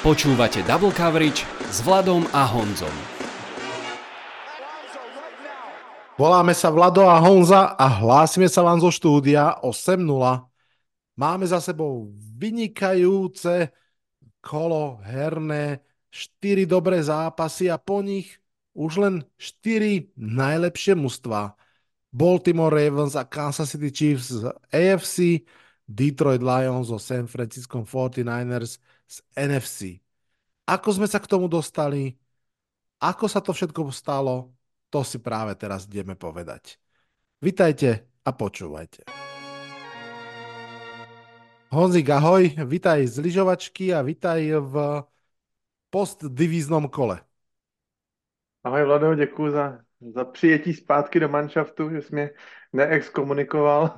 Počúvate Double Coverage s Vladom a Honzom. Voláme sa Vlado a Honza a hlásime sa vám zo štúdia 8.0. Máme za sebou vynikajúce kolo herné, 4 dobré zápasy a po nich už len 4 najlepšie mužstva. Baltimore Ravens a Kansas City Chiefs z AFC, Detroit Lions zo San Francisco 49ers z NFC. Ako sme sa k tomu dostali, ako sa to všetko stalo, to si práve teraz ideme povedať. Vitajte a počúvajte. Honzik, ahoj, vitaj z lyžovačky a vitaj v postdivíznom kole. Ahoj Vlado, děkuji za, za přijetí zpátky do manšaftu, že jsi mě neexkomunikoval.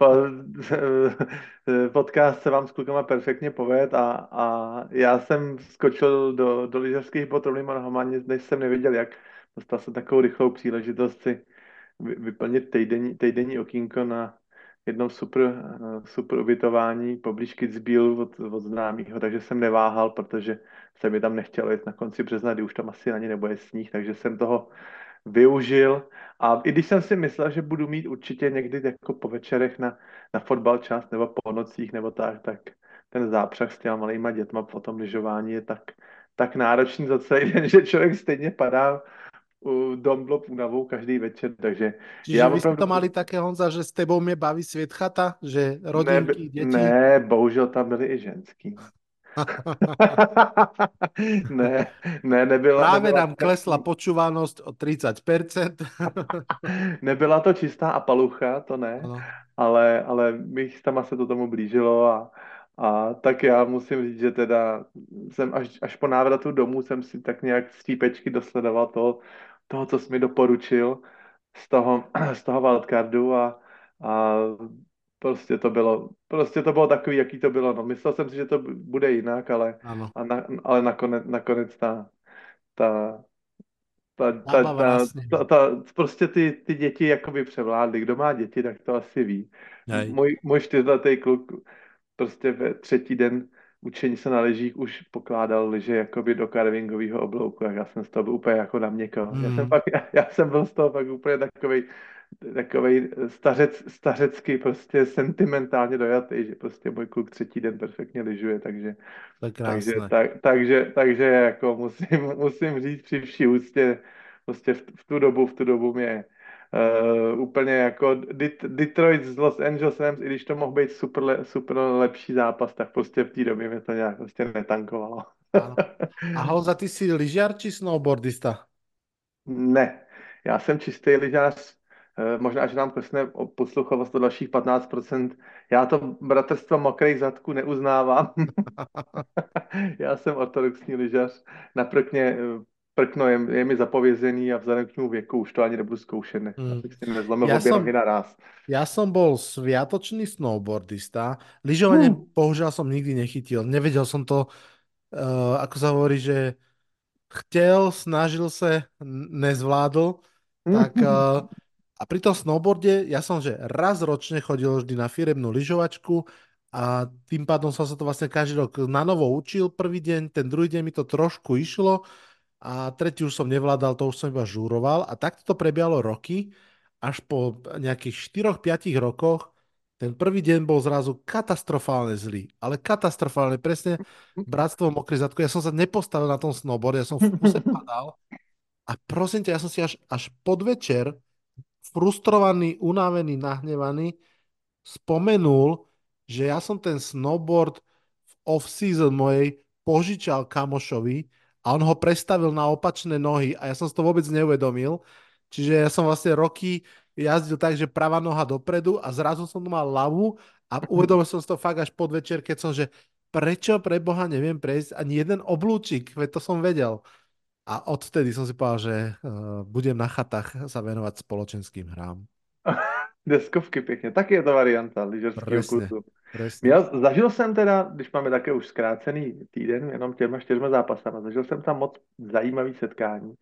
Podcast se vám s klukama perfektně poved a, a já jsem skočil do, do lyžařských bot rovnýma nohama, než jsem nevěděl jak. Dostal jsem takovou rychlou příležitost si vyplnit týdenní, týdenní okýnko na jednom super, super ubytování poblíž Kitzbühel od, od známého, takže jsem neváhal, protože se mi tam nechtělo jít na konci března, kdy už tam asi ani nebude sníh, takže jsem toho využil. A i když jsem si myslel, že budu mít určitě někdy jako po večerech na, na fotbal čas nebo po nocích nebo tak, tak ten zápřah s těma malýma dětma po tom lyžování je tak, tak náročný za celý den, že člověk stejně padá u Domblop únavou každý večer, takže... Čiže já vy opravdu... to mali také, Honza, že s tebou mě baví svět chata, že rodinky, ne, děti... Ne, bohužel tam byly i ženský. ne, ne, nebyla... Právě nebyla, nám klesla počúvanost o 30%. nebyla to čistá apalucha, to ne, ano. ale, ale bych tam se to tomu blížilo a, a tak já musím říct, že teda jsem až, až po návratu domů jsem si tak nějak střípečky dosledoval toho, toho, co jsi mi doporučil z toho, z toho wildcardu a, a prostě to bylo, prostě to bylo takový, jaký to bylo. No, myslel jsem si, že to bude jinak, ale, ano. a na, ale nakonec, nakonec ta, ta, ta, ta, ta, vlastně. ta, ta, prostě ty, ty děti jakoby převládly. Kdo má děti, tak to asi ví. Můj, můj čtyřletý kluk prostě ve třetí den učení se na lyžích už pokládal lyže jakoby do carvingového oblouku, jak já jsem z toho byl úplně jako na měko. Mm. Já, jsem Hmm. pak, já, já jsem byl z toho pak úplně takovej, takovej stařec, stařecky prostě sentimentálně dojatý, že prostě můj kluk třetí den perfektně lyžuje, takže, takže, tak, takže, takže jako musím, musím říct při vší úctě, prostě v, v tu dobu, v tu dobu mě Uh, úplně jako Det- Detroit z Los Angeles Rams, i když to mohl být super, le, super lepší zápas, tak prostě v té době mě to nějak prostě netankovalo. Ano. A Honza, ty jsi lyžiar či snowboardista? ne, já jsem čistý lyžař, uh, možná, že nám klesne o posluchovost o dalších 15%. Já to bratrstvo mokrých zadků neuznávám. já jsem ortodoxní lyžař. Na prkně uh, prkno je, je mi zapovězený a vzhledem k tomu věku už to ani nebudu zkoušet, ne, Mm. abych si nezlomil Ja obě som- nohy naraz. Ja som bol sviatočný snowboardista. Lyžovanie Hmm. bohužiaľ som nikdy nechytil. Nevedel som to, uh, ako sa hovorí, že chtěl, snažil se, nezvládl. Tak uh, a pri tom snowboarde, ja som, že raz ročne chodil vždy na firemnú lyžovačku a tým pádom som sa to vlastne každý rok na novo učil. Prvý deň, ten druhý deň mi to trošku išlo a tretí už som nevládal, to už som iba žúroval a takto to prebiehalo roky, až po nejakých 4-5 rokoch ten prvý deň bol zrazu katastrofálne zlý, ale katastrofálne, presne bratstvo mokrý zadku. Ja som sa nepostavil na tom snowboard, ja som v kuse padal a prosím ťa, ja som si až, až podvečer frustrovaný, unavený, nahnevaný spomenul, že ja som ten snowboard v off-season mojej požičal kamošovi a on ho prestavil na opačné nohy a ja som si to vôbec neuvedomil. Čiže ja som vlastne roky jazdil tak, že pravá noha dopredu a zrazu som tu mal ľavú a uvedomil som si to fakt až podvečer, keď som, že prečo pre Boha neviem prejsť ani jeden oblúčik, veď to som vedel. A odtedy som si povedal, že uh, budem na chatách sa venovať spoločenským hrám. Deskovky pěkně, taky je to varianta lyžařského kurzu. Já zažil jsem teda, když máme také už zkrácený týden, jenom těma čtyřma zápasama, zažil jsem tam moc zajímavý setkání.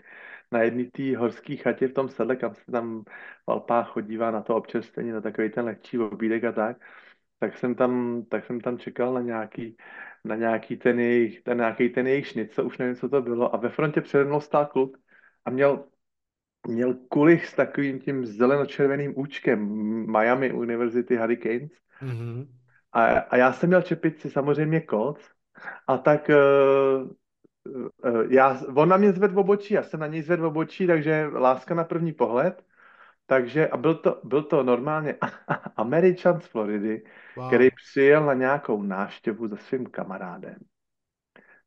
Na jedné té horské chatě v tom sedle, kam se tam v Alpách chodívá na to občerstvení, na takový ten lehčí obídek a tak. tak jsem tam, tak jsem tam čekal na nějaký, na nějaký ten jejich, ten, nějaký ten jejich šnic, už nevím, co to bylo. A ve frontě přede mnou stál kluk a měl, měl kulich s takovým tím zelenočerveným účkem Miami University Hurricanes. Mm-hmm. A, a já jsem měl čepici samozřejmě Colts. A tak uh, uh, já, on na mě zvedl obočí, já jsem na něj zvedl obočí, takže láska na první pohled. Takže a byl to, byl to normálně Američan z Floridy, wow. který přijel na nějakou návštěvu se svým kamarádem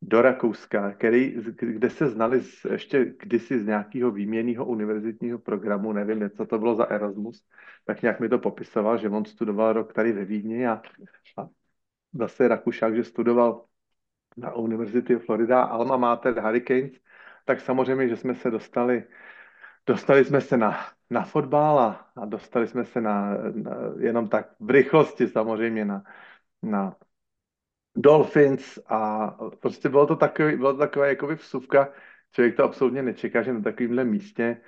do Rakouska, který, kde se znali z, ještě kdysi z nějakého výměnného univerzitního programu, nevím, co to bylo za Erasmus, tak nějak mi to popisoval, že on studoval rok tady ve Vídni a, a zase Rakušák, že studoval na Univerzity Florida, Alma Mater Hurricanes, tak samozřejmě, že jsme se dostali, dostali jsme se na, na fotbal a, dostali jsme se na, na, jenom tak v rychlosti samozřejmě na, na Dolphins a prostě bylo to takový, bylo to taková jakoby vsuvka, člověk to absolutně nečeká, že na takovémhle místě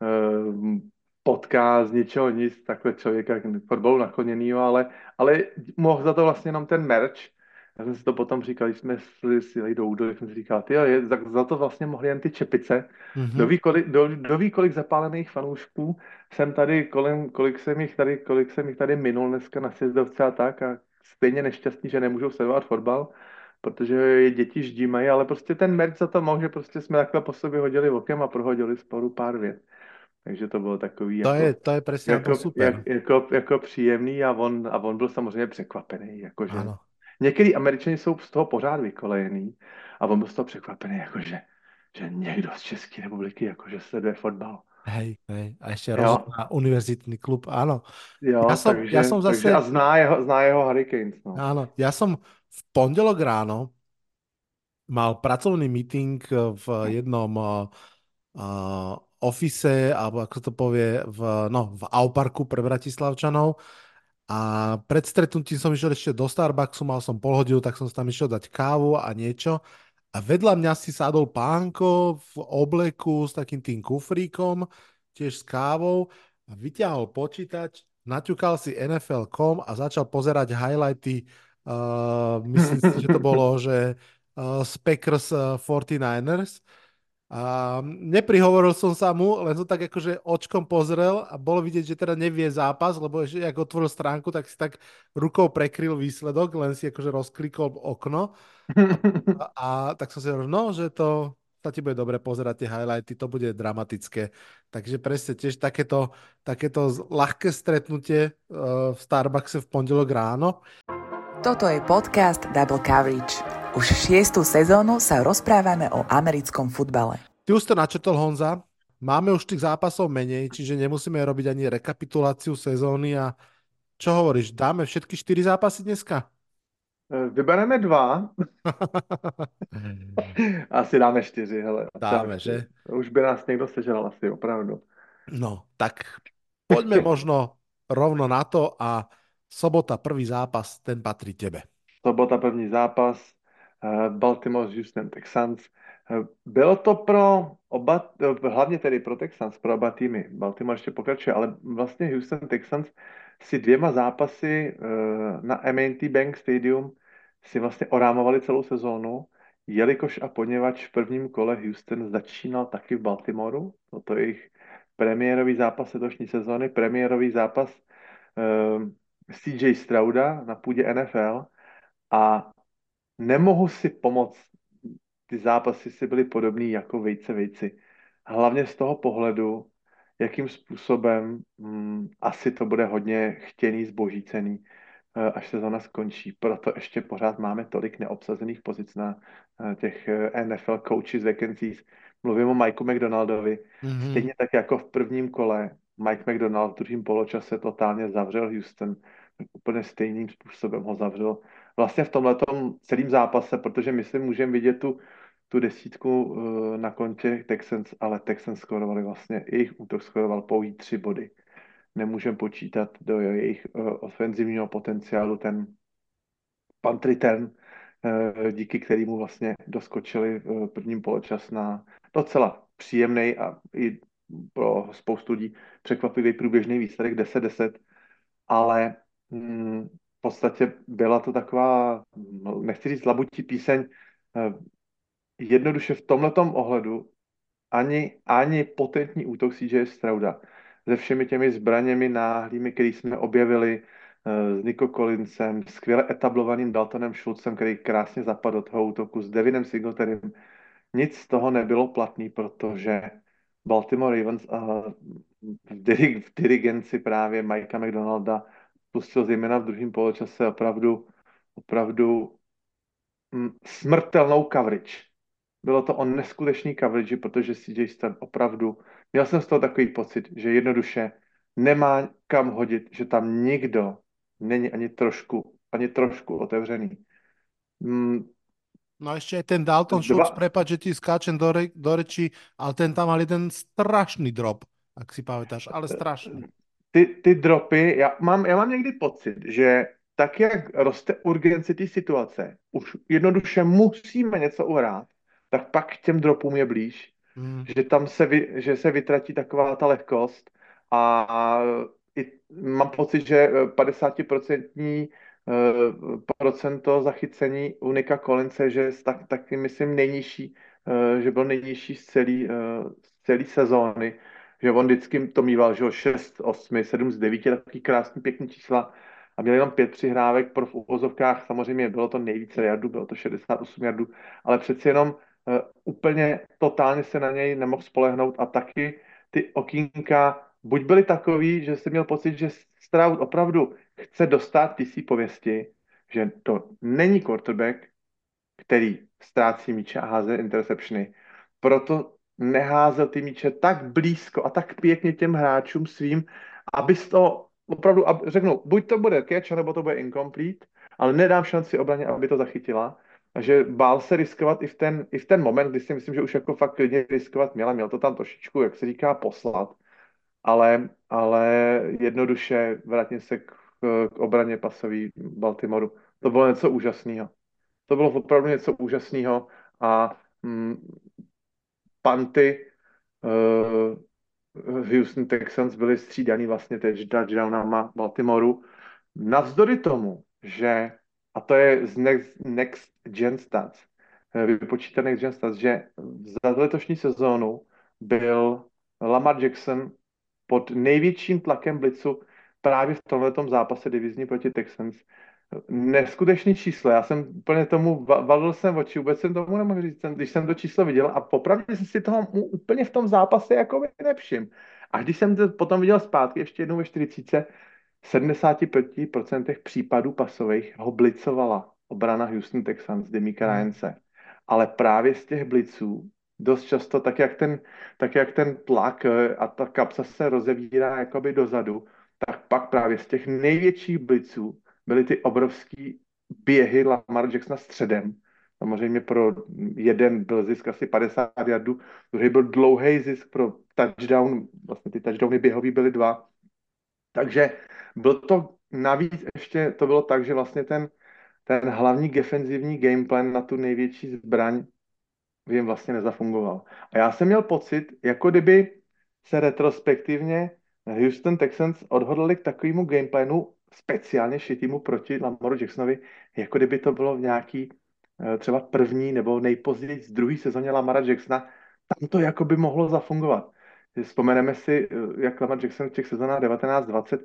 uh, potká z ničeho nic takhle člověka k fotbalu nakloněnýho, ale, ale mohl za to vlastně jenom ten merch. Já jsem si to potom říkal, když jsme si jeli do údolí, jsem si říkal, ty je, za, za, to vlastně mohli jen ty čepice. Mm-hmm. Kolik, do, do ví, kolik zapálených fanoušků jsem tady, kolem, kolik jsem jich tady, kolik jsem jich tady minul dneska na sjezdovce a tak a stejně nešťastní, že nemůžou sledovat fotbal, protože je děti ždímají, ale prostě ten merch za to mohl, že prostě jsme takhle po sobě hodili okem a prohodili sporu pár vět. Takže to bylo takový to jako, je, to je přesně jako, super. Jak, jako, jako, příjemný a on, a on byl samozřejmě překvapený. Jakože, některý američani jsou z toho pořád vykolejený a on byl z toho překvapený, jakože, že někdo z České republiky jakože sleduje fotbal. Hej, hej, a ještě rozhodná univerzitní klub, ano. Jo, já som, takže, já som zase... takže a zná jeho, zná jeho Hurricanes, no. Áno, ja som v pondelok ráno mal pracovný meeting v jednom uh, office, alebo ako to povie, v, no, v Auparku pre Bratislavčanov. A pred stretnutím som išiel ešte do Starbucksu, mal som pol hodinu, tak som tam išiel dať kávu a niečo. A vedľa mňa si sadol pánko v obleku s takým tým kufríkom, tiež s kávou a vyťahol počítač, naťukal si NFL.com a začal pozerať highlighty. Uh, myslím si, že to bolo, že uh, Packers uh, 49ers. A neprihovoril som sa mu, len som tak akože očkom pozrel a bolo vidieť, že teda nevie zápas, lebo ešte jak otvoril stránku, tak si tak rukou prekryl výsledok, len si akože rozklikol okno. A, a tak som si hovoril, no, že to sa ti bude dobre pozerať tie highlighty, to bude dramatické. Takže presne tiež takéto, takéto ľahké stretnutie uh, v Starbuckse v pondelok ráno. Toto je podcast Double Coverage. Už šiestu sezónu sa rozprávame o americkom futbale. Ty už to načetol, Honza. Máme už tých zápasov menej, čiže nemusíme robiť ani rekapituláciu sezóny a čo hovoríš, dáme všetky čtyři zápasy dneska? E, vybereme dva. asi dáme čtyři, hele. Dáme, že? Už by nás někdo sežral asi, opravdu. No, tak poďme možno rovno na to a sobota prvý zápas, ten patří tebe. Sobota první zápas, Baltimore s Houston Texans. Eh, bylo to pro oba, eh, hlavně tedy pro Texans, pro oba týmy. Baltimore ještě pokračuje, ale vlastně Houston Texans si dvěma zápasy na M&T Bank Stadium si vlastně orámovali celou sezónu, jelikož a poněvadž v prvním kole Houston začínal taky v Baltimoru, toto je jejich premiérový zápas letošní sezóny, premiérový zápas CJ Strauda na půdě NFL a nemohu si pomoct. Ty zápasy si byly podobný jako vejce vejci. Hlavně z toho pohledu, jakým způsobem hm, asi to bude hodně chtěný zboží cený, eh, až sezona skončí. Proto ještě pořád máme tolik neobsazených pozic na eh, těch eh, NFL coaches vacancies. Mluvím o Mikeu McDonaldovi. Mm-hmm. Stejně tak jako v prvním kole Mike McDonald v druhém poločase totálně zavřel Houston. Úplně stejným způsobem ho zavřel vlastně v tomhle celém zápase, protože myslím, můžeme vidět tu, tu desítku uh, na kontě Texans, ale Texans skorovali vlastně, jejich útok skoroval pouhý tři body. Nemůžeme počítat do jejich uh, ofenzivního potenciálu ten punt return, uh, díky kterému vlastně doskočili v prvním poločas na docela příjemný a i pro spoustu lidí překvapivý průběžný výsledek 10-10, ale mm, podstatě byla to taková, no, nechci říct labutí píseň, eh, jednoduše v tomhletom ohledu ani, ani potentní útok CJ Strauda se všemi těmi zbraněmi náhlými, který jsme objevili eh, s Nico Collinsem, skvěle etablovaným Daltonem Schultzem, který krásně zapadl do toho útoku, s Devinem Singletanem. Nic z toho nebylo platný, protože Baltimore Ravens a v, dirig, v dirigenci právě Mikea McDonalda pustil zejména v druhém poločase opravdu, opravdu mm, smrtelnou coverage. Bylo to o neskutečný coverage, protože CJ Stroud opravdu, měl jsem z toho takový pocit, že jednoduše nemá kam hodit, že tam nikdo není ani trošku, ani trošku otevřený. Mm, No ešte aj ten Dalton Schultz, prepáč, že ti skáčem do, re, do reči, ale ten tam mal jeden strašný drop, ak si pamätáš, ale strašný. Ty, ty dropy, já mám, já mám někdy pocit, že tak, jak roste urgenci té situace, už jednoduše musíme něco uhrát, tak pak k těm dropům je blíž. Hmm. Že tam se, vy, že se vytratí taková ta lehkost a, a i, mám pocit, že 50% Eh, procento zachycení Unika Kolince, že tak, taky myslím nejnižší, eh, že byl nejnižší z celé eh, z celý sezóny, že on vždycky to mýval, že 6, 8, 7 z 9, takový krásný, pěkný čísla a měl jenom pět přihrávek pro v uvozovkách, samozřejmě bylo to nejvíce jardů, bylo to 68 jardů, ale přeci jenom uh, úplně totálně se na něj nemohl spolehnout a taky ty okýnka buď byly takový, že jsi měl pocit, že Stroud opravdu chce dostat ty si pověsti, že to není quarterback, který ztrácí míče a háze interceptiony. Proto neházel ty míče tak blízko a tak pěkně těm hráčům svým, aby to opravdu, aby, řeknu, buď to bude catch, nebo to bude incomplete, ale nedám šanci obraně, aby to zachytila. že bál se riskovat i v ten, i v ten moment, kdy si myslím, že už jako fakt klidně riskovat měla, měl to tam trošičku, jak se říká, poslat. Ale, ale jednoduše vrátím se k k obraně pasový Baltimoru. To bylo něco úžasného. To bylo opravdu něco úžasného a mm, panty uh, Houston Texans byly střídaný vlastně teď touchdownama Baltimoru. Navzdory tomu, že, a to je z Next, next Gen Stats, eh, vypočítat Next Gen Stats, že za letošní sezónu byl Lamar Jackson pod největším tlakem blicu právě v tomto zápase divizní proti Texans. Neskutečný číslo, já jsem úplně tomu, valil jsem oči, vůbec jsem tomu nemohl říct, když jsem to číslo viděl a popravdě jsem si toho úplně v tom zápase jako nevšim. A když jsem to potom viděl zpátky, ještě jednou ve 40, 75% případů pasových ho blicovala obrana Houston Texans, Demika hmm. Ryance. Ale právě z těch bliců dost často, tak jak ten, tak jak ten tlak eh, a ta kapsa se rozevírá jakoby dozadu, tak pak právě z těch největších bliců byly ty obrovský běhy Lamar Jacksona středem. Samozřejmě pro jeden byl zisk asi 50 jardů, druhý byl dlouhý zisk pro touchdown, vlastně ty touchdowny běhový byly dva. Takže byl to navíc ještě, to bylo tak, že vlastně ten, ten hlavní defenzivní gameplan na tu největší zbraň jim vlastně nezafungoval. A já jsem měl pocit, jako kdyby se retrospektivně Houston Texans odhodlali k takovému gameplanu speciálně šitýmu proti Lamaru Jacksonovi, jako kdyby to bylo v nějaký eh, třeba první nebo nejpozději z druhé sezóně Lamara Jacksona, tam to jako by mohlo zafungovat. Vzpomeneme si, eh, jak Lamar Jackson v těch sezónách 19-20,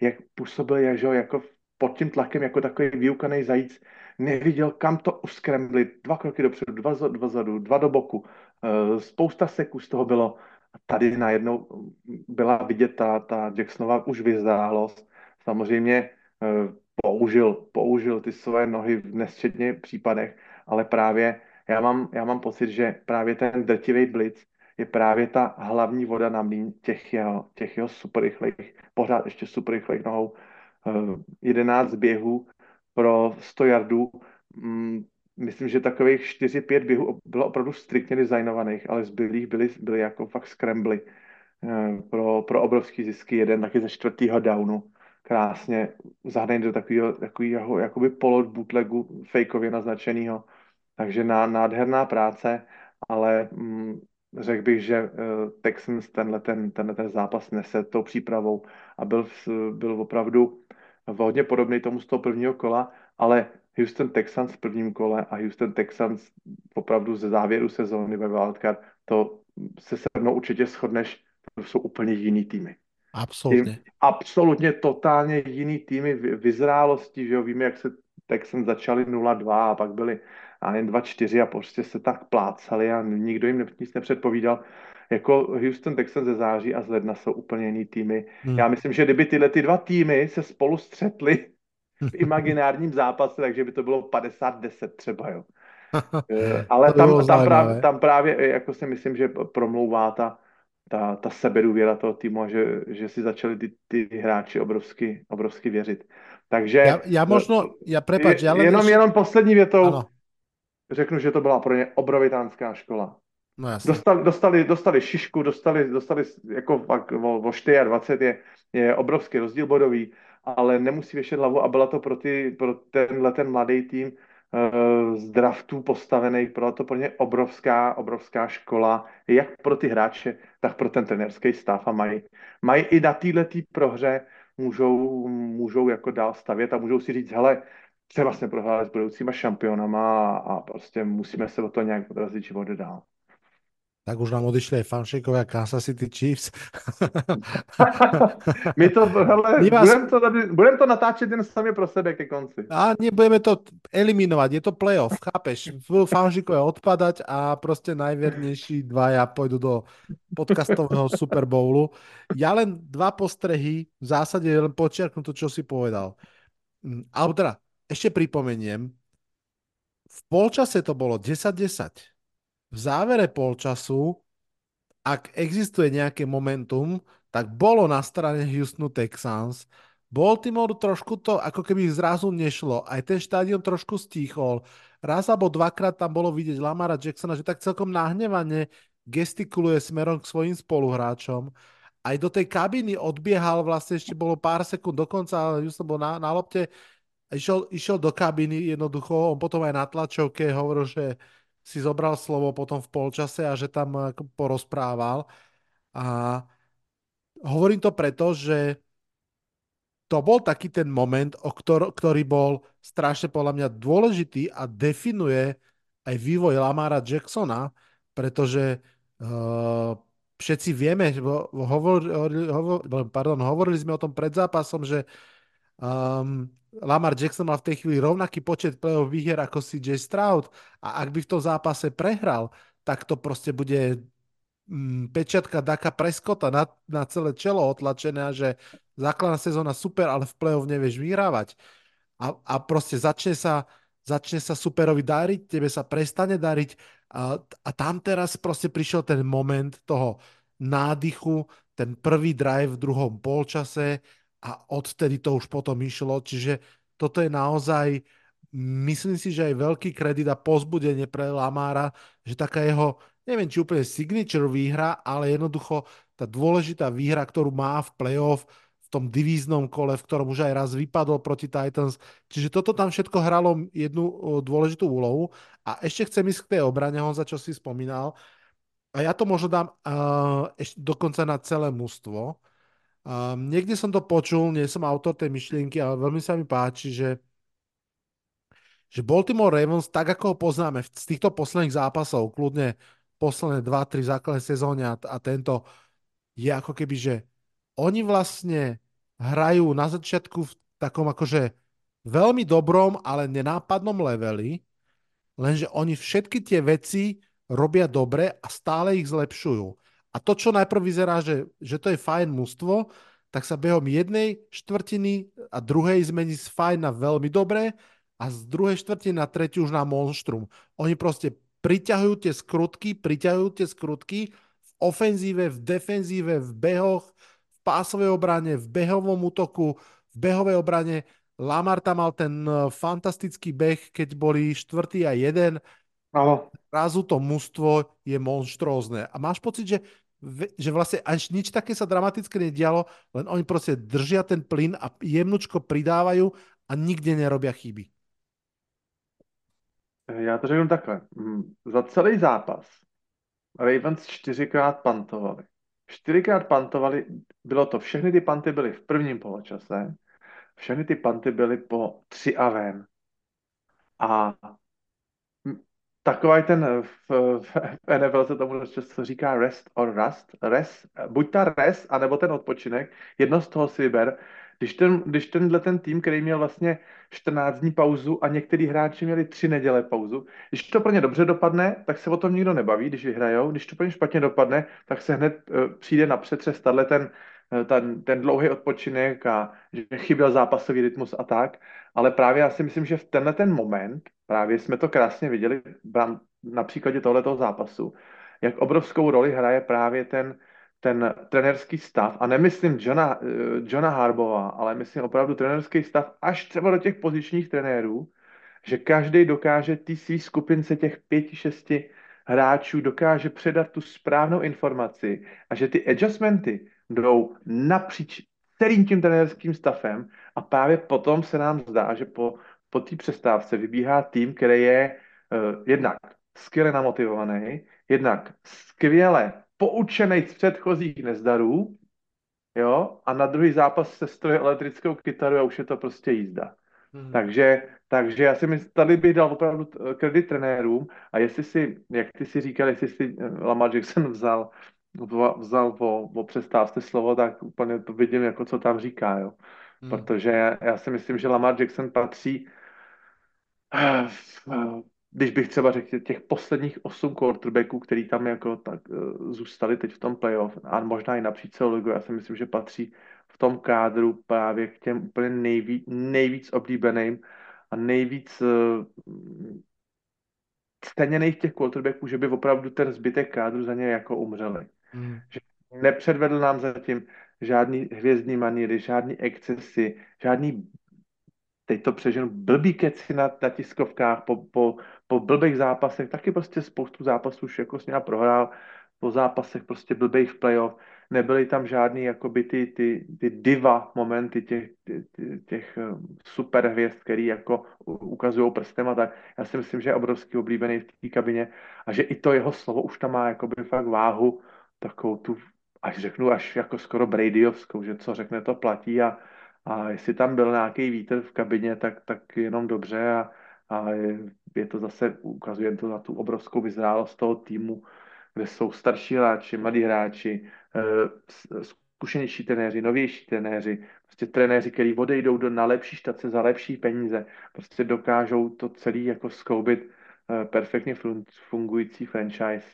jak působil jak, jako pod tím tlakem jako takový vyukaný zajíc, neviděl, kam to uskremblit, dva kroky dopředu, dva, dva zadu, dva do boku. Eh, spousta seků z toho bylo tady najednou byla vidět ta, ta Jacksonova už vyzdálost. Samozřejmě eh, použil, použil ty své nohy v nesčetně případech, ale právě já mám, já mám pocit, že právě ten drtivý blitz je právě ta hlavní voda na mlín těch jeho, těch jeho super rychlých, pořád ještě super rychlých nohou. 11 eh, běhů pro 100 yardů, mm, myslím, že takových 4-5 běhů bylo opravdu striktně designovaných, ale zbylých byly, byly jako fakt scrambly eh, pro, pro obrovský zisky. Jeden taky ze čtvrtého downu krásně zahnaný do takového, takového jakoby polot bootlegu fakeově naznačeného. Takže ná, nádherná práce, ale mm, řekl bych, že uh, Texans tenhle ten, tenhle ten zápas nese tou přípravou a byl, byl opravdu hodně podobný tomu z toho prvního kola, ale Houston Texans v prvním kole a Houston Texans opravdu ze závěru sezóny ve Wildcard, to se se mnou určitě shodneš, to jsou úplně jiný týmy. Absolutně. absolutně totálně jiný týmy vyzrálosti, že jo, víme, jak se Texans začali 0-2 a pak byli a jen 2-4 a prostě se tak plácali a nikdo jim nic nepředpovídal. Jako Houston Texans ze září a z ledna jsou úplně jiný týmy. Hmm. Já myslím, že kdyby tyhle ty dva týmy se spolu střetly v imaginárním zápase, takže by to bylo 50-10 třeba, jo. Eh, ale tam, tam, právě, tam právě jako si myslím, že promlouvá ta, ta, ta sebedůvěra toho týmu a že, že si začali ty, ty hráči obrovsky, obrovsky věřit. Takže... Já, já možno, já prepač, já jenom, jenom poslední větou ano. řeknu, že to byla pro ně obrovitánská škola. No dostali, dostali, dostali šišku, dostali, dostali jako fakt o, o 24 je, je obrovský rozdíl bodový, ale nemusí věšet hlavu a byla to pro, ty, pro tenhle ten mladý tým z draftů postavený, byla to pro ně obrovská, obrovská škola, jak pro ty hráče, tak pro ten trenerský stav a mají, mají i na této prohře můžou, můžou jako dál stavět a můžou si říct, hele, třeba jsme prohráli s budoucíma šampionama a prostě musíme se o to nějak odrazit život dál tak už nám odišli aj fanšekovia Kansas City Chiefs. My to, hele, vás... budem, to budem to natáčet jen sami pro sebe ke konci. A nebudeme to eliminovať, je to playoff, chápeš? Budú fanšikové odpadať a prostě najvernejší dvaja pôjdu do podcastového Super Bowlu. Ja len dva postrehy, v zásade len počiarknu to, čo si povedal. Mm, alebo teda, ešte pripomeniem, v polčase to bolo 10-10 v závere polčasu, ak existuje nejaké momentum, tak bolo na strane Houstonu Texans. Baltimore trošku to ako keby zrazu nešlo. Aj ten štádion trošku stíchol. Raz alebo dvakrát tam bolo vidieť Lamara Jacksona, že tak celkom nahnevane gestikuluje smerom k svojim spoluhráčom. Aj do tej kabiny odbiehal, vlastne ešte bolo pár sekúnd dokonca, ale Houston bol na, na lopte. Išiel, išiel do kabiny jednoducho, on potom aj na tlačovke hovoril, že si zobral slovo potom v polčase a že tam porozprával. A hovorím to preto, že to bol taký ten moment, o ktor- ktorý bol strašne podľa mňa dôležitý a definuje aj vývoj Lamara Jacksona, pretože uh, všetci vieme, hovorili, hovor, pardon, hovorili sme o tom pred zápasom, že um, Lamar Jackson mal v tej chvíli rovnaký počet play-off výher ako CJ Stroud a ak by v tom zápase prehral, tak to prostě bude mm, pečiatka Daka Preskota na, na celé čelo otlačené že základná sezóna super, ale v play-off nevieš vyhrávať. A, a prostě začne sa, začne sa superovi dariť, tebe sa prestane dariť a, a tam teraz prostě prišiel ten moment toho nádychu, ten prvý drive v druhom polčase, a odtedy to už potom išlo, čiže toto je naozaj, myslím si, že aj veľký kredit a pozbudenie pre Lamára, že taká jeho, neviem či úplne signature výhra, ale jednoducho tá dôležitá výhra, ktorú má v playoff, v tom divíznom kole, v ktorom už aj raz vypadol proti Titans. Čiže toto tam všetko hralo jednu dôležitú úlohu. A ešte chcem ísť k tej obrane, za čo si spomínal. A ja to možno dám uh, ešte dokonca na celé mužstvo. Um, niekde som to počul, nie som autor tej myšlienky, ale veľmi sa mi páči, že že Baltimore Ravens, tak ako ho poznáme z týchto posledných zápasov, kľudne posledné 2-3 základné sezóny a, a tento, je ako keby, že oni vlastne hrajú na začiatku v takom akože veľmi dobrom, ale nenápadnom leveli, lenže oni všetky tie veci robia dobre a stále ich zlepšujú. A to, čo najprv vyzerá, že, že to je fajn mužstvo, tak sa behom jednej štvrtiny a druhej zmení z fajn na veľmi dobré a z druhej štvrtiny na tretiu už na monštrum. Oni prostě priťahujú tie skrutky, priťahujú tie skrutky v ofenzíve, v defenzíve, v behoch, v pásovej obrane, v behovom útoku, v behovej obrane. Lamar tam mal ten eh, fantastický beh, keď boli štvrtý a jeden. Aho. Razu to mužstvo je monštrózne. A máš pocit, že že vlastne až nič také sa dramatické nedialo, len oni prostě držia ten plyn a jemnučko pridávajú a nikde nerobia chyby. Já to řeknu takhle. Mm, za celý zápas Ravens čtyřikrát pantovali. Čtyřikrát pantovali, bylo to, všechny ty panty byly v prvním poločase, všechny ty panty byly po tři a ven. A takový ten v, v, v NFL se tomu často říká rest or rust. Rest, buď ta rest, anebo ten odpočinek. Jedno z toho si vyber. Když, ten, když tenhle ten tým, který měl vlastně 14 dní pauzu a některý hráči měli tři neděle pauzu, když to pro ně dobře dopadne, tak se o tom nikdo nebaví, když vyhrajou. Když to pro ně špatně dopadne, tak se hned uh, přijde na přetřes ten, uh, ten, ten dlouhý odpočinek a že chyběl zápasový rytmus a tak. Ale právě já si myslím, že v tenhle ten moment právě jsme to krásně viděli na příkladě tohoto zápasu, jak obrovskou roli hraje právě ten, ten trenerský stav, a nemyslím Johna, eh, Johna Harbova, ale myslím opravdu trenerský stav až třeba do těch pozičních trenérů, že každý dokáže té svý skupince těch pěti, šesti hráčů dokáže předat tu správnou informaci a že ty adjustmenty jdou napříč celým tím trenérským stavem a právě potom se nám zdá, že po, po té přestávce vybíhá tým, který je uh, jednak skvěle namotivovaný, jednak skvěle poučený z předchozích nezdarů, jo, a na druhý zápas se stroje elektrickou kytaru a už je to prostě jízda. Hmm. Takže, takže já si myslím, tady bych dal opravdu kredit trenérům a jestli si, jak ty si říkal, jestli si eh, Lamar Jackson vzal, vzal o, o přestávce slovo, tak úplně to vidím, jako co tam říká, jo. Hmm. Protože já, já si myslím, že Lamar Jackson patří když bych třeba řekl těch posledních osm quarterbacků, který tam jako tak uh, zůstali teď v tom playoff a možná i napříč celou ligu, já si myslím, že patří v tom kádru právě k těm úplně nejvíc, nejvíc oblíbeným a nejvíc steněných těch quarterbacků, že by opravdu ten zbytek kádru za ně jako umřeli. Hmm. Že nepředvedl nám zatím žádný hvězdní maníry, žádný excesy, žádný teď to přeženu, blbý keci na, na tiskovkách po, po, po blbých zápasech, taky prostě spoustu zápasů už jako s ním prohrál, po zápasech prostě blbých v playoff, nebyly tam žádný jakoby ty, ty, ty diva momenty těch, těch, těch eh, super hvězd, který jako ukazují prstem a tak. Já si myslím, že je obrovský oblíbený v té kabině a že i to jeho slovo už tam má jakoby fakt váhu, takovou tu, až řeknu, až jako skoro Bradyovskou, že co řekne, to platí a, a jestli tam byl nějaký vítr v kabině, tak, tak jenom dobře a, a je, je to zase, ukazuje to na tu obrovskou vyzrálost toho týmu, kde jsou starší hráči, mladí hráči, eh, zkušenější trenéři, novější trenéři, prostě trenéři, kteří odejdou do, na lepší štace za lepší peníze, prostě dokážou to celý jako skoubit eh, perfektně fungující franchise.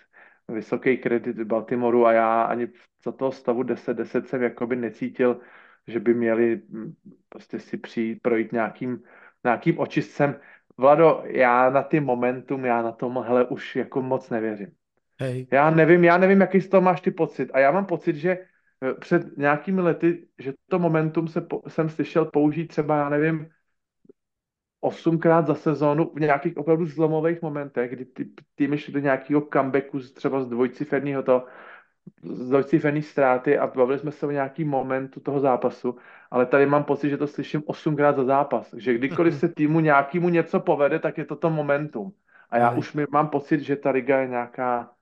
Vysoký kredit Baltimoru a já ani za toho stavu 10-10 jsem jakoby necítil, že by měli hm, prostě si přijít, projít nějakým, nějakým očistcem. Vlado, já na ty momentum, já na tom hele už jako moc nevěřím. Hej. Já nevím, já nevím, jaký z toho máš ty pocit. A já mám pocit, že eh, před nějakými lety, že to momentum se po, jsem slyšel použít třeba, já nevím, osmkrát za sezónu v nějakých opravdu zlomových momentech, kdy ty týmy šly do nějakého comebacku třeba z dvojciferního to z dvojciferní ztráty a bavili jsme se o nějaký momentu toho zápasu, ale tady mám pocit, že to slyším osmkrát za zápas, že kdykoliv se týmu nějakému něco povede, tak je to to momentum. A já už mi, mám pocit, že ta liga je nějaká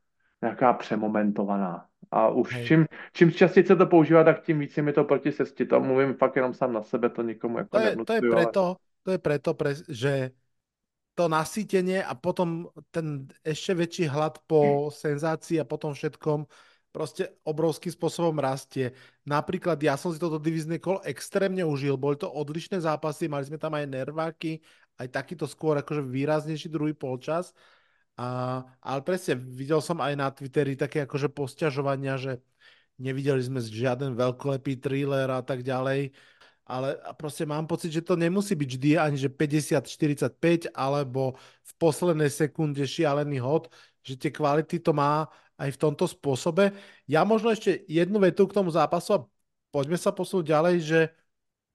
nějaká přemomentovaná. A už čím, čím častěji se to používá, tak tím víc mi to proti sesti. To mluvím fakt jenom sám na sebe, to nikomu jako to je, to je preto, to je preto, pre, že to nasýtenie a potom ten ešte väčší hlad po senzácii a potom všetkom prostě obrovským spôsobom rastie. Napríklad ja som si toto divizné kolo extrémne užil, boli to odlišné zápasy, mali sme tam aj nerváky, aj takýto skôr akože výraznejší druhý polčas a, ale presne, videl som aj na Twitteri také akože posťažovania, že nevideli sme žiaden veľkolepý thriller a tak ďalej, ale prostě mám pocit, že to nemusí byť vždy ani že 50-45 alebo v poslednej sekunde šialený hod, že tie kvality to má aj v tomto spôsobe. Ja možno ešte jednu vetu k tomu zápasu a poďme sa posunúť ďalej, že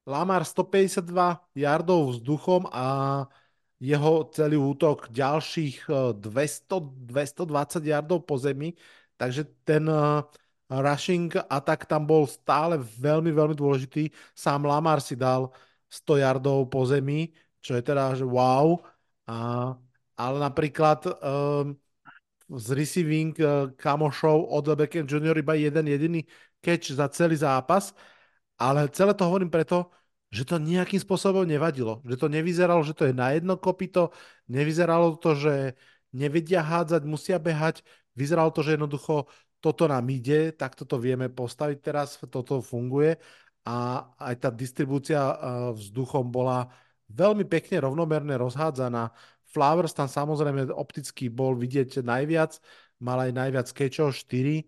Lamar 152 yardov vzduchom a jeho celý útok ďalších 200, eh, 220 yardov po zemi, takže ten uh, rushing atak tam bol stále veľmi, veľmi dôležitý. Sám Lamar si dal 100 yardov po zemi, čo je teda, že wow. A, ale napríklad um, z receiving uh, kamošov od Beckham Junior iba jeden jediný catch za celý zápas, ale celé to hovorím preto, že to nejakým spôsobom nevadilo. Že to nevyzeralo, že to je na jedno kopito, nevyzeralo to, že nevedia hádzať, musia behať. Vyzeralo to, že jednoducho toto nám ide, tak toto vieme postaviť teraz, toto funguje a aj tá distribúcia vzduchom bola veľmi pekne rovnomerne rozhádzaná. Flowers tam samozrejme opticky bol vidieť najviac, mal aj najviac kečov, 4,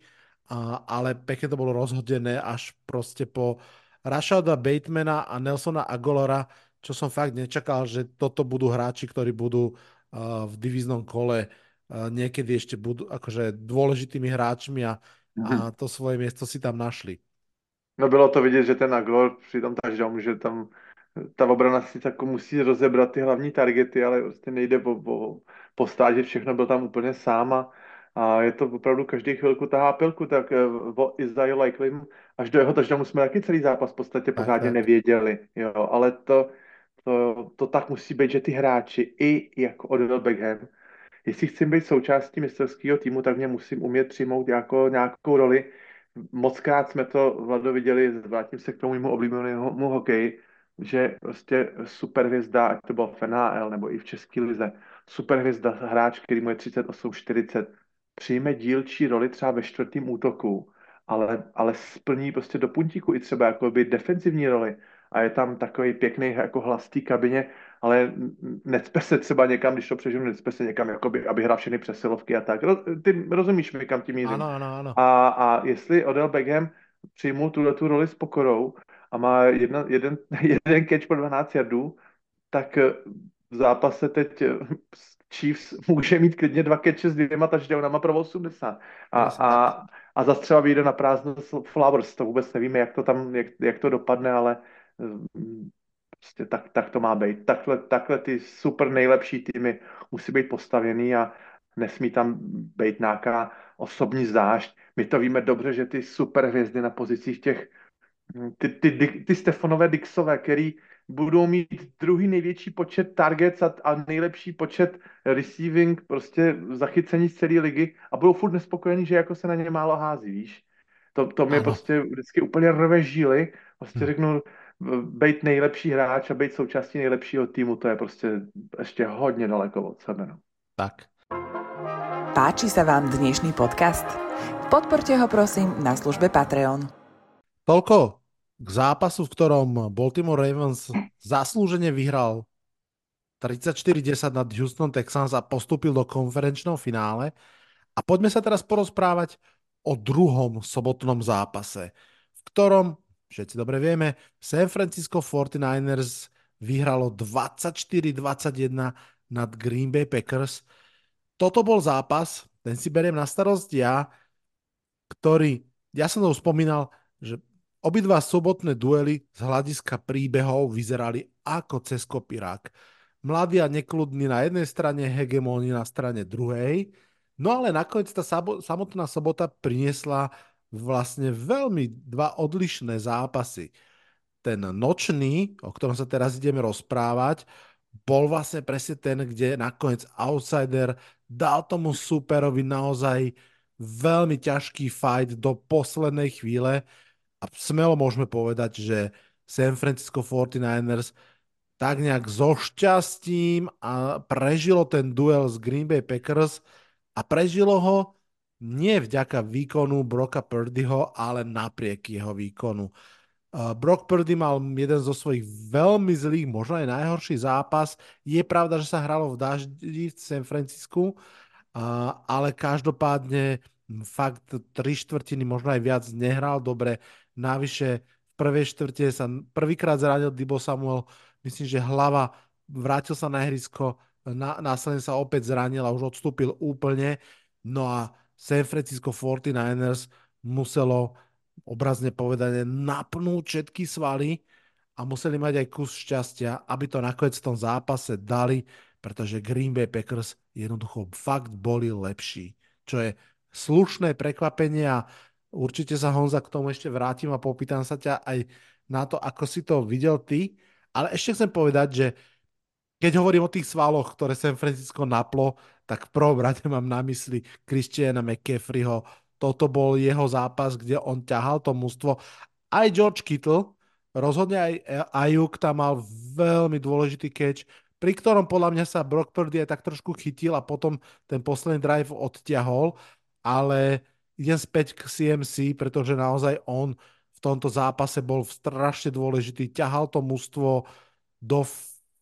ale pekne to bolo rozhodené až proste po Rashada Batemana a Nelsona Agolora, čo som fakt nečakal, že toto budú hráči, ktorí budú uh, v divíznom kole uh, niekedy ešte budú akože dôležitými hráčmi a, mm-hmm. a mhm. to svoje miesto si tam našli. No bylo to vidět, že ten Agolor při tom touchdownu, že tam ta obrana si jako musí rozebrat ty hlavní targety, ale prostě nejde po, po, postát, že všechno byl tam úplně sám a, a je to opravdu každý chvilku tahá pilku, tak eh, o Isaiah Likely až do jeho touchdownu jsme taky celý zápas v podstatě pořádně tak, tak. nevěděli, jo, ale to, to, to tak musí být, že ty hráči i jako Odell Beckham, jestli chci být součástí mistrovského týmu, tak mě musím umět přijmout jako nějakou roli. Mockrát jsme to, Vlado, viděli, vrátím se k tomu mému oblíbenému hokeji, že prostě superhvězda, ať to bylo v NHL nebo i v České lize, superhvězda, hráč, který mu je 38, 40, přijme dílčí roli třeba ve čtvrtém útoku, ale, ale splní prostě do puntíku i třeba jako by defenzivní roli a je tam takový pěkný jako hlas v té kabině, ale necpe se třeba někam, když to přežiju, necpe se někam, jakoby, aby hrál všechny přesilovky a tak. Ty rozumíš mi, kam tím mířím. Ano, ano, ano. A, a jestli Odell Beckham přijmul tuhle tu roli s pokorou a má jedna, jeden, jeden catch po 12 jardů, tak v zápase teď Chiefs může mít klidně dva catche s dvěma touchdownama pro 80. A, a, a zastřela vyjde na prázdno Flowers. To vůbec nevíme, jak to tam, jak, jak to dopadne, ale mm, prostě tak, tak to má být. Takhle, takhle ty super nejlepší týmy musí být postavený a nesmí tam být nějaká osobní zášť. My to víme dobře, že ty super hvězdy na pozicích těch ty, ty, ty, ty Stefanové Dixové, který budou mít druhý největší počet targets a, a nejlepší počet receiving, prostě zachycení z celé ligy a budou furt nespokojení, že jako se na ně málo hází, víš. To, to mě prostě vždycky úplně rve žíly. Prostě hmm. řeknu, být nejlepší hráč a být součástí nejlepšího týmu, to je prostě ještě hodně daleko od sebe. No. Tak. Páči sa vám dnešný podcast? Podporte ho prosím na službe Patreon. Toľko k zápasu, v ktorom Baltimore Ravens zaslúžene vyhral 34-10 nad Houston Texans a postupil do konferenčného finále. A poďme sa teraz porozprávať o druhom sobotnom zápase, v ktorom, všetci dobre vieme, San Francisco 49ers vyhralo 24-21 nad Green Bay Packers. Toto bol zápas, ten si beriem na starosť ja, ktorý, ja som to už spomínal, že Obidva sobotné duely z hľadiska príbehov vyzerali ako cez kopirák. Mladý a nekludný na jednej strane, hegemóni na strane druhej. No ale nakoniec tá samotná sobota priniesla vlastne veľmi dva odlišné zápasy. Ten nočný, o ktorom sa teraz ideme rozprávať, bol vlastne presne ten, kde nakoniec outsider dal tomu superovi naozaj veľmi ťažký fight do poslednej chvíle a smelo môžeme povedať, že San Francisco 49ers tak nejak so šťastím a prežilo ten duel s Green Bay Packers a prežilo ho nie vďaka výkonu Broka Purdyho, ale napriek jeho výkonu. Brock Purdy mal jeden zo svojich veľmi zlých, možno aj najhorší zápas. Je pravda, že sa hralo v daždi v San Francisku, ale každopádne fakt tri štvrtiny, možno aj viac, nehral dobre. Navyše v prvej štvrte sa prvýkrát zranil Dibo Samuel, myslím, že hlava, vrátil sa na ihrisko, na, následne sa opäť zranil a už odstúpil úplne. No a San Francisco 49ers muselo obrazne povedané napnúť všetky svaly a museli mať aj kus šťastia, aby to nakoniec v tom zápase dali, pretože Green Bay Packers jednoducho fakt boli lepší, čo je slušné prekvapenie a Určite sa Honza k tomu ešte vrátim a popýtam sa ťa aj na to, ako si to videl ty. Ale ešte chcem povedať, že keď hovorím o tých svaloch, ktoré San Francisco naplo, tak v prvom rade mám na mysli Christiana McCaffreyho. Toto bol jeho zápas, kde on ťahal to mústvo. Aj George Kittle rozhodne aj Ajuk tam mal veľmi dôležitý catch, pri ktorom podľa mňa sa Brock Purdy aj tak trošku chytil a potom ten posledný drive odťahol, ale idem späť k CMC, pretože naozaj on v tomto zápase bol strašne dôležitý, ťahal to mužstvo do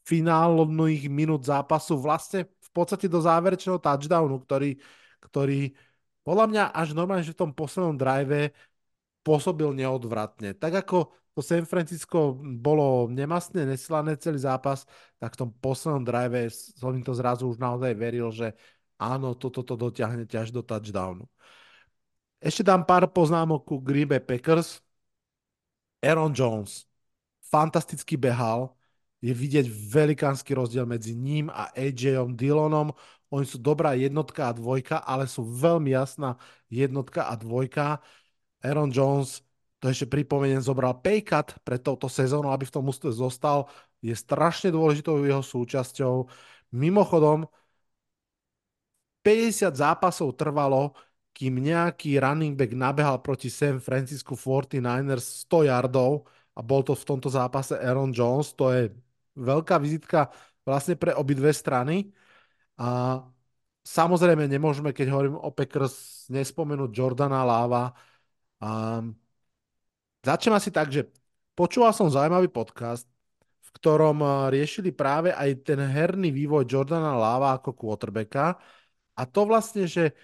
finálnych minút zápasu vlastne v podstate do záverečného touchdownu, ktorý, ktorý podľa mňa až normálne, že v tom poslednom drive pôsobil neodvratne. Tak ako to San Francisco bolo nemastne neslané celý zápas, tak v tom poslednom drive som im to zrazu už naozaj veril, že áno, toto to dotiahnete až do touchdownu. Ešte dám pár poznámok ku Green Bay Packers. Aaron Jones fantasticky behal, je vidieť velikánsky rozdiel medzi ním a AJom Dillonom. Oni sú dobrá jednotka a dvojka, ale sú veľmi jasná jednotka a dvojka. Aaron Jones to ešte pripomeniem, zobral paycut pre touto sezónu, aby v tom ústve zostal. Je strašne dôležitou jeho súčasťou. Mimochodom, 50 zápasov trvalo, kým nejaký running back nabehal proti San Francisco 49ers 100 yardov a bol to v tomto zápase Aaron Jones. To je veľká vizitka vlastne pre obidve strany. A samozrejme nemôžeme, keď hovorím o Packers, nespomenúť Jordana Lava. A Začnem asi tak, že počúval som zaujímavý podcast, v ktorom eh, riešili práve aj ten herný vývoj Jordana Lava ako quarterbacka a to vlastne, že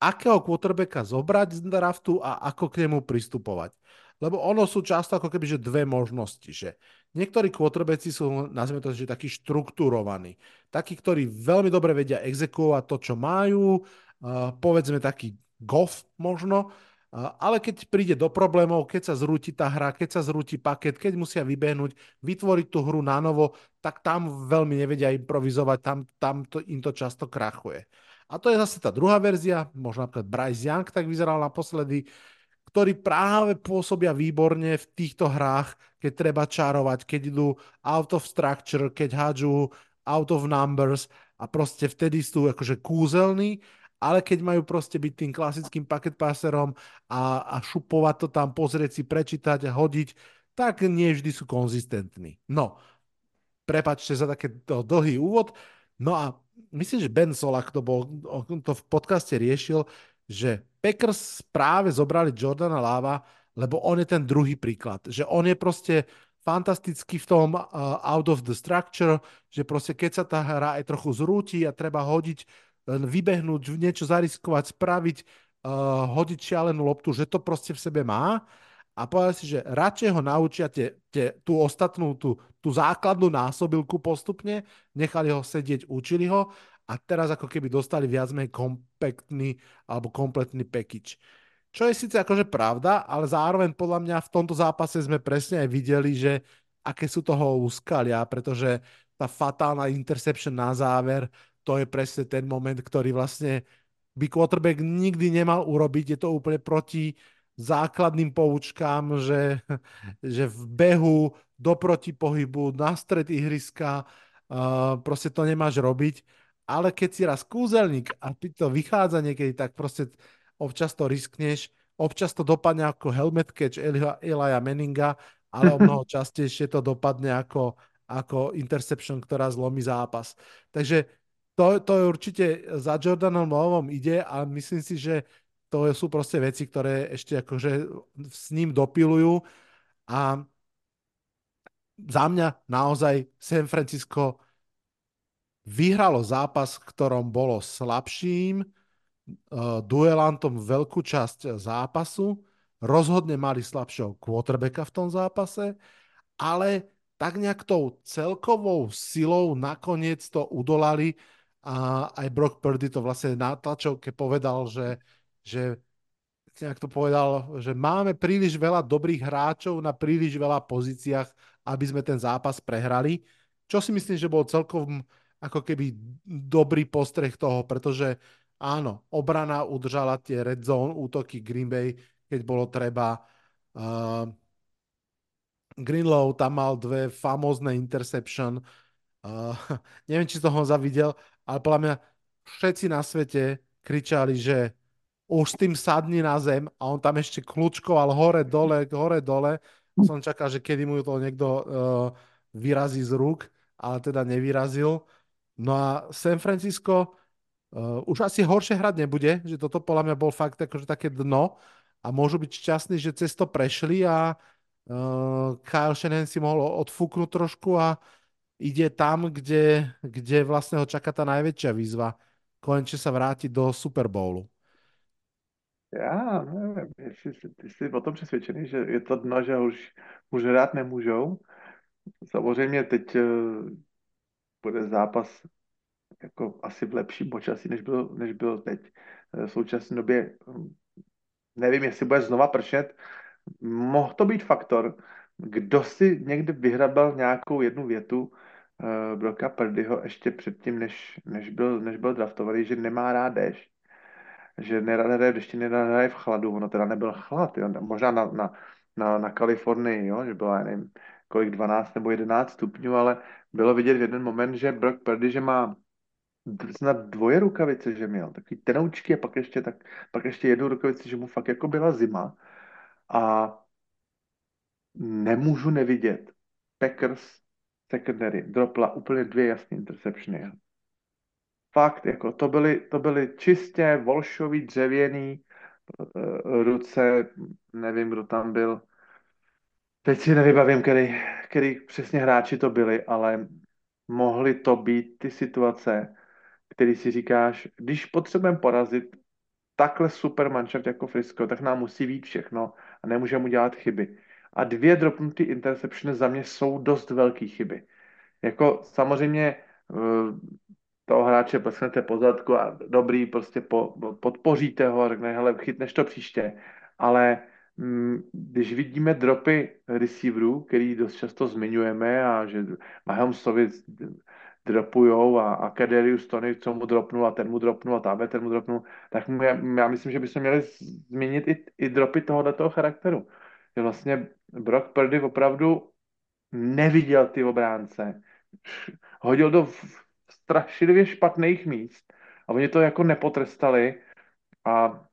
akého quarterbacka zobrať z draftu a ako k nemu pristupovať. Lebo ono sú často ako keby, že dve možnosti, že niektorí quarterbacki sú, nazvime to, že takí štruktúrovaní. Takí, ktorí veľmi dobre vedia exekuovať to, čo majú, uh, povedzme taký gof možno, ale keď príde do problémov, keď sa zrúti tá hra, keď sa zrúti paket, keď musia vybehnúť, vytvoriť tú hru na novo, tak tam veľmi nevedia improvizovať, tam, tam to, im to často krachuje. A to je zase tá druhá verzia, možno napríklad Bryce Young tak vyzeral naposledy, ktorí práve pôsobia výborne v týchto hrách, keď treba čarovať, keď idú out of structure, keď hádžu out of numbers a proste vtedy sú akože kúzelní ale keď majú proste byť tým klasickým paket passerom a, a šupovať to tam, pozrieť si, prečítať a hodiť, tak nie vždy sú konzistentní. No, prepačte za takýto dlhý úvod. No a myslím, že Ben Solak to, bol, to v podcaste riešil, že Packers práve zobrali Jordana Lava, lebo on je ten druhý príklad. Že on je proste fantastický v tom uh, out of the structure, že proste keď sa tá hra aj trochu zrúti a treba hodiť len vybehnúť, niečo zariskovať, spraviť, uh, hodiť šialenú loptu, že to proste v sebe má a povedať si, že radšej ho naučia tie, tie, tú ostatnú, tú, tú základnú násobilku postupne, nechali ho sedieť, učili ho a teraz ako keby dostali viac menej kompaktný alebo kompletný package. Čo je síce akože pravda, ale zároveň podľa mňa v tomto zápase sme presne aj videli, že aké sú toho úskalia, pretože tá fatálna interception na záver, to je presne ten moment, ktorý vlastne by quarterback nikdy nemal urobiť. Je to úplne proti základným poučkám, že, že v behu do protipohybu, na stred ihriska, uh, proste to nemáš robiť. Ale keď si raz kúzelník a ty to vychádza niekedy, tak proste občas to riskneš, občas to dopadne ako helmet catch Elia Meninga, ale o mnoho častejšie to dopadne ako, ako interception, ktorá zlomí zápas. Takže to, to je určite za Jordanom Lovom ide a myslím si, že to sú proste veci, ktoré ešte akože s ním dopilujú a za mňa naozaj San Francisco vyhralo zápas, ktorom bolo slabším uh, duelantom veľkú časť zápasu, rozhodne mali slabšieho quarterbacka v tom zápase, ale tak nejak tou celkovou silou nakoniec to udolali a aj Brock Purdy to vlastne na tlačovke povedal, že, že nejak to povedal, že máme príliš veľa dobrých hráčov na príliš veľa pozíciách, aby sme ten zápas prehrali. Čo si myslím, že bol celkom ako keby dobrý postreh toho, pretože áno, obrana udržala tie red zone útoky Green Bay, keď bolo treba. Uh, Greenlow tam mal dve famózne interception. Uh, neviem, či som ho zavidel, ale podľa mňa všetci na svete kričali, že už tým sadni na zem a on tam ešte kľúčkoval hore, dole, hore, dole som čakal, že kedy mu to niekto uh, vyrazí z rúk, ale teda nevyrazil. No a San Francisco uh, už asi horšie hrať nebude, že toto podľa mňa bol fakt akože také dno a môžu byť šťastní, že cez to prešli a uh, Kyle Shanahan si mohol odfúknuť trošku a ide tam, kde, kde vlastne ho čaká tá najväčšia výzva. Konečne sa vrátiť do Super Bowlu. Já nevím, jestli, ty jsi o tom přesvědčený, že je to dno, že už, už hrát nemůžou. Samozřejmě teď uh, bude zápas jako asi v lepším počasí, než byl, než byl teď. Eh, v současné době hm, nevím, jestli bude znova pršet. Mohl to být faktor, kdo si někdy vyhrabal nějakou jednu větu uh, Broka Purdyho ještě předtím, než, než, byl, než byl draftovaný, že nemá rád déšť že nerad hraje v dešti, nerad hraje v chladu, ono teda nebyl chlad, jo? možná na, na, na, na Kalifornii, jo? že bylo, já nevím, kolik 12 nebo 11 stupňů, ale bylo vidět v jeden moment, že Brock Purdy, že má snad dvoje rukavice, že měl, takový tenoučky a pak ještě, tak, pak ještě jednu rukavici, že mu fakt jako byla zima a nemůžu nevidět. Packers secondary dropla úplně dvě jasné interceptiony. Fakt, jako to byly, to byly čistě volšový, dřevěný uh, ruce, nevím, kdo tam byl. Teď si nevybavím, který, který přesně hráči to byli, ale mohly to být ty situace, který si říkáš, když potřebujeme porazit takhle super manšaft jako Frisco, tak nám musí být všechno a nemůžeme udělat chyby. A dvě dropnutý interception za mě jsou dost velké chyby. Jako samozřejmě toho hráče plesknete po zadku a dobrý, prostě po, podpoříte ho a řekne, hele, chytneš to příště. Ale mm, když vidíme dropy receiverů, který dost často zmiňujeme a že Mahomesovi dropujou a, a Kaderius Tony, co mu dropnul a ten mu dropnul a tamhle ten mu dropnul, tak mu, já, já myslím, že bychom měli změnit i, i dropy tohoto toho charakteru. Že vlastně Brock Purdy opravdu neviděl ty obránce. Hodil do strašlivě špatných míst a oni to jako nepotrestali a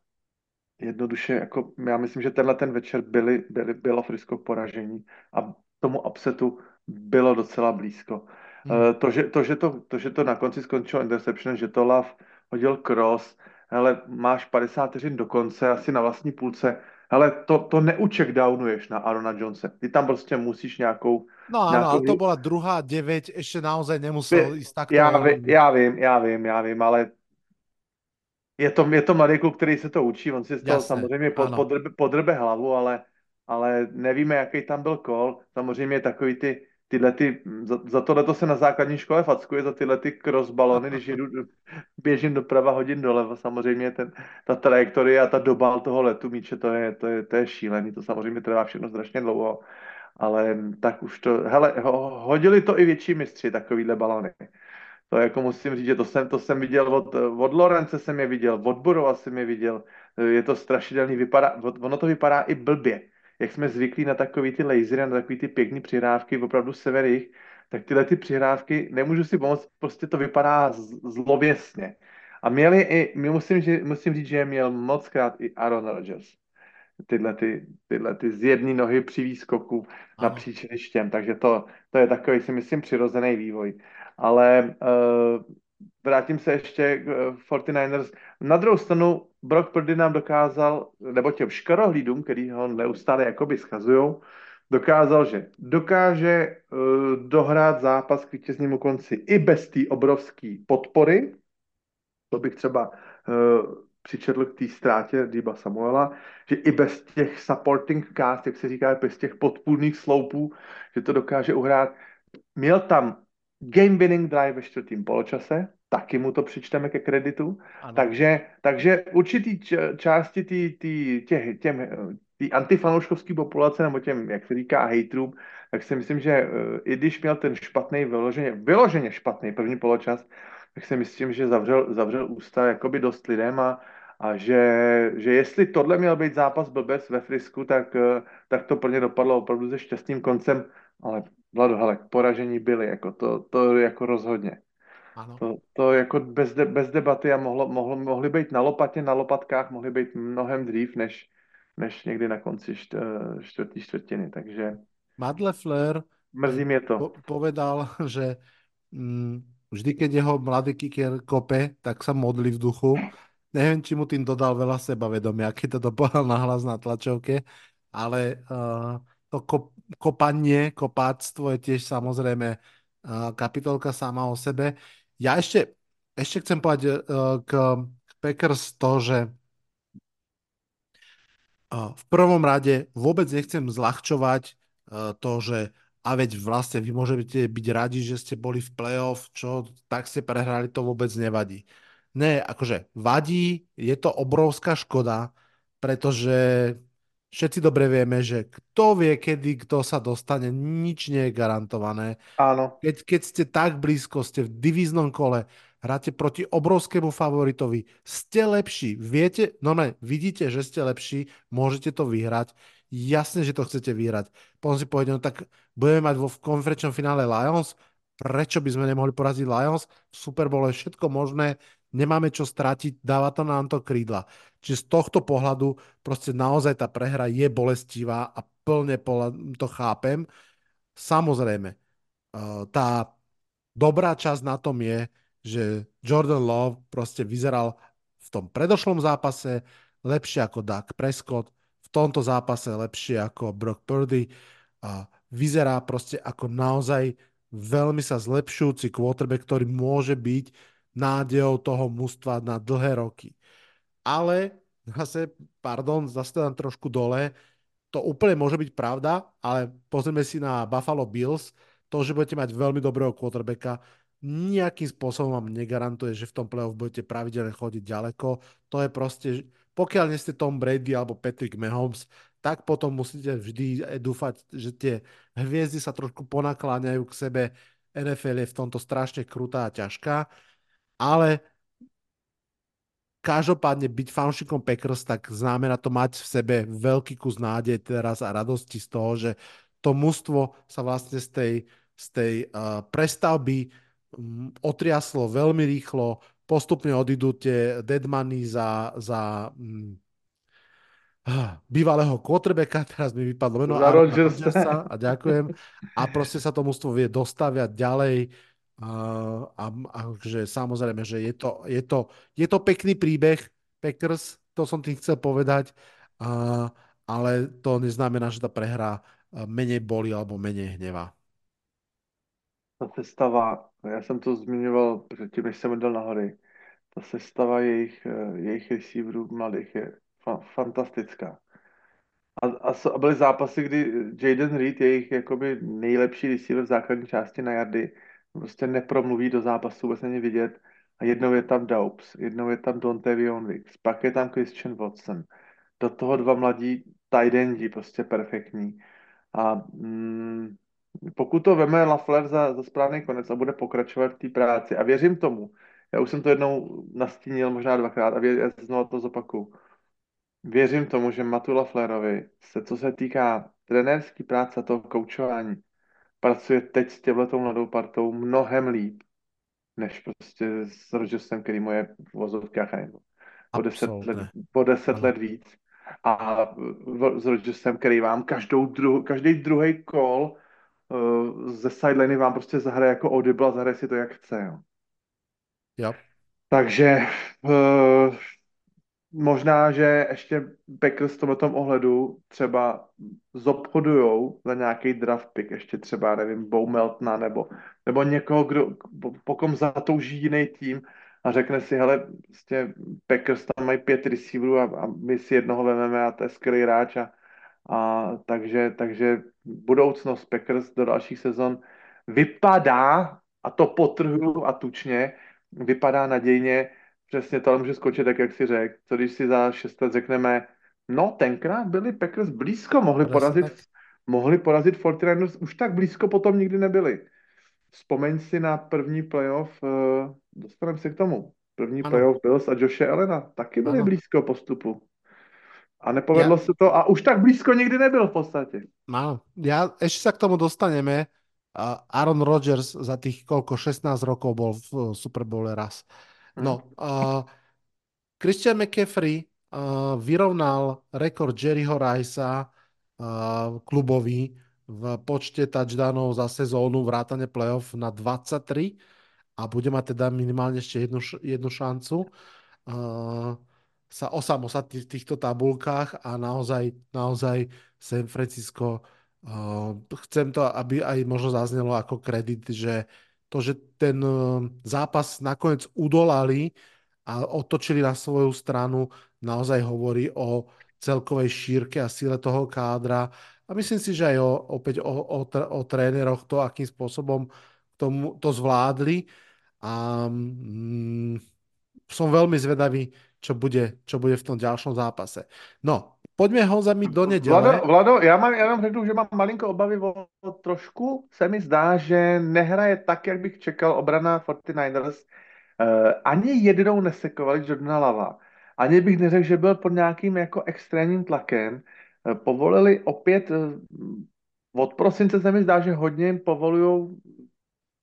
jednoduše, jako já myslím, že tenhle ten večer byli, byli, bylo Frisko poražení a tomu upsetu bylo docela blízko. Hmm. To, že, to, že to, to, že to na konci skončilo interception, že to Love hodil cross, hele, máš 50 vteřin do konce, asi na vlastní půlce, hele, to, to neucheckdownuješ na Arona Jonese. Ty tam prostě musíš nějakou No áno, ale to bola druhá 9, ešte naozaj nemusel ísť takto. Já, ví, já vím, já vím, já vím, ale je to, je to mladý kluk, který se to učí, on si z toho Jasne, samozřejmě pod, podrbe, podrbe hlavu, ale, ale nevíme, jaký tam byl kol. Samozřejmě takový ty, tyhle ty, za, za tohle se na základní škole fackuje, za tyhle ty cross balony, když jedu, běžím doprava, hodin doleva, samozřejmě ten, ta trajektorie a ta doba toho letu míče, to je, to je, to je šílený, to samozřejmě trvá všechno strašně dlouho ale tak už to, hele, hodili to i větší mistři, takovýhle balony. To jako musím říct, že to jsem, to jsem viděl od, od Lorence jsem je viděl, od Burova jsem je viděl, je to strašidelný, vypadá, ono to vypadá i blbě. Jak jsme zvyklí na takový ty lasery, na takový ty pěkný přihrávky, opravdu severých, tak tyhle ty přihrávky, nemůžu si pomoct, prostě to vypadá zlověsně. A měli i, musím, že, musím říct, že měl moc krát i Aaron Rodgers tyhle, ty, tyhle ty z jedné nohy při výskoku na hřištěm, takže to, to je takový, si myslím, přirozený vývoj. Ale uh, vrátím se ještě k uh, 49ers. Na druhou stranu Brock Purdy nám dokázal, nebo těm škarohlídům, který ho neustále jakoby schazují, dokázal, že dokáže uh, dohrát zápas k vítěznímu konci i bez té obrovské podpory. To bych třeba uh, přičetl k té ztrátě Diba Samuela, že i bez těch supporting cast, jak se říká, bez těch podpůrných sloupů, že to dokáže uhrát. Měl tam game winning drive ve čtvrtým poločase, taky mu to přičteme ke kreditu, takže, takže určitý části tý, tý, těch, těm, tý antifanouškovský populace, nebo těm, jak se říká, haterům, tak si myslím, že uh, i když měl ten špatný, vyloženě, vyloženě špatný první poločas, tak si myslím, že zavřel, zavřel ústa jakoby dost lidem a, a že, že jestli tohle měl být zápas blbec ve Frisku, tak, eh, tak to pro ně dopadlo opravdu se šťastným koncem, ale Vlado, hele, poražení byly, jako to, to jako rozhodně. Ano. To, to jako bez, de, bez debaty a mohlo, mohlo, mohli být na lopatě, na lopatkách, mohli být mnohem dřív, než, než někdy na konci čtvrtý čtvrtiny, takže Matt Leffler mrzí mě to. po povedal, že mm, vždy, keď jeho mladý kiker kope, tak sa modlí v duchu. Neviem, či mu tým dodal veľa sebavedomia, keď to povedal nahlas na tlačovke, ale uh, to kop, kopanie, kopáctvo je tiež samozrejme uh, kapitolka sama o sebe. Ja ešte, ešte chcem povedať uh, k, k Packers to, že uh, v prvom rade vôbec nechcem zľahčovať uh, to, že a veď vlastne vy môžete byť radi, že ste boli v playoff, čo tak ste prehrali, to vôbec nevadí. Ne, akože vadí, je to obrovská škoda, pretože všetci dobre vieme, že kto vie, kedy kto sa dostane, nič nie je garantované. Áno. Keď, keď ste tak blízko, ste v divíznom kole, hráte proti obrovskému favoritovi, ste lepší, viete, no ne, vidíte, že ste lepší, môžete to vyhrať jasne, že to chcete vyhrať. Potom si povedal, no tak budeme mať vo konferenčnom finále Lions, prečo by sme nemohli poraziť Lions? V Super Bowl je všetko možné, nemáme čo stratiť, dáva to nám to krídla. Čiže z tohto pohľadu proste naozaj tá prehra je bolestivá a plne to chápem. Samozrejme, eh, tá dobrá časť na tom je, že Jordan Love proste vyzeral v tom predošlom zápase lepšie ako Doug Prescott, v tomto zápase lepšie ako Brock Purdy a vyzerá proste ako naozaj veľmi sa zlepšujúci quarterback, ktorý môže byť nádejou toho mužstva na dlhé roky. Ale zase, pardon, zase tam trošku dole, to úplne môže byť pravda, ale pozrieme si na Buffalo Bills, to, že budete mať veľmi dobrého quarterbacka, nejakým spôsobom vám negarantuje, že v tom playoff budete pravidelne chodiť ďaleko. To je proste, pokiaľ nie ste Tom Brady alebo Patrick Mahomes, tak potom musíte vždy dúfať, že tie hviezdy sa trošku ponakláňajú k sebe. NFL je v tomto strašne krutá a ťažká, ale každopádne byť fanšikom Packers, tak znamená to mať v sebe veľký kus nádej teraz a radosti z toho, že to mužstvo sa vlastne z tej, z tej uh, prestavby um, otriaslo veľmi rýchlo, postupne odídu tie deadmany za, za um, bývalého quarterbacka, teraz mi vypadlo meno Rodgersa a ďakujem. A proste sa to mužstvo vie dostaviať ďalej a, a, že samozrejme, že je to, je, to, je to pekný príbeh Packers, to som tým chcel povedať, a, ale to neznamená, že tá prehra menej boli alebo menej hnevá. Ta sestava, já jsem to zmiňoval předtím, než jsem jel na hory, ta sestava jejich, eh, jejich receiverů mladých je fa- fantastická. A, a, a byly zápasy, kdy Jaden Reed, jejich jakoby nejlepší receiver v základní části na jardy, prostě nepromluví do zápasu, vůbec není vidět. A jednou je tam Daubs, jednou je tam Dontavion Wicks, pak je tam Christian Watson. Do toho dva mladí tight endi, prostě perfektní. A mm, pokud to veme Lafler za, za správný konec a bude pokračovat v té práci, a věřím tomu, já už jsem to jednou nastínil, možná dvakrát, a vě, znovu to zopaku. Věřím tomu, že Matu Laflerovi se, co se týká trenérský práce a toho koučování, pracuje teď s těmhletou mladou partou mnohem líp, než prostě s Rodgersem, který mu je v vozovkách o deset let, o deset let víc. A s Rodgersem, který vám každou dru, každý druhý kol uh, ze sideliny vám prostě zahraje jako audible a zahraje si to, jak chce. Jo. Jo. Takže uh, možná, že ještě Packers v tomto ohledu třeba zobchodujou za nějaký draft pick, ještě třeba, nevím, Bow Meltna nebo, nebo někoho, kdo, pokom zatouží jiný tým a řekne si, hele, prostě Packers tam mají pět receiverů a, a my si jednoho vememe a to je skvělý hráč a, a takže, takže budoucnost Packers do dalších sezon vypadá, a to potrhu a tučně, vypadá nadějně, přesně to může skočit tak, jak si řekl. Co když si za 6 let řekneme, no tenkrát byli Packers blízko, mohli Presne. porazit, mohli porazit 49ers, už tak blízko potom nikdy nebyli. Vzpomeň si na první playoff, uh, dostaneme se k tomu. První ano. playoff Bills a Joshe Elena, taky byli ano. blízko postupu. A nepovedlo ja... se to a už tak blízko nikdy nebyl v podstatě. Áno, ja, ešte sa k tomu dostaneme. Aaron Rodgers za tých koľko, 16 rokov bol v Super Bowle raz. No, uh, Christian McCaffrey vyrovnal rekord Jerryho Ricea klubový v počte touchdownov za sezónu vrátane playoff na 23 a bude mať teda minimálne ešte jednu, jednu šancu. Sa osamosať v týchto tabulkách a naozaj, naozaj San Francisco chcem to, aby aj možno zaznelo ako kredit, že to, že ten uh, zápas nakoniec udolali a otočili na svoju stranu, naozaj hovorí o celkovej šírke a síle toho kádra. A myslím si, že aj o, opäť o, o, o tréneroch to, akým spôsobom tomu, to zvládli. A mm, som veľmi zvedavý, čo bude, čo bude v tom ďalšom zápase. No, pojďme ho zamít do neděle. Vlado, Vlado, já mám, já mám řeknu, že mám malinko obavy o, o trošku. Se mi zdá, že nehraje tak, jak bych čekal obrana 49ers. Uh, ani jednou nesekovali Jordana Lava. Ani bych neřekl, že byl pod nějakým jako extrémním tlakem. Uh, povolili opět, uh, od prosince se mi zdá, že hodně jim povolují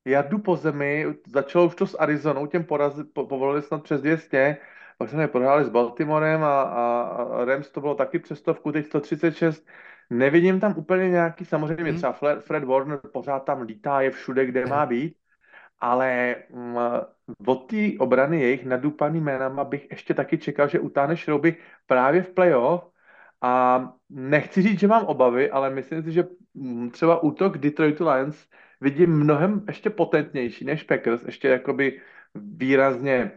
jardu po zemi, začalo už to s Arizonou, těm porazi, po, povolili snad přes 200, pak jsme prohráli s Baltimorem a, a, Rams to bylo taky přes stovku, teď 136. Nevidím tam úplně nějaký, samozřejmě hmm. třeba Fred, Fred Warner pořád tam lítá, je všude, kde má být, ale m, mm, od té obrany jejich nadupaný jménama bych ještě taky čekal, že utáhne šrouby právě v playoff a nechci říct, že mám obavy, ale myslím si, že mm, třeba útok Detroitu Lions vidím mnohem ještě potentnější než Packers, ještě jakoby výrazně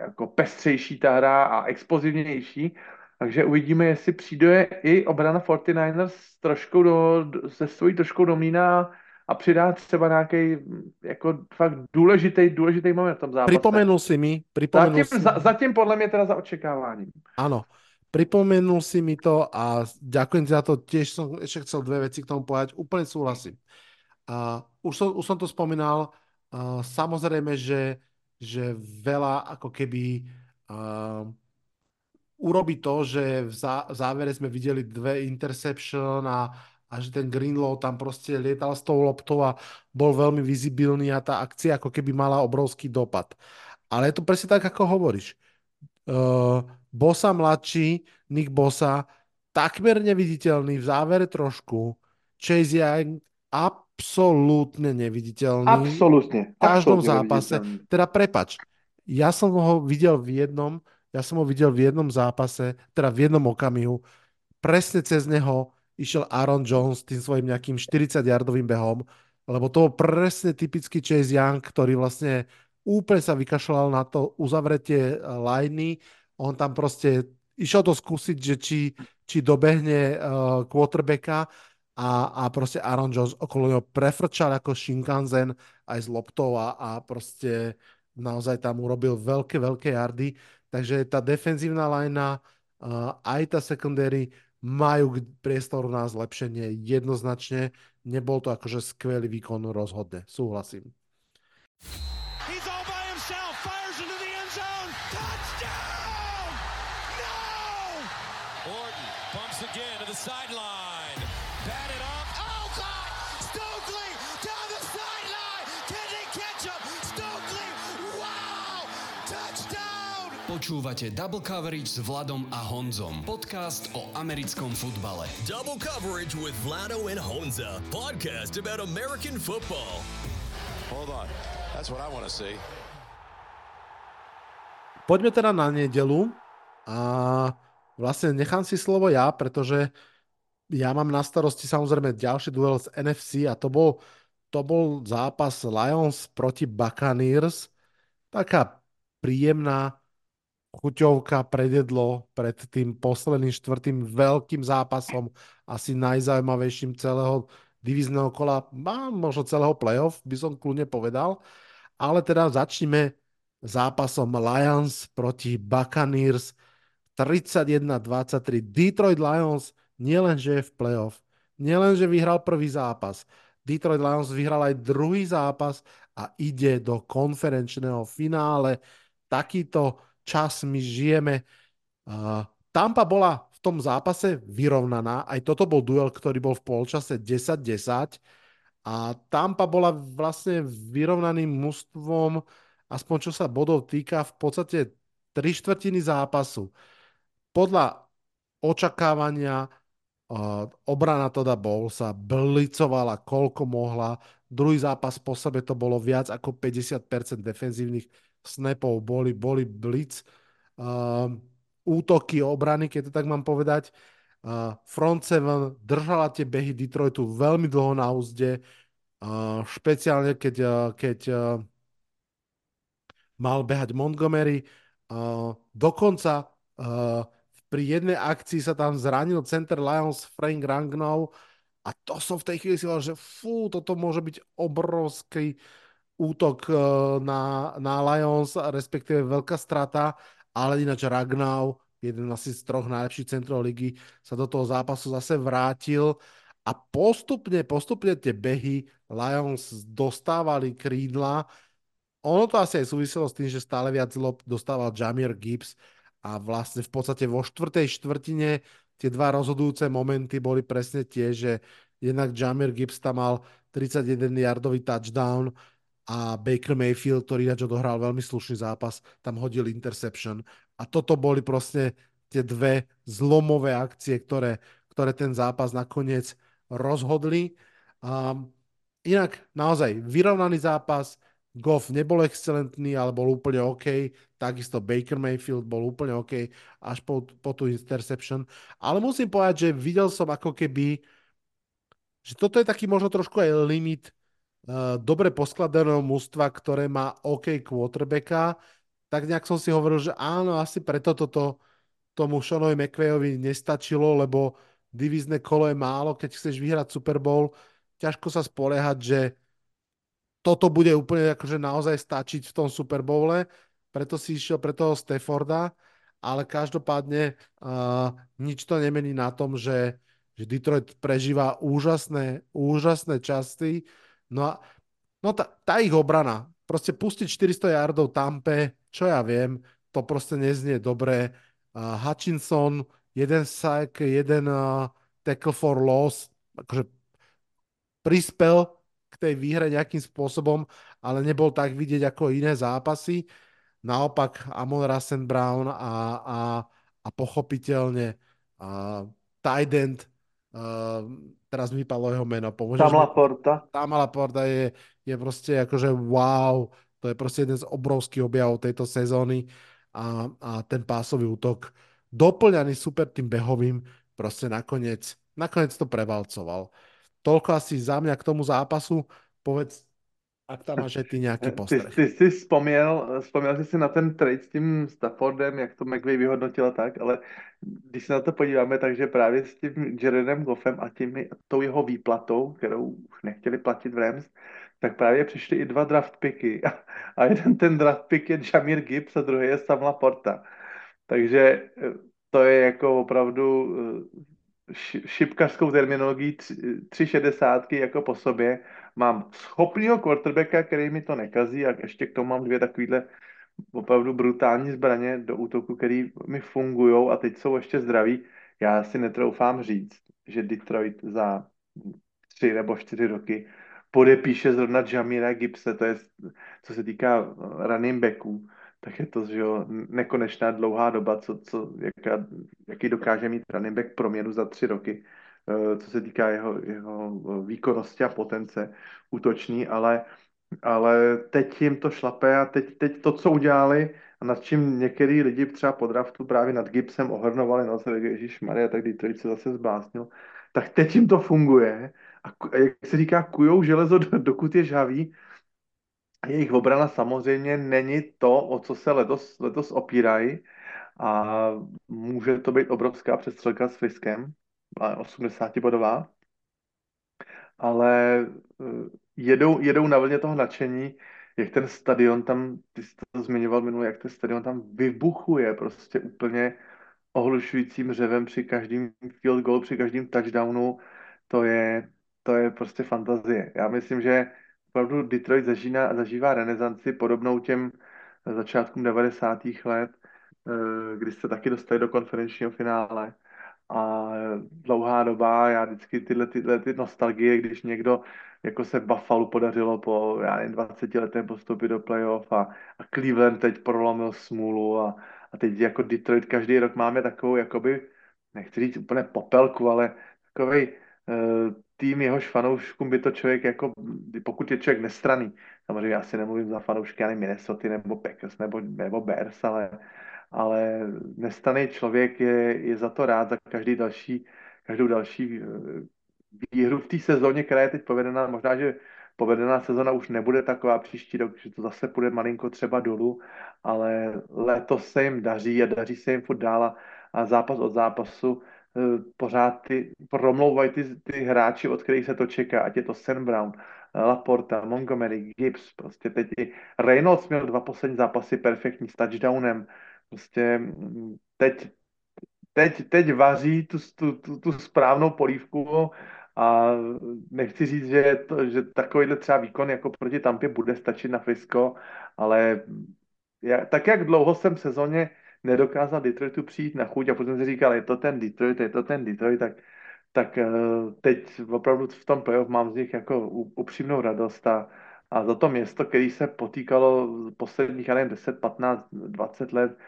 jako pestřejší ta hra a expozivnější. Takže uvidíme, jestli přijde i obrana 49ers trošku do, se svojí troškou do mína a přidá třeba nějaký jako fakt důležitý, důležitý moment v tom zápase. Připomenul si mi. Připomenul zatím, si... Za, zatím podle mě teda za očekáváním. Ano. Pripomenul si mi to a ďakujem za to. Tiež som ešte chcel dve veci k tomu povedať. Úplne súhlasím. A už, som, už som to spomínal. Uh, samozrejme, že, že veľa ako keby uh, urobí to, že v, zá, v závere sme videli dve interception a, a že ten Greenlow tam prostě lietal s tou loptou a bol veľmi vizibilný a tá akcia ako keby mala obrovský dopad. Ale je to presne tak, ako hovoríš. Uh, Bosa mladší, Nick Bosa, takmer neviditeľný, v závere trošku. Chase Young absolútne neviditeľný. Absolútne. V každom zápase. Teda prepač, ja som ho videl v jednom, ja som ho videl v jednom zápase, teda v jednom okamihu, presne cez neho išiel Aaron Jones tým svojim nejakým 40-yardovým behom, lebo to bol presne typický Chase Young, ktorý vlastne úplne sa vykašľal na to uzavretie liney on tam prostě išel to skúsiť, že či, či dobehne uh, quarterbacka a, a prostě Aaron Jones okolo něho prefrčal jako Shinkansen aj s loptou a, a prostě naozaj tam urobil veľké, veľké jardy. Takže ta defenzívna linea uh, aj ta secondary majú priestoru na zlepšenie jednoznačne. Nebol to akože skvelý výkon rozhodne. Súhlasím. Počúvate Double Coverage s Vladom a Honzom. Podcast o americkom futbale. Double Coverage with Vlado and Honza. Podcast about American football. Hold on. That's what I want to see. Poďme teda na nedelu a vlastne nechám si slovo ja, pretože ja mám na starosti samozrejme ďalší duel z NFC a to bol, to bol zápas Lions proti Buccaneers. Taká príjemná chuťovka predjedlo pred tým posledným štvrtým veľkým zápasom, asi najzaujímavejším celého divizného kola, a možno celého playoff, by som kľudne povedal. Ale teda začneme zápasom Lions proti Buccaneers 31-23. Detroit Lions nielenže je v playoff, nielenže vyhral prvý zápas, Detroit Lions vyhral aj druhý zápas a ide do konferenčného finále. Takýto čas my žijeme. Uh, Tampa bola v tom zápase vyrovnaná, aj toto bol duel, ktorý bol v polčase 10-10 a Tampa bola vlastne vyrovnaným mužstvom, aspoň čo sa bodov týka, v podstate tri štvrtiny zápasu. podľa očakávania uh, obrana Toda sa blicovala koľko mohla. Druhý zápas po sebe to bolo viac ako 50% defenzívnych snapov, boli, boli blitz. Uh, útoky, obrany, keď to tak mám povedať. Uh, front seven držala tie behy Detroitu veľmi dlho na úzde, uh, špeciálne keď, uh, keď uh, mal behať Montgomery. Uh, dokonca uh, pri jednej akcii sa tam zranil center Lions Frank Rangnow a to som v tej chvíli si hovoril, že fú, toto môže byť obrovský útok na, na Lions, respektíve veľká strata ale ináč Ragnau, jeden asi z troch najlepších centrov ligy, sa do toho zápasu zase vrátil a postupne, postupne tie behy Lions dostávali krídla. Ono to asi aj súviselo s tým, že stále viac lob dostával Jamir Gibbs a vlastne v podstate vo štvrtej štvrtine tie dva rozhodujúce momenty boli presne tie, že jednak Jamir Gibbs tam mal 31 yardový touchdown a Baker Mayfield, ktorý ináč odohral veľmi slušný zápas, tam hodil interception. A toto boli proste tie dve zlomové akcie, ktoré, ktoré ten zápas nakoniec rozhodli. Um, inak naozaj vyrovnaný zápas, Goff nebol excelentný, ale bol úplne OK. Takisto Baker Mayfield bol úplne OK až po, po tú interception. Ale musím povedať, že videl som ako keby, že toto je taký možno trošku aj limit dobre poskladaného mužstva, ktoré má OK quarterbacka, tak nejak som si hovoril, že áno, asi preto toto tomu Seanovi McVayovi nestačilo, lebo divízne kolo je málo, keď chceš vyhrať Super Bowl, ťažko sa spoliehať, že toto bude úplne akože naozaj stačiť v tom Super Bowle, preto si išiel pre toho Stafforda, ale každopádne uh, nič to nemení na tom, že, že Detroit prežíva úžasné, úžasné časti, No a no tá, tá ich obrana, proste pustiť 400 yardov Tampe, čo ja viem, to proste neznie dobre. Uh, Hutchinson, jeden sack, jeden uh, tackle for loss, akože prispel k tej výhre nejakým spôsobom, ale nebol tak vidieť ako iné zápasy. Naopak Amon Rassen Brown a, a, a pochopiteľne uh, tight end uh, teraz mi vypadlo jeho meno. Pomôžeš Tam Laporta. Tam Laporta je, je proste akože wow, to je proste jeden z obrovských objavov tejto sezóny a, a ten pásový útok doplňaný super tým behovým proste nakoniec, nakoniec to prevalcoval. Toľko asi za mňa k tomu zápasu. Povedz, ak tam máš ty nějaký postreh. Ty, ty jsi vzpomněl, vzpomněl jsi si na ten trade s tím Staffordem, jak to McVay vyhodnotil tak, ale když se na to podíváme, takže právě s tím Jaredem Goffem a tím, tou jeho výplatou, kterou už nechtěli platit v Rams, tak právě přišly i dva draft picky. A, jeden ten draft pick je Jamir Gibbs a druhý je Sam Laporta. Takže eh, to je jako opravdu eh, šipkařskou terminologií tři šedesátky jako po sobě. Mám schopného quarterbacka, který mi to nekazí a ještě k tomu mám dvě takovýhle opravdu brutální zbraně do útoku, který mi fungují a teď jsou ještě zdraví. Já si netroufám říct, že Detroit za tři nebo čtyři roky podepíše zrovna Jamira Gibse, to je, co se týká running backů, tak je to že jo, nekonečná dlouhá doba, co, co, jaká, jaký dokáže mít running back proměnu za tři roky, eh, co se týká jeho, jeho výkonnosti a potence útoční, ale, ale teď jim to šlape a teď, teď to, co udělali a nad čím některý lidi třeba po draftu právě nad Gibsem ohrnovali, no se Ježíš Maria, tak Detroit se zase zbásnil, tak teď jim to funguje a jak se říká, kujou železo, dokud je žhavý, jejich obrana samozřejmě není to, o co se letos, letos opírají a může to být obrovská přestřelka s Fiskem, 80 bodová, ale eh, jedou, jedou na vlně toho nadšení, jak ten stadion tam, ty jsi to zmiňoval minule, jak ten stadion tam vybuchuje prostě úplně ohlušujícím řevem při každém field goal, při každém touchdownu, to je, to je prostě fantazie. Já myslím, že opravdu Detroit zažíná, zažívá renesanci podobnou těm začátkům 90. let, eh, kdy se taky dostali do konferenčního finále. A dlouhá doba, já vždycky tyhle, tyhle ty nostalgie, když někdo jako se Buffalo podařilo po, já nevím, 20 letém postoupit do playoff a, a Cleveland teď prolomil smůlu a, a teď jako Detroit každý rok máme takovou, jakoby, nechci říct úplně popelku, ale takový uh, tým jehož fanouškům by to člověk jako, pokud je člověk nestraný, samozřejmě já si nemluvím za fanoušky ani Minnesota nebo Packers nebo, nebo Bears, ale, ale nestraný člověk je, je za to rád, za každý další, každou další eh, výhru v té sezóně, která je teď povedená, možná, že povedená sezona už nebude taková příští rok, že to zase půjde malinko třeba dolů, ale letos se jim daří a daří se jim furt dál a zápas od zápasu Eh, pořád ty, promlouvají ty, ty hráči, od kterých se to čeká, ať je to Sam Brown, Laporta, Montgomery, Gibbs, prostě teď i Reynolds měl dva poslední zápasy perfektní s touchdownem, prostě teď, teď, teď vaří tu, tu, tu, tu správnou polívku a nechci říct, že, to, že takovýhle třeba výkon jako proti Tampě bude stačit na Frisco, ale já, tak jak dlouho jsem v sezóně nedokázal Detroitu přijít na chuť a potom si říkal, je to ten Detroit, je to ten Detroit, tak, tak eh, teď opravdu v tom playoff mám z nich jako upřímnou radost a, a za to město, který se potýkalo posledních, já nevím, 10, 15, 20 let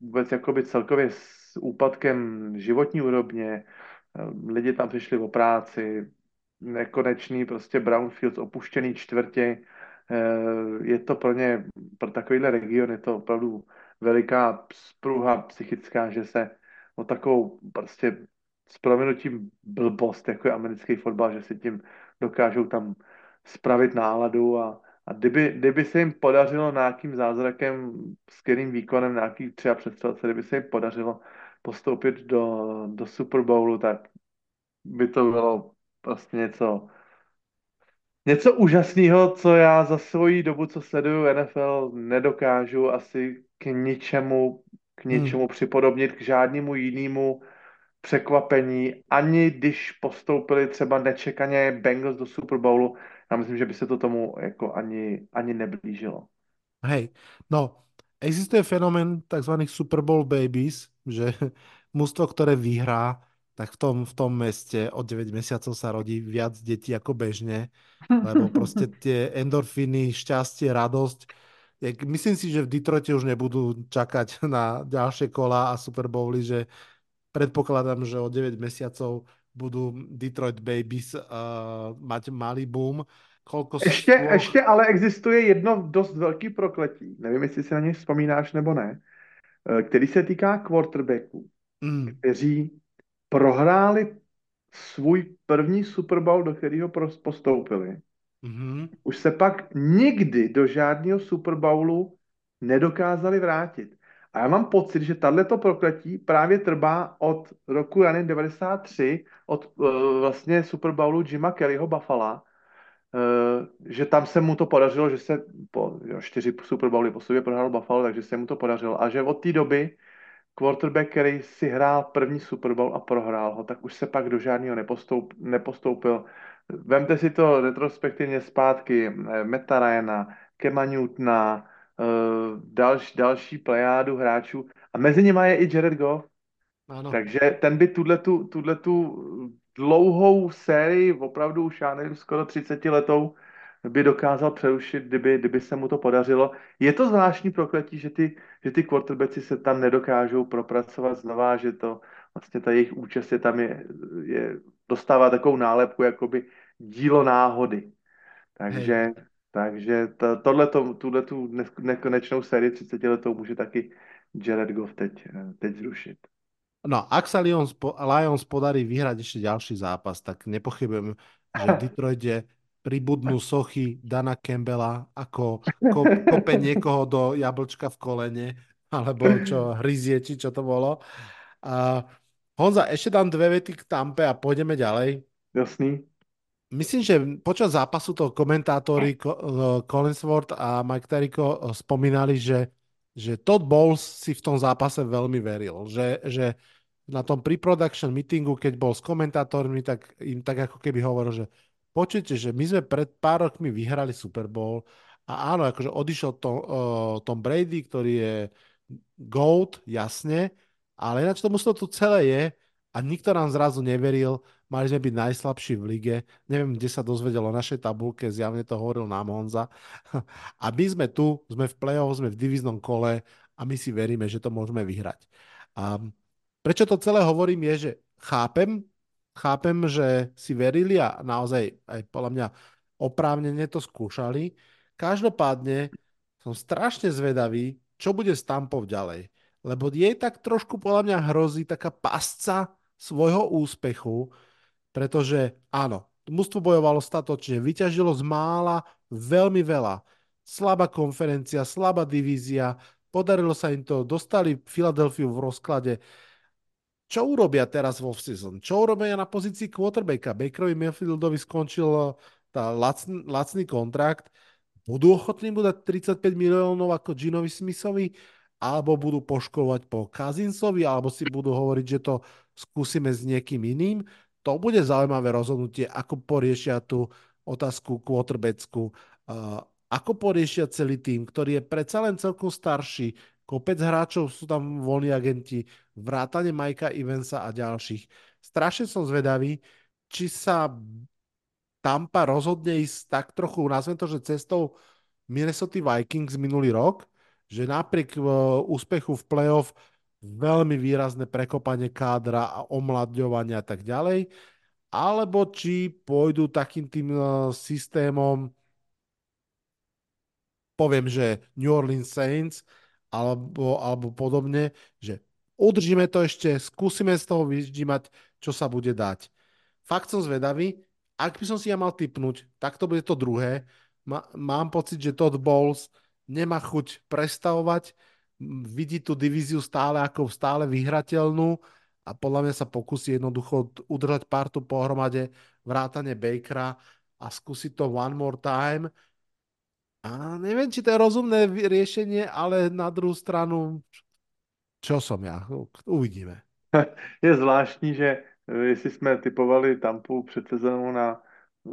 vůbec jakoby celkově s úpadkem životní úrovně, eh, lidi tam přišli o práci, nekonečný prostě brownfields, opuštěný čtvrtě, je to pro ně, pro takovýhle region je to opravdu veliká spruha psychická, že se o takovou prostě s proměnutím blbost, jako je americký fotbal, že si tím dokážou tam spravit náladu a, a kdyby, kdyby se jim podařilo nějakým zázrakem, skvělým výkonem, nějaký třeba představce, kdyby se jim podařilo postoupit do, do Super Bowlu, tak by to bylo prostě něco, něco úžasného, co já za svoji dobu, co sleduju NFL, nedokážu asi k ničemu, k hmm. ničemu hmm. připodobnit, k žádnému jinému překvapení, ani když postoupili třeba nečekaně Bengals do Super Bowlu, já myslím, že by se to tomu jako ani, ani neblížilo. Hej, no, existuje fenomén tzv. Super Bowl babies, že mužstvo, ktoré vyhrá, tak v tom, v tom meste od 9 mesiacov sa rodí viac detí ako bežne, lebo proste tie endorfiny, šťastie, radosť myslím si, že v Detroite už nebudú čakať na ďalšie kola a Super Bowly, že predpokladám, že o 9 mesiacov budú Detroit Babies uh, mať malý boom. Kolko ještě, spolu... ještě ale existuje jedno dost velký prokletí, nevím, jestli si na něj vzpomínáš nebo ne, eh, který se týká quarterbacků, mm. kteří prohráli svůj první Super Bowl, do kterého postoupili Mm-hmm. Už se pak nikdy do žádného Super Bowlu nedokázali vrátit. A já mám pocit, že tato prokletí právě trvá od roku, já nevím, 93, od uh, vlastně Super Bowlu Jima Kellyho Buffalo, uh, že tam se mu to podařilo, že se po jo, čtyři Super Bowly po sobě prohrál Buffalo, takže se mu to podařilo. A že od té doby quarterback, který si hrál první Super Bowl a prohrál ho, tak už se pak do žádného nepostoup, nepostoupil. Vemte si to retrospektivně zpátky, eh, Meta Ryana, Kema Newtona, další, další plejádu hráčů a mezi nimi je i Jared Goff. Ano. Takže ten by tuhle tu dlouhou sérii, opravdu už já nevím, skoro 30 letou, by dokázal přerušit, kdyby, kdyby se mu to podařilo. Je to zvláštní prokletí, že ty, že ty quarterbacki se tam nedokážou propracovat znova, že to vlastně ta jejich účast je tam je, je dostává takovou nálepku, jakoby dílo náhody. Takže, Hej. Takže to, tohleto, tuhle tu nekonečnou sérii 30 letou může taky Jared Goff teď, teď zrušit. No, ak sa Lions, Lions podarí vyhrať ešte ďalší zápas, tak nepochybujem, že v Detroite pribudnú sochy Dana Campbella ako kop, kope niekoho do jablčka v kolene, alebo čo, hryzie, či čo to bolo. A Honza, ešte dám dve vety k Tampe a pôjdeme ďalej. Jasný. Myslím, že počas zápasu to komentátori Collinsworth a Mike Terriko spomínali, že, že Todd Bowles si v tom zápase veľmi veril, že, že na tom pre-production meetingu, keď bol s komentátormi, tak im tak ako keby hovoril, že počujete, že my sme pred pár rokmi vyhrali Super Bowl a áno, akože odišiel Tom, uh, Tom Brady, ktorý je GOAT, jasne, ale ináč to muselo tu celé je a nikto nám zrazu neveril, mali sme byť najslabší v lige, neviem, kde sa dozvedel o našej tabulke, zjavne to hovoril nám Honza. A my sme tu, sme v play-off, sme v divíznom kole a my si veríme, že to môžeme vyhrať. A prečo to celé hovorím je, že chápem, chápem, že si verili a naozaj aj podľa mňa oprávnene to skúšali. Každopádne som strašne zvedavý, čo bude s Tampou ďalej. Lebo jej tak trošku podľa mňa hrozí taká pasca svojho úspechu, pretože áno, mužstvo bojovalo statočne, vyťažilo z mála veľmi veľa. Slabá konferencia, slabá divízia, podarilo sa im to, dostali Filadelfiu v rozklade. Čo urobia teraz vo season? Čo urobia na pozícii quarterbacka? Bakerovi Mayfieldovi skončil eh, tá lacn, lacný kontrakt budú ochotní mu dať 35 miliónov ako Ginovi Smithovi, alebo budú poškovať po Kazinsovi, alebo si budú hovoriť, že to skúsime s niekým iným. To bude zaujímavé rozhodnutie, ako poriešia tú otázku quarterbacku, ako poriešia celý tým, ktorý je predsa len celkom starší, kopec hráčov sú tam voľní agenti, vrátane Majka Evansa a ďalších. Strašne som zvedavý, či sa Tampa rozhodne ísť tak trochu, nazvem to, že cestou Minnesota Vikings minulý rok, že napriek uh, úspechu v playoff veľmi výrazné prekopanie kádra a omladňovania a tak ďalej, alebo či pôjdu takým tým uh, systémom, poviem, že New Orleans Saints, alebo, alebo podobne, že udržíme to ešte, skúsime z toho vyždímať, čo sa bude dať. Fakt som zvedavý, ak by som si ja mal typnúť, tak to bude to druhé. mám pocit, že Todd Bowles nemá chuť prestavovať, vidí tú divíziu stále ako stále vyhrateľnú a podľa mňa sa pokusí jednoducho udržať partu pohromade vrátane Bakera a skúsi to one more time. A neviem, či to je rozumné riešenie, ale na druhou stranu, čo som ja? Uvidíme. Je zvláštní, že jestli jsme typovali Tampu před sezónou na eh,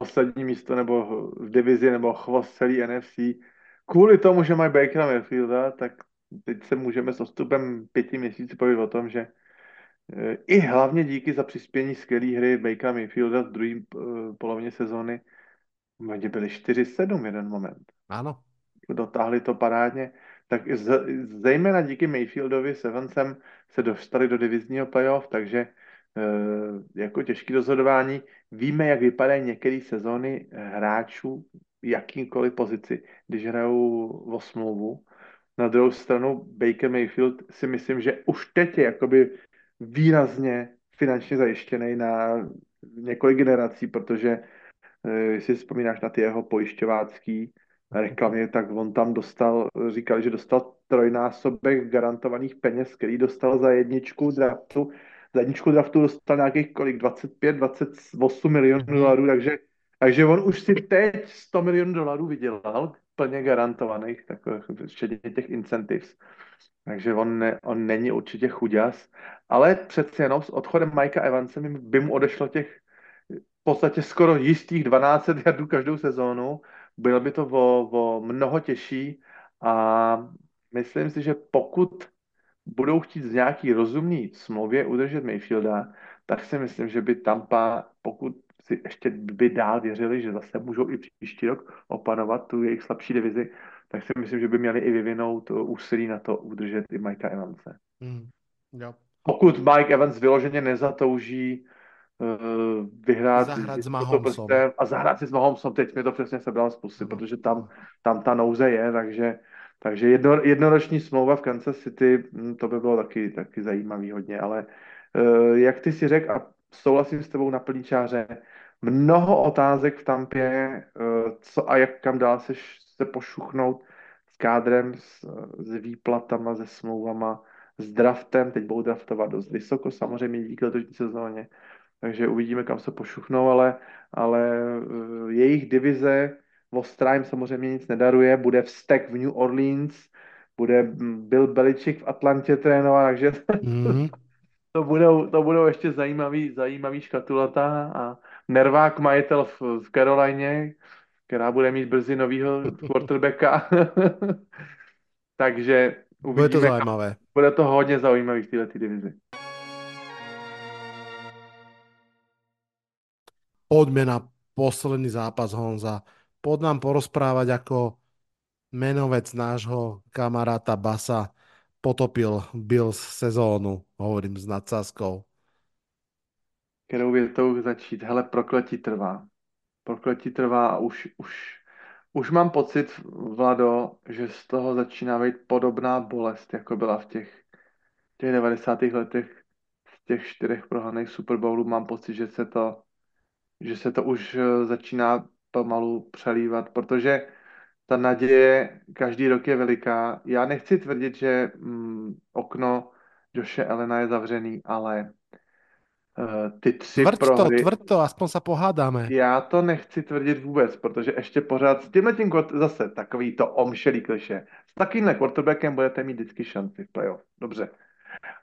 poslední místo nebo v divizi nebo chvost celý NFC, kvůli tomu, že mají Bakera Mayfielda, tak teď se můžeme s odstupem pěti měsíců povědět o tom, že eh, i hlavně díky za přispění skvělé hry Bakera Mayfielda v druhé eh, polovině sezóny, oni byli 4-7 jeden moment. Ano. Dotáhli to parádně tak z, zejména díky Mayfieldovi s Evansem se dostali do divizního playoff, takže Eh, jako těžký rozhodování. Víme, jak vypadají některé sezóny hráčů jakýmkoliv pozici, když hrajou o smlouvu. Na druhou stranu Baker Mayfield si myslím, že už teď je jakoby výrazně finančně zajištěný na několik generací, protože eh, jestli si vzpomínáš na ty jeho pojišťovácký reklamy, tak on tam dostal, říkal, že dostal trojnásobek garantovaných peněz, který dostal za jedničku draftu. Za jedničku draftu dostal nějakých kolik, 25, 28 milionů dolarů, takže, takže on už si teď 100 milionů dolarů vydělal, plně garantovaných, takových, včetně těch incentives. Takže on, ne, on není určitě chuděs, ale přece jenom s odchodem Mikea Evanse by mu odešlo těch v podstatě skoro jistých 12 jardů každou sezónu. Bylo by to o, o mnoho těžší a myslím si, že pokud budou chtít z nějaký rozumný smlouvě udržet Mayfielda, tak si myslím, že by Tampa, pokud si ještě by dál věřili, že zase můžou i příští rok opanovat tu jejich slabší divizi, tak si myslím, že by měli i vyvinout úsilí na to udržet i Mikea Evanse. Mm, jo. Pokud Mike Evans vyloženě nezatouží uh, vyhrát zahrát s Mahomesem a zahrát si s Mahomesem, teď mi to přesně sebral z pusy, mm. protože tam, tam ta nouze je, takže takže jedno, jednoroční smlouva v Kansas City, hm, to by bylo taky, taky zajímavý hodně, ale uh, jak ty si řekl, a souhlasím s tebou na plný čáře, mnoho otázek v Tampě, uh, co a jak kam dál se, se pošuchnout s kádrem, s, s výplatama, se smlouvama, s draftem, teď budou draftovat dost vysoko, samozřejmě díky letošní sezóně, takže uvidíme, kam se pošuchnou, ale, ale uh, jejich divize Vostrime samozřejmě nic nedaruje, bude vztek v New Orleans, bude Bill Belichick v Atlantě trénovat, takže mm-hmm. To, budou, to budou ještě zajímavý, zajímavý škatulata a nervák majitel v, v Carolině, která bude mít brzy novýho quarterbacka. takže uvidíme. Bude to zajímavé. Bude to hodně zajímavý v této divizi. Poďme na posledný zápas Honza pod nám porozprávať, ako menovec nášho kamaráta Basa potopil Bills sezónu, hovorím s nadsázkou. Kterou větou začít? Hele, prokletí trvá. Prokletí trvá a už, už, už mám pocit, Vlado, že z toho začíná být podobná bolest, jako byla v těch, těch 90. letech z těch čtyřech prohraných Super Bowlů. Mám pocit, že se to, že se to už eh, začíná pomalu přelívat, protože ta naděje každý rok je veliká. Já nechci tvrdit, že mm, okno Joše Elena je zavřený, ale uh, ty tři Tvrd to, prohry... tvrd to, aspoň se pohádáme. Já to nechci tvrdit vůbec, protože ještě pořád s tímhle tím zase takový to omšelý kliše. S takovýmhle quarterbackem budete mít vždycky šanci v playoff. Dobře.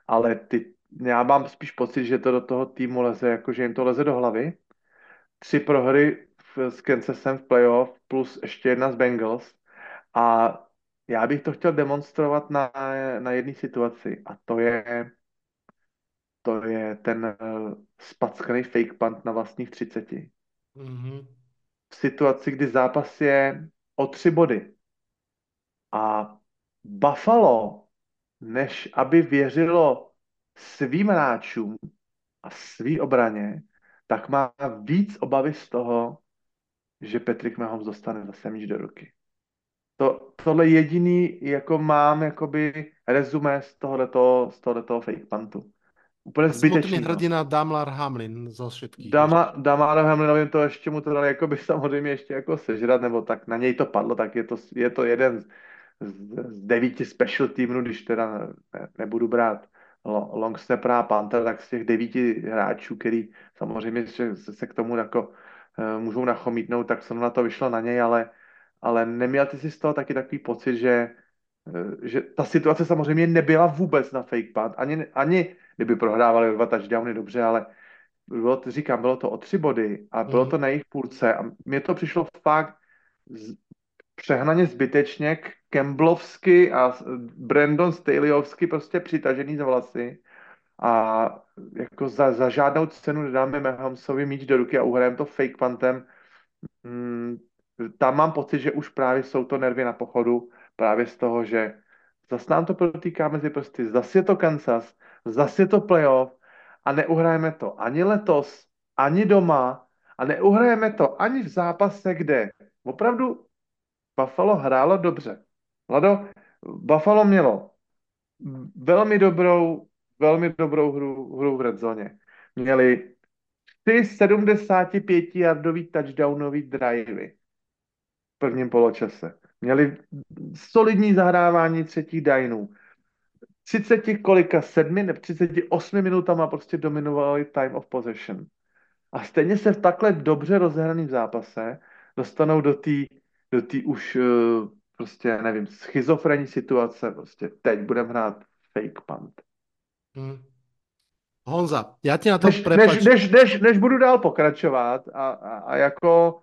Ale ty, já mám spíš pocit, že to do toho týmu leze, jako že jim to leze do hlavy. Tři prohry v, s Kansasem v playoff plus ještě jedna z Bengals. A já bych to chtěl demonstrovat na, na jedné situaci. A to je to je ten uh, spackaný fake punt na vlastních 30. Mm-hmm. V situaci, kdy zápas je o tři body. A Buffalo, než aby věřilo svým hráčům a svý obraně, tak má víc obavy z toho, že Patrick Mahomes dostane zase míč do ruky. To, tohle jediný, jako mám jakoby rezumé z tohoto, z tohoto fake puntu. Úplně zbytečný. No. hrdina Damlar Hamlin zo všetkých. Dama, Damar Hamlinovi to ještě mu to dali jako by samozřejmě ještě jako sežrat, nebo tak na něj to padlo, tak je to, je to jeden z, z devíti special týmů, když teda ne, nebudu brát long snapper a Panther, tak z těch devíti hráčů, který samozřejmě se, se k tomu jako můžou nachomítnout, tak jsem na to vyšlo na něj, ale, ale neměl ty si z toho taky takový pocit, že, uh, že ta situace samozřejmě nebyla vůbec na fake punt, ani, ani kdyby prohrávali dva touchdowny dobře, ale bylo to, říkám, bylo to o tři body a bylo mm. to na jejich půlce. A mně to přišlo fakt z, přehnaně zbytečně Kemblovsky a Brandon Staleyovsky prostě přitažený z vlasy a jako za, za žádnou cenu nedáme Mahomesovi míč do ruky a uhrajeme to fake puntem. Hmm, tam mám pocit, že už právě jsou to nervy na pochodu, právě z toho, že zase nám to protýká mezi prsty, zase je to Kansas, zase je to playoff a neuhrajeme to ani letos, ani doma a neuhrajeme to ani v zápase, kde opravdu Buffalo hrálo dobře. Vlado, Buffalo mělo velmi dobrou, velmi dobrou hru, hru v red zóně. Měli ty 75 yardový touchdownový drivey v prvním poločase. Měli solidní zahrávání třetích dajnů. 30 kolika, 7 nebo 38 minutama prostě dominovali time of possession. A stejně se v takhle dobře rozehraném zápase dostanou do té do tý už uh, prostě, nevím, schizofrenní situace, prostě teď budeme hrát fake punt. Hmm. Honza, já ti na to než, než, než, než, než budu dál pokračovat a, a, a jako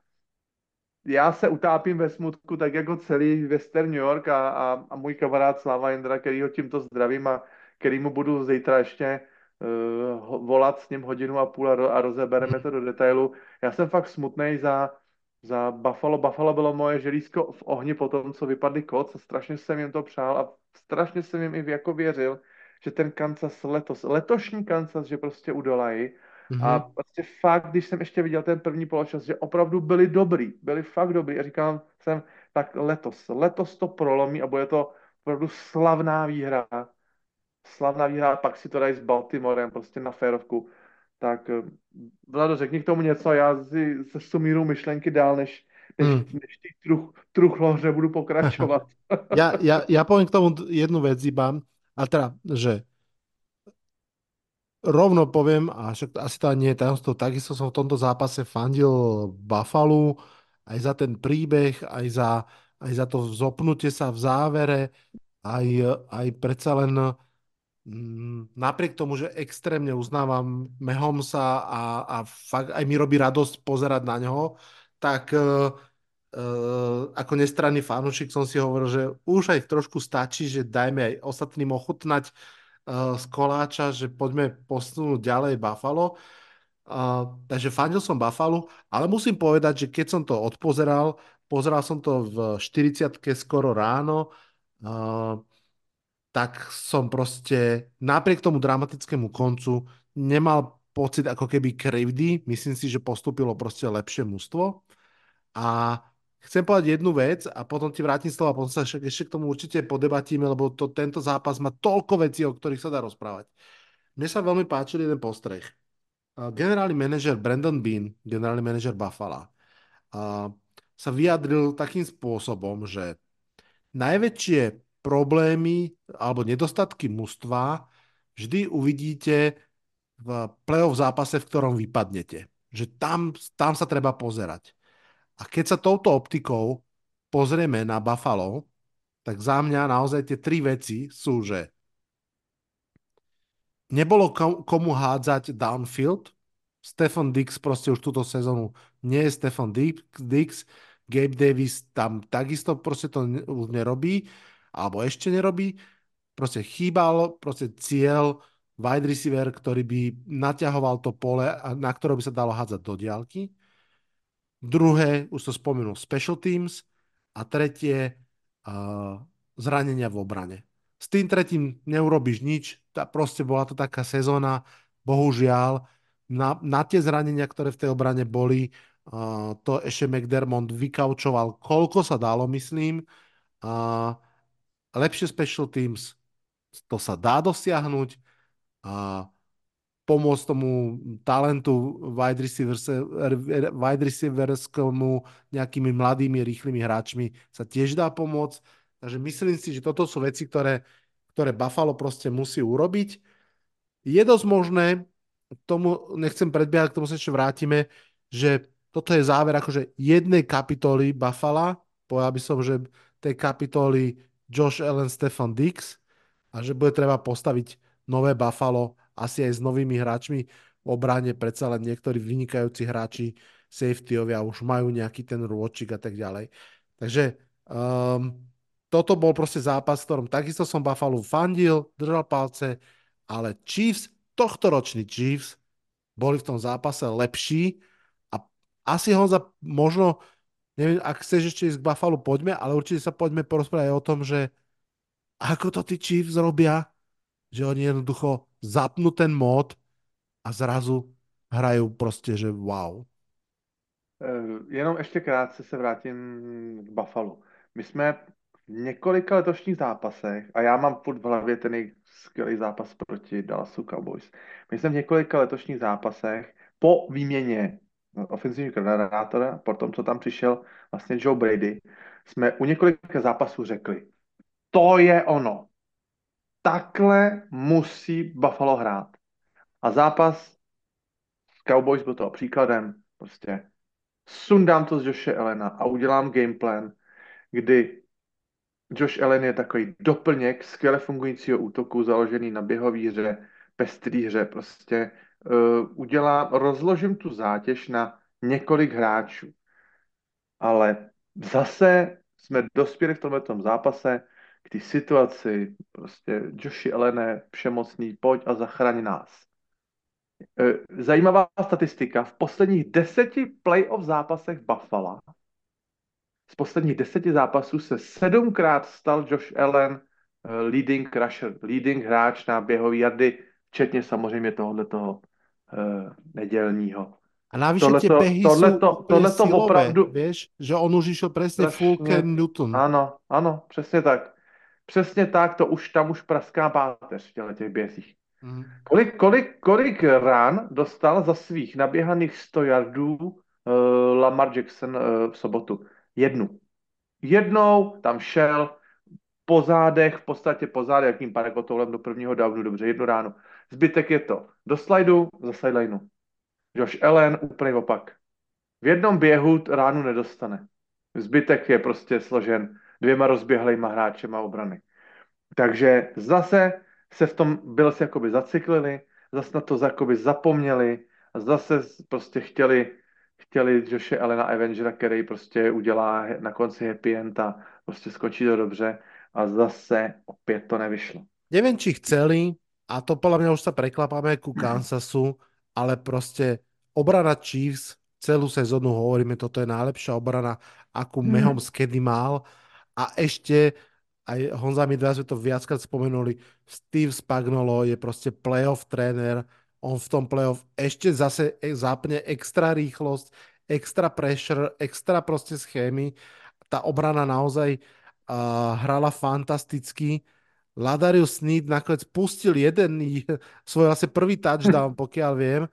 já se utápím ve smutku, tak jako celý Western New York a, a, a můj kamarád Slava Indra, který ho tímto zdravím a kterýmu budu zítra ještě uh, volat s ním hodinu a půl a, ro, a rozebereme to do detailu. Já jsem fakt smutný za, za Buffalo. Buffalo bylo moje želízko v ohni po tom, co vypadly koc a strašně jsem jim to přál a strašně jsem jim i jako věřil, že ten Kansas letos, letošní Kansas, že prostě udolají Mm-hmm. A prostě fakt, když jsem ještě viděl ten první poločas, že opravdu byli dobrý, byli fakt dobrý a říkám jsem, tak letos, letos to prolomí a bude to opravdu slavná výhra. Slavná výhra, pak si to dají s Baltimorem prostě na férovku. Tak eh, Vlado, řekni k tomu něco, já si se sumíru myšlenky dál, než, než, mm. než ty truch, truchloře budu pokračovat. já, já, já povím k tomu jednu věc iba, a teda, že rovno poviem, a však asi to nie je tajomstvo, takisto som v tomto zápase fandil Buffalo, aj za ten príbeh, aj za, aj za to zopnutie sa v závere, aj, aj predsa len mm, napriek tomu, že extrémne uznávam Mahomesa a, a fakt aj mi robí radosť pozerať na ňo, tak uh, uh, ako nestranný fanúšik som si hovoril, že už aj trošku stačí, že dajme aj ostatným ochutnať uh, z koláča, že poďme posunúť ďalej Buffalo. Uh, takže fandil som Buffalo, ale musím povedať, že keď som to odpozeral, pozeral som to v 40 skoro ráno, tak som proste napriek tomu dramatickému koncu nemal pocit ako keby krivdy. Myslím si, že postupilo proste lepšie mužstvo. A chcem povedať jednu vec a potom ti vrátim slovo a potom sa ešte k tomu určite podebatíme, lebo to, tento zápas má toľko vecí, o ktorých sa dá rozprávať. Mne sa veľmi páčil jeden postreh. Generálny manažer Brandon Bean, generálny manažer Buffalo, sa vyjadril takým spôsobom, že najväčšie problémy alebo nedostatky mužstva vždy uvidíte v playoff zápase, v ktorom vypadnete. Že tam, tam sa treba pozerať. A keď sa touto optikou pozrieme na Buffalo, tak za mňa naozaj tie tri veci sú, že nebolo komu hádzať downfield, Stefan Dix proste už túto sezónu nie je Stefan Dix, Gabe Davis tam takisto proste to už nerobí, alebo ešte nerobí. Proste chýbal proste cieľ wide receiver, ktorý by naťahoval to pole, na ktoré by sa dalo hádzať do diálky. Druhé, už to spomenul, special teams. A tretie, uh, zranenia v obrane. S tým tretím neurobíš nič, tá, proste bola to taká sezóna, bohužiaľ, na, na tie zranenia, ktoré v tej obrane boli, uh, to ešte McDermott vykaučoval, koľko sa dalo, myslím. Uh, lepšie special teams, to sa dá dosiahnuť a pomôcť tomu talentu wide, receivers, wide receiverskému nejakými mladými, rýchlymi hráčmi sa tiež dá pomôcť. Takže myslím si, že toto sú veci, ktoré, ktoré Buffalo proste musí urobiť. Je dosť možné, tomu nechcem predbiehať, k tomu sa ešte vrátime, že toto je záver akože jednej kapitoly Buffalo, povedal by som, že tej kapitoly Josh Allen, Stefan Dix a že bude treba postaviť nové Buffalo asi aj s novými hráčmi v obrane, predsa len niektorí vynikajúci hráči safetyovia už majú nejaký ten rôčik a tak ďalej. Takže um, toto bol proste zápas, v ktorom takisto som Buffalo fandil, držal palce, ale Chiefs tohtoroční Chiefs boli v tom zápase lepší a asi Honza možno, neviem, ak chceš ešte ísť k Buffalo, poďme, ale určite sa poďme porozprávať o tom, že ako to tí Chiefs robia, že oni jednoducho zapnú ten mód a zrazu hrajú prostě, že wow. Eh, jenom ještě krátce se vrátím k Buffalo. My jsme v několika letošních zápasech, a já mám furt v hlavě ten skvělý zápas proti Dallasu Cowboys. My jsme v několika letošních zápasech po výměně ofenzivního koordinátora, po tom, co tam přišel vlastně Joe Brady, jsme u několika zápasů řekli, to je ono. Takhle musí Buffalo hrát. A zápas s Cowboys byl toho příkladem. Prostě sundám to z Joshe Elena a udělám gameplan, kdy Josh Allen je takový doplněk skvěle fungujícího útoku, založený na běhové hře, pestrý hře. Prostě uh, udělám, rozložím tu zátěž na několik hráčů. Ale zase jsme dospěli v tomto zápase k té situaci, prostě Joshi Elene, všemocný, pojď a zachraň nás. E, zajímavá statistika, v posledních deseti playoff zápasech Buffalo z posledních deseti zápasů se sedmkrát stal Josh Allen eh, leading rusher, leading hráč na běhový jardy, včetně samozřejmě tohoto toho uh, nedělního. A navíc tie behy tohleto, sú tohleto silové, opravdu, vieš, že on už išiel presne full Newton. Ano, ano, přesně tak. Přesně tak, to už tam už praská páteř v těch bězích. Mm. Kolik, kolik, kolik ran dostal za svých naběhaných 100 yardů uh, Lamar Jackson uh, v sobotu? jednu. Jednou tam šel po zádech, v podstatě po zádech, jakým parakotoulem do prvního downu, dobře, jednu ráno. Zbytek je to do slajdu, za sidelineu. Josh Allen, úplně opak. V jednom běhu ránu nedostane. Zbytek je prostě složen dvěma rozběhlejma hráčema obrany. Takže zase se v tom byl se jakoby zaciklili, zase na to jakoby zapomněli a zase prostě chtěli chtěli Joshe Elena Avengera, který prostě udělá na konci happy end a prostě skočí to dobře a zase opět to nevyšlo. Nevím, či chceli, a to podľa mňa už sa preklapáme ku Kansasu, ale prostě obrana Chiefs celú sezónu hovoríme, toto je najlepšia obrana akú Mahomes kedy mal. A ešte, aj Honza mi dva sme to viackrát spomenuli, Steve Spagnolo je proste playoff tréner, on v tom playoff ešte zase e- zapne extra rýchlosť, extra pressure, extra proste schémy. Tá obrana naozaj uh, hrala fantasticky. Ladarius Sneed nakoniec pustil jeden svoj asi prvý touchdown, pokiaľ viem.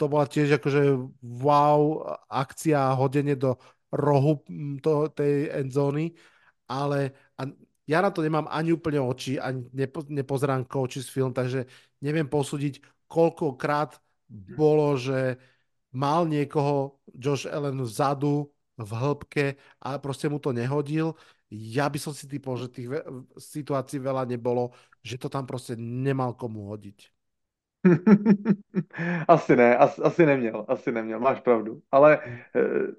To bola tiež akože wow akcia hodenie do rohu to, tej endzóny, ale a ja na to nemám ani úplne oči, ani nepo, nepozerám coaches film, takže neviem posúdiť, koľkokrát bolo, že mal niekoho Josh Allen vzadu, v hĺbke a proste mu to nehodil. Ja by som si typol, že tých situácií veľa nebolo, že to tam proste nemal komu hodiť. asi ne, asi, asi neměl, asi neměl, máš pravdu. Ale e,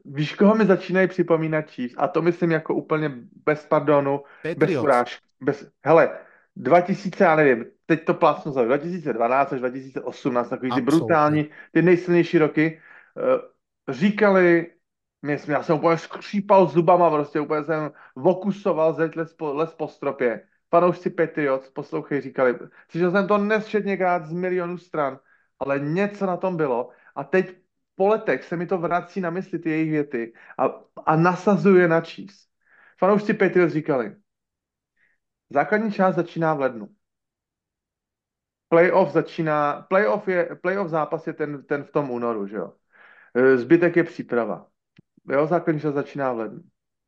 víš, koho mi začínají připomínat Chiefs? A to myslím jako úplně bez pardonu, Patriots. bez uráž. Bez, hele, 2000, já nevím, teď to plásnu za 2012 až 2018, takový ty brutální, ty nejsilnější roky, e, říkali, mě, já jsem úplně skřípal zubama, prostě úplně jsem vokusoval zeď les po, les po stropě fanoušci Patriots, poslouchej, říkali, slyšel jsem to nesčetněkrát z milionů stran, ale něco na tom bylo a teď po letech se mi to vrací na mysli ty jejich věty a, a nasazuje na Chiefs. Fanoušci Patriots říkali, základní část začíná v lednu. Playoff začíná, playoff, je, playoff zápas je ten, ten v tom únoru, že jo. E, zbytek je příprava. Jo, základní část začíná v lednu.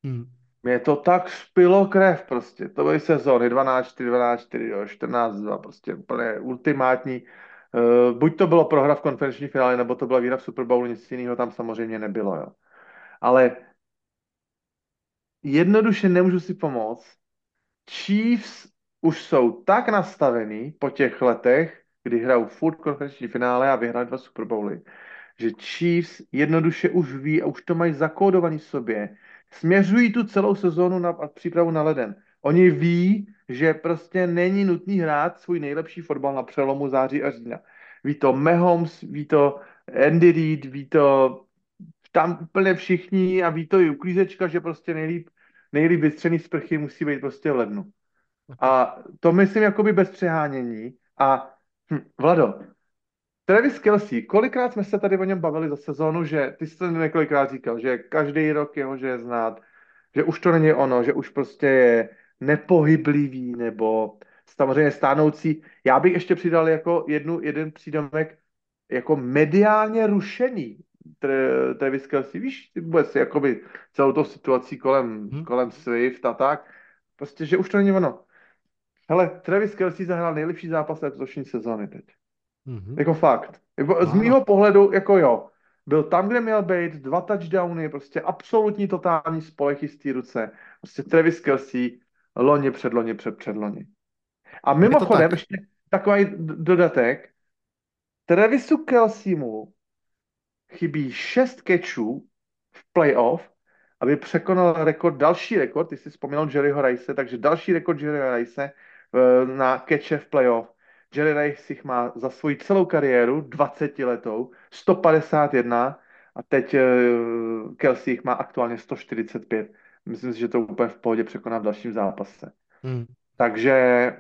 Hmm. Mě to tak špilo krev prostě. To byly sezóny 12, 4, 12, 4, jo, 14, 2, prostě úplně ultimátní. Uh, buď to bylo prohra v konferenční finále, nebo to byla výhra v Super Bowlu, nic jiného tam samozřejmě nebylo, jo. Ale jednoduše nemůžu si pomoct. Chiefs už jsou tak nastavený po těch letech, kdy hrajou furt konferenční finále a vyhráli dva Super Bowly, že Chiefs jednoduše už ví a už to mají zakódovaný sobě, směřují tu celou sezónu na přípravu na leden. Oni ví, že prostě není nutný hrát svůj nejlepší fotbal na přelomu září a října. Ví to Mahomes, ví to Andy Reid, ví to tam úplně všichni a ví to i uklízečka, že prostě nejlíp, nejlíp vystřený sprchy musí být prostě v lednu. A to myslím jakoby bez přehánění. A hm, Vlado, Travis Kelsey, kolikrát jsme se tady o něm bavili za sezónu, že ty jsi to několikrát říkal, že každý rok jeho, že je znát, že už to není ono, že už prostě je nepohyblivý nebo samozřejmě stánoucí. Já bych ještě přidal jako jednu, jeden přídomek jako mediálně rušený Travis Kelsey, víš, vůbec jakoby celou tou situací kolem, hmm. kolem Swift a tak, prostě, že už to není ono. Hele, Travis Kelsey zahrál nejlepší zápas letošní sezóny teď. Mm-hmm. Jako fakt. Jako z mýho pohledu, jako jo, byl tam, kde měl být, dva touchdowny, prostě absolutní totální spolechistý ruce. Prostě Travis Kelsey, loni, předloni, před předloni. A mimochodem, tak. ještě takový dodatek, Travisu Kelseymu chybí šest catchů v playoff, aby překonal rekord, další rekord, ty jsi vzpomínal Jerryho Rice, takže další rekord Jerryho Rice eh, na catche v playoff Jerry Rice jich má za svoji celou kariéru, 20 letou, 151 a teď uh, Kelsey jich má aktuálně 145. Myslím si, že to úplně v pohodě překoná v dalším zápase. Hmm. Takže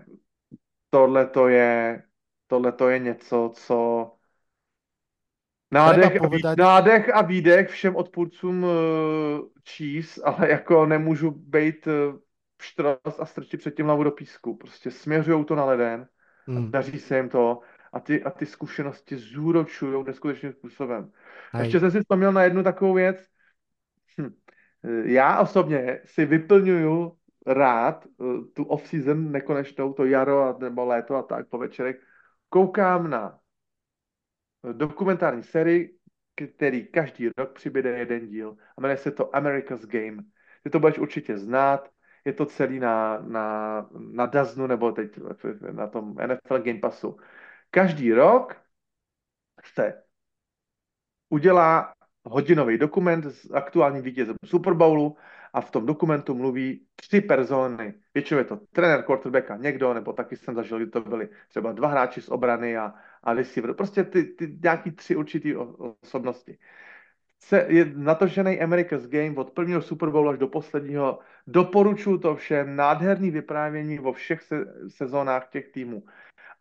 tohle to je, tohle to je něco, co Nádech a, výdech, nádech a výdech všem odpůrcům uh, Chiefs, ale jako nemůžu být uh, a strčit před tím hlavu do písku. Prostě směřují to na leden Hmm. Daří se jim to a ty, a ty zkušenosti zúročují neskutečným způsobem. Hej. Ještě jsem si vzpomněl na jednu takovou věc. Hm. Já osobně si vyplňuju rád eh, tu off-season nekonečnou, to jaro nebo léto a tak po večerech. Koukám na dokumentární sérii, který každý rok přibude jeden díl a jmenuje se to America's Game. Ty to budeš určitě znát, je to celý na, na, na Daznu nebo teď na tom NFL Game Passu. Každý rok se udělá hodinový dokument s aktuálním vítězem Super Bowlu a v tom dokumentu mluví tři persony. Většinou je to trenér quarterbacka, někdo, nebo taky jsem zažil, kdy to byli třeba dva hráči z obrany a, a receiver. Prostě ty, ty nějaký tři určitý osobnosti. Se, je natočený America's Game od prvního Super Bowlu až do posledního. Doporučuji to všem. Nádherný vyprávění vo všech se, sezónách těch týmů.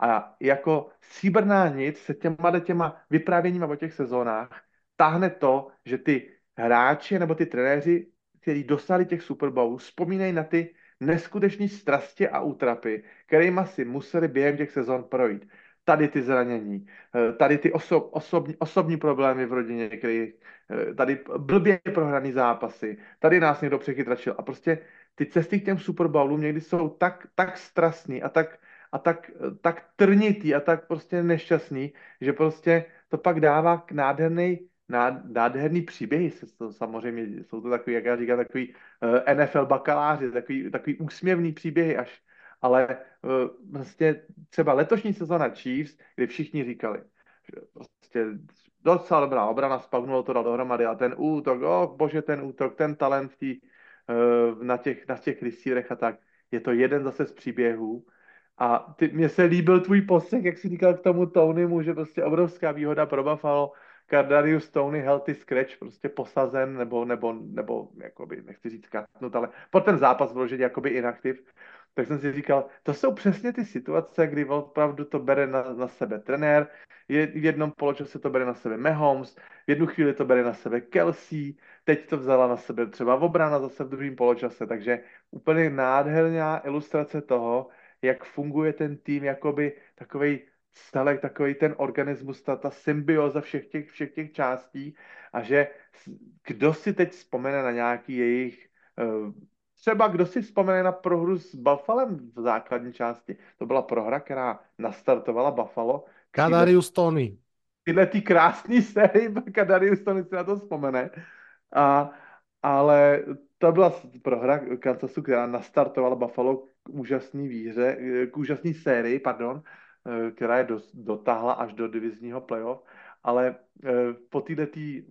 A jako stříbrná nic se těma, těma vyprávěníma o těch sezónách táhne to, že ty hráči nebo ty trenéři, kteří dostali těch Super Bowlů, vzpomínají na ty neskutečné strasti a útrapy, kterými si museli během těch sezon projít. Tady ty zranění, eh, tady ty oso, osobní, osobní problémy v rodině, který, eh, tady blbě prohraný zápasy, tady nás někdo přechytračil. A prostě ty cesty k těm Super Bowlům někdy jsou tak, tak strastný a tak, a tak, tak trnitý a tak prostě nešťastný, že prostě to pak dává k nádherný nádherný příběhy, to samozřejmě jsou to takový, jak já říkám, takový eh, NFL bakaláři, takový, takový úsměvný příběhy až, ale uh, vlastně třeba letošní sezona Chiefs, kdy všichni říkali, že prostě docela dobrá obrana, spagnulo to dal dohromady a ten útok, oh bože, ten útok, ten talent tý, uh, na těch, na těch receiverech a tak, je to jeden zase z příběhů, a ty, mně se líbil tvůj postřeh, jak jsi říkal k tomu Tonymu, že prostě obrovská výhoda pro Buffalo, Cardarius Tony healthy scratch, prostě posazen, nebo, nebo, nebo jakoby, nechci říct katnut, ale po ten zápas vložit jakoby inaktiv, tak jsem si říkal, to jsou přesně ty situace, kdy opravdu to bere na, na sebe trenér, je, v jednom poločase to bere na sebe Mahomes, v jednu chvíli to bere na sebe Kelsey, teď to vzala na sebe třeba obrana zase v druhém poločase, takže úplně nádherná ilustrace toho, jak funguje ten tým, jakoby takovej celek takový ten organismus, ta, ta symbioza všech těch, všech těch částí a že kdo si teď vzpomene na nějaký jejich eh, třeba kdo si vzpomene na prohru s Buffalem v základní části. To byla prohra, která nastartovala Buffalo. Kadarius Tony. Tyhle ty krásné série, Kadarius Tony si na to vzpomene. A, ale to byla prohra Kansasu, která nastartovala Buffalo k úžasné výhře, k úžasné sérii, pardon, Eh, která je do, dotáhla až do divizního playoff, ale eh, po této eh,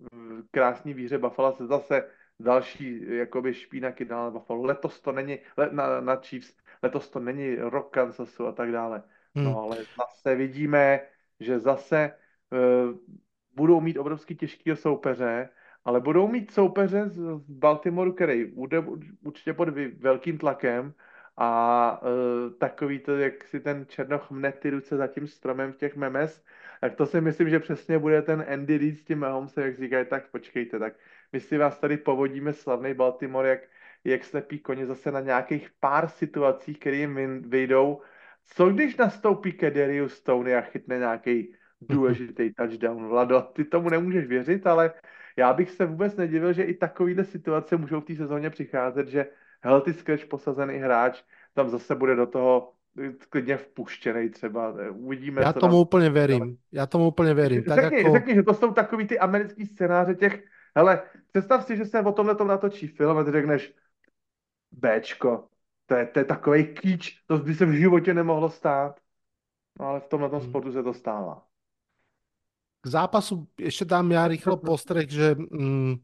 krásné výhře Buffalo se zase další jakoby špínaky na Buffalo. Letos to není, na, na Chiefs, letos to není rok Kansasu a tak dále. No hmm. ale zase vidíme, že zase uh, budou mít obrovský těžkého soupeře, ale budou mít soupeře z Baltimoreu, který bude určitě pod velkým tlakem a uh, takový to, jak si ten Černoch mne ty ruce za tím stromem v těch memes, tak to si myslím, že přesně bude ten Andy Reid s tím Mahomesem, jak říkají, tak počkejte, tak my si vás tady povodíme slavný Baltimore, jak, jak slepí koně zase na nějakých pár situacích, které jim vyjdou. Co když nastoupí Kederius Stone a chytne nějaký důležitý touchdown, Vlado? Ty tomu nemůžeš věřit, ale já bych se vůbec nedivil, že i takovýhle situace můžou v té sezóně přicházet, že healthy scratch posazený hráč tam zase bude do toho klidně vpuštěný třeba. Uvidíme. Já tomu nám... úplně verím. Já tomu úplně verím. Tak řekni, jako... řekni, že to jsou takový ty americký scénáře těch, hele, představ si, že se o tomhle tom natočí film a ty řekneš, Bčko, to je, to je takový kýč, to by se v životě nemohlo stát. No ale v tomhle tom hmm. sportu se to stává. K zápasu ještě dám já rychlo postreh, že mm,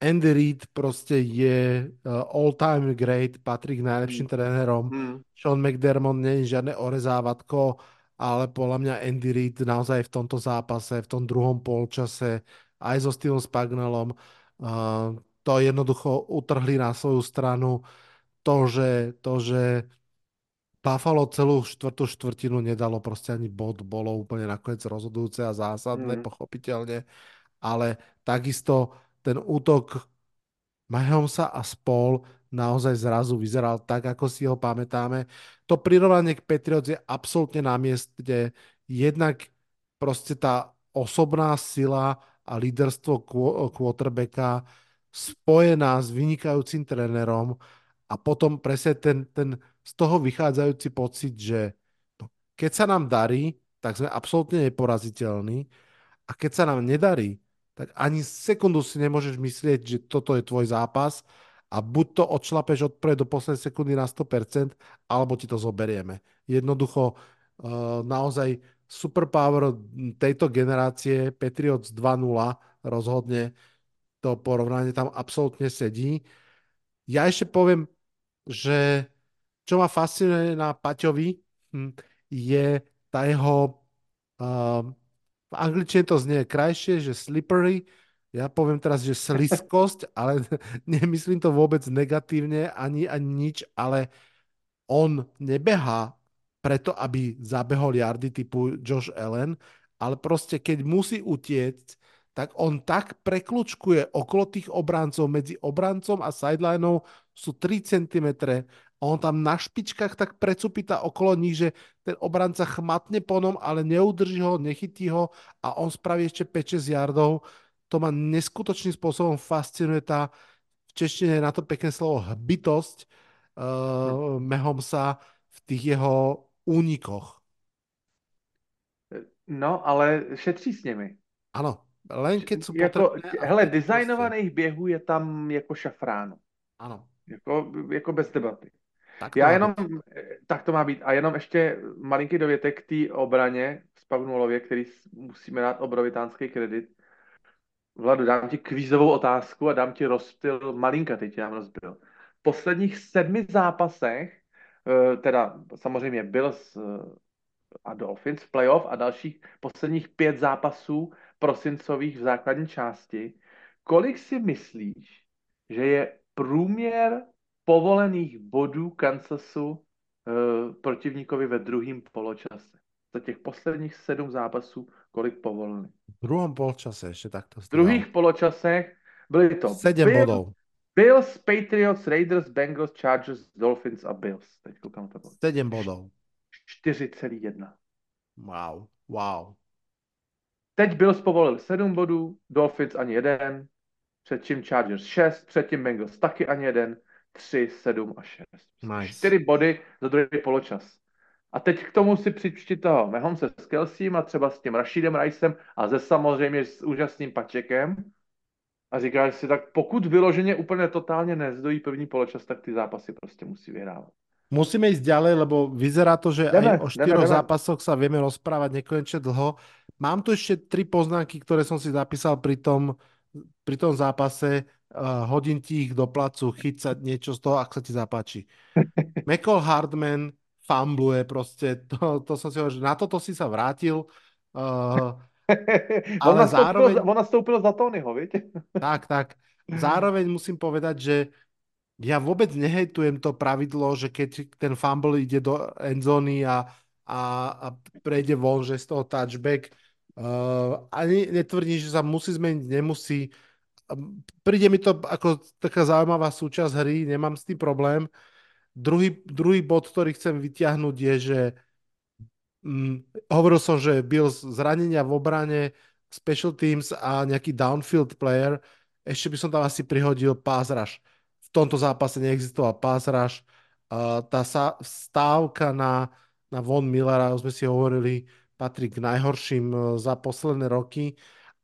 Andy Reid prostě je uh, all-time great, patrí k najlepším mm. trénerom. Mm. Sean McDermott není žiadne orezávatko, ale podľa mňa Andy Reid naozaj v tomto zápase, v tom druhom polčase, aj so Steven Spagnelom, uh, to jednoducho utrhli na svoju stranu. To, že, to, že Buffalo celú štvrtú štvrtinu nedalo prostě ani bod, bolo úplne nakoniec rozhodujúce a zásadné, mm. pochopiteľne. Ale takisto ten útok Mahomesa a spol naozaj zrazu vyzeral tak, ako si ho pamätáme. To prirovnanie k Patriots je absolútne na mieste. Jednak prostě tá osobná sila a líderstvo quarterbacka spojená s vynikajúcim trénerom a potom presne ten, ten z toho vychádzajúci pocit, že keď sa nám darí, tak sme absolútne neporaziteľní a keď sa nám nedarí, tak ani sekundu si nemôžeš myslieť, že toto je tvoj zápas a buď to odšlapeš od prvej do poslednej sekundy na 100%, alebo ti to zoberieme. Jednoducho uh, naozaj superpower tejto generácie Patriots 2.0 rozhodne to porovnanie tam absolútne sedí. Ja ešte poviem, že čo ma fascinuje na Paťovi, hm, je tá jeho uh, v angličtine to znie krajšie, že slippery, ja poviem teraz, že sliskosť, ale nemyslím to vôbec negatívne, ani, ani nič, ale on nebehá preto, aby zabehol jardy typu Josh Allen, ale proste keď musí utiecť, tak on tak preklučkuje okolo tých obrancov, medzi obrancom a sidelineou sú 3 cm a on tam na špičkách tak precupita okolo nich, že ten obranca chmatne po ňom, ale neudrží ho, nechytí ho a on spraví ešte 5-6 yardov to ma neskutočným spôsobom fascinuje tá, v češtine na to pekné slovo, hbitosť uh, Mehomsa v tých jeho únikoch. No, ale šetří s nimi. Ano, len keď sú jako, Hele, designovaných prostě... běhů je tam jako šafránu. Ano. Jako, jako bez debaty. Tak Já jenom, být. tak to má být. A jenom ještě malinký dovětek k té obraně v Pavnulově, který musíme dát obrovitánský kredit. Vladu, dám ti kvízovou otázku a dám ti rozptyl, malinka teď dám rozptyl. V posledních sedmi zápasech, teda samozřejmě Bills eh, a Dolphins v playoff a dalších posledních pět zápasů prosincových v základní části, kolik si myslíš, že je průměr povolených bodů Kansasu uh, protivníkovi ve druhém poločase? Za těch posledních sedm zápasů, kolik povolili? V druhém poločase ještě takto. V druhých poločasech byly to Sedm bodů. Bills, Patriots, Raiders, Bengals, Chargers, Dolphins a Bills. Teď koukám to bylo. 7 bodů. 4,1. Wow, wow. Teď Bills povolil 7 bodů, Dolphins ani jeden, předtím Chargers 6, předtím Bengals taky ani jeden, 3, 7 a 6. Nice. 4 body za druhý poločas. A teď k tomu si přičti toho Mehomse s Kelsím a třeba s tím Rashidem Ricem a ze samozřejmě s úžasným Pačekem. A říkáš si, tak pokud vyloženě úplně totálně nezdojí první poločas, tak ty zápasy prostě musí vyhrávat. Musíme ísť ďalej, lebo vyzerá to, že jdeme, aj o štyroch zápasoch sa vieme rozprávať nekonečne dlho. Mám tu ešte tri poznámky, ktoré som si zapísal pri tom, pri tom zápase. Uh, hodím ti ich do placu, chyť sa niečo z toho, ak sa ti zapáči. Michael Hardman fambluje prostě, to, to som si hovoril, že na toto si sa vrátil. Uh, ale on, nastoupil, zároveň... on nastoupil za Tonyho, viď? tak, tak. Zároveň musím povedať, že ja vôbec nehejtujem to pravidlo, že keď ten fumble ide do endzóny a, a, a prejde von, že z toho touchback, uh, ani netvrdím, že sa musí zmeniť, nemusí. Príde mi to ako taká zaujímavá súčasť hry, nemám s tým problém. Druhý, druhý bod, ktorý chcem vyťahnuť je, že hm, hovoril som, že byl zranenia v obrane, special teams a nejaký downfield player. Ešte by som tam asi prihodil pass rush. V tomto zápase neexistoval pass rush. Uh, tá sa, stávka na, na Von Millera, už sme si hovorili, patrí k najhorším uh, za posledné roky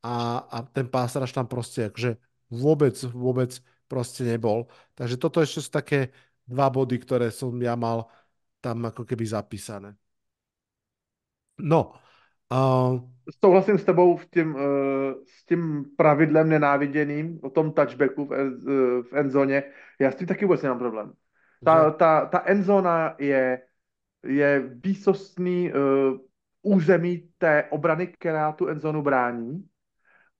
a, a ten pass rush tam proste akože vôbec, vôbec proste nebol. Takže toto ešte sú také dva body, ktoré som ja mal tam ako keby zapísané. No. Uh... Souhlasím s tebou v tím, uh, s tím pravidlem nenáviděným o tom touchbacku v, uh, v endzóně. Já s tím taky vůbec nemám problém. Ta, ta, ta endzóna je, je výsostný uh, území té obrany, která tu endzónu brání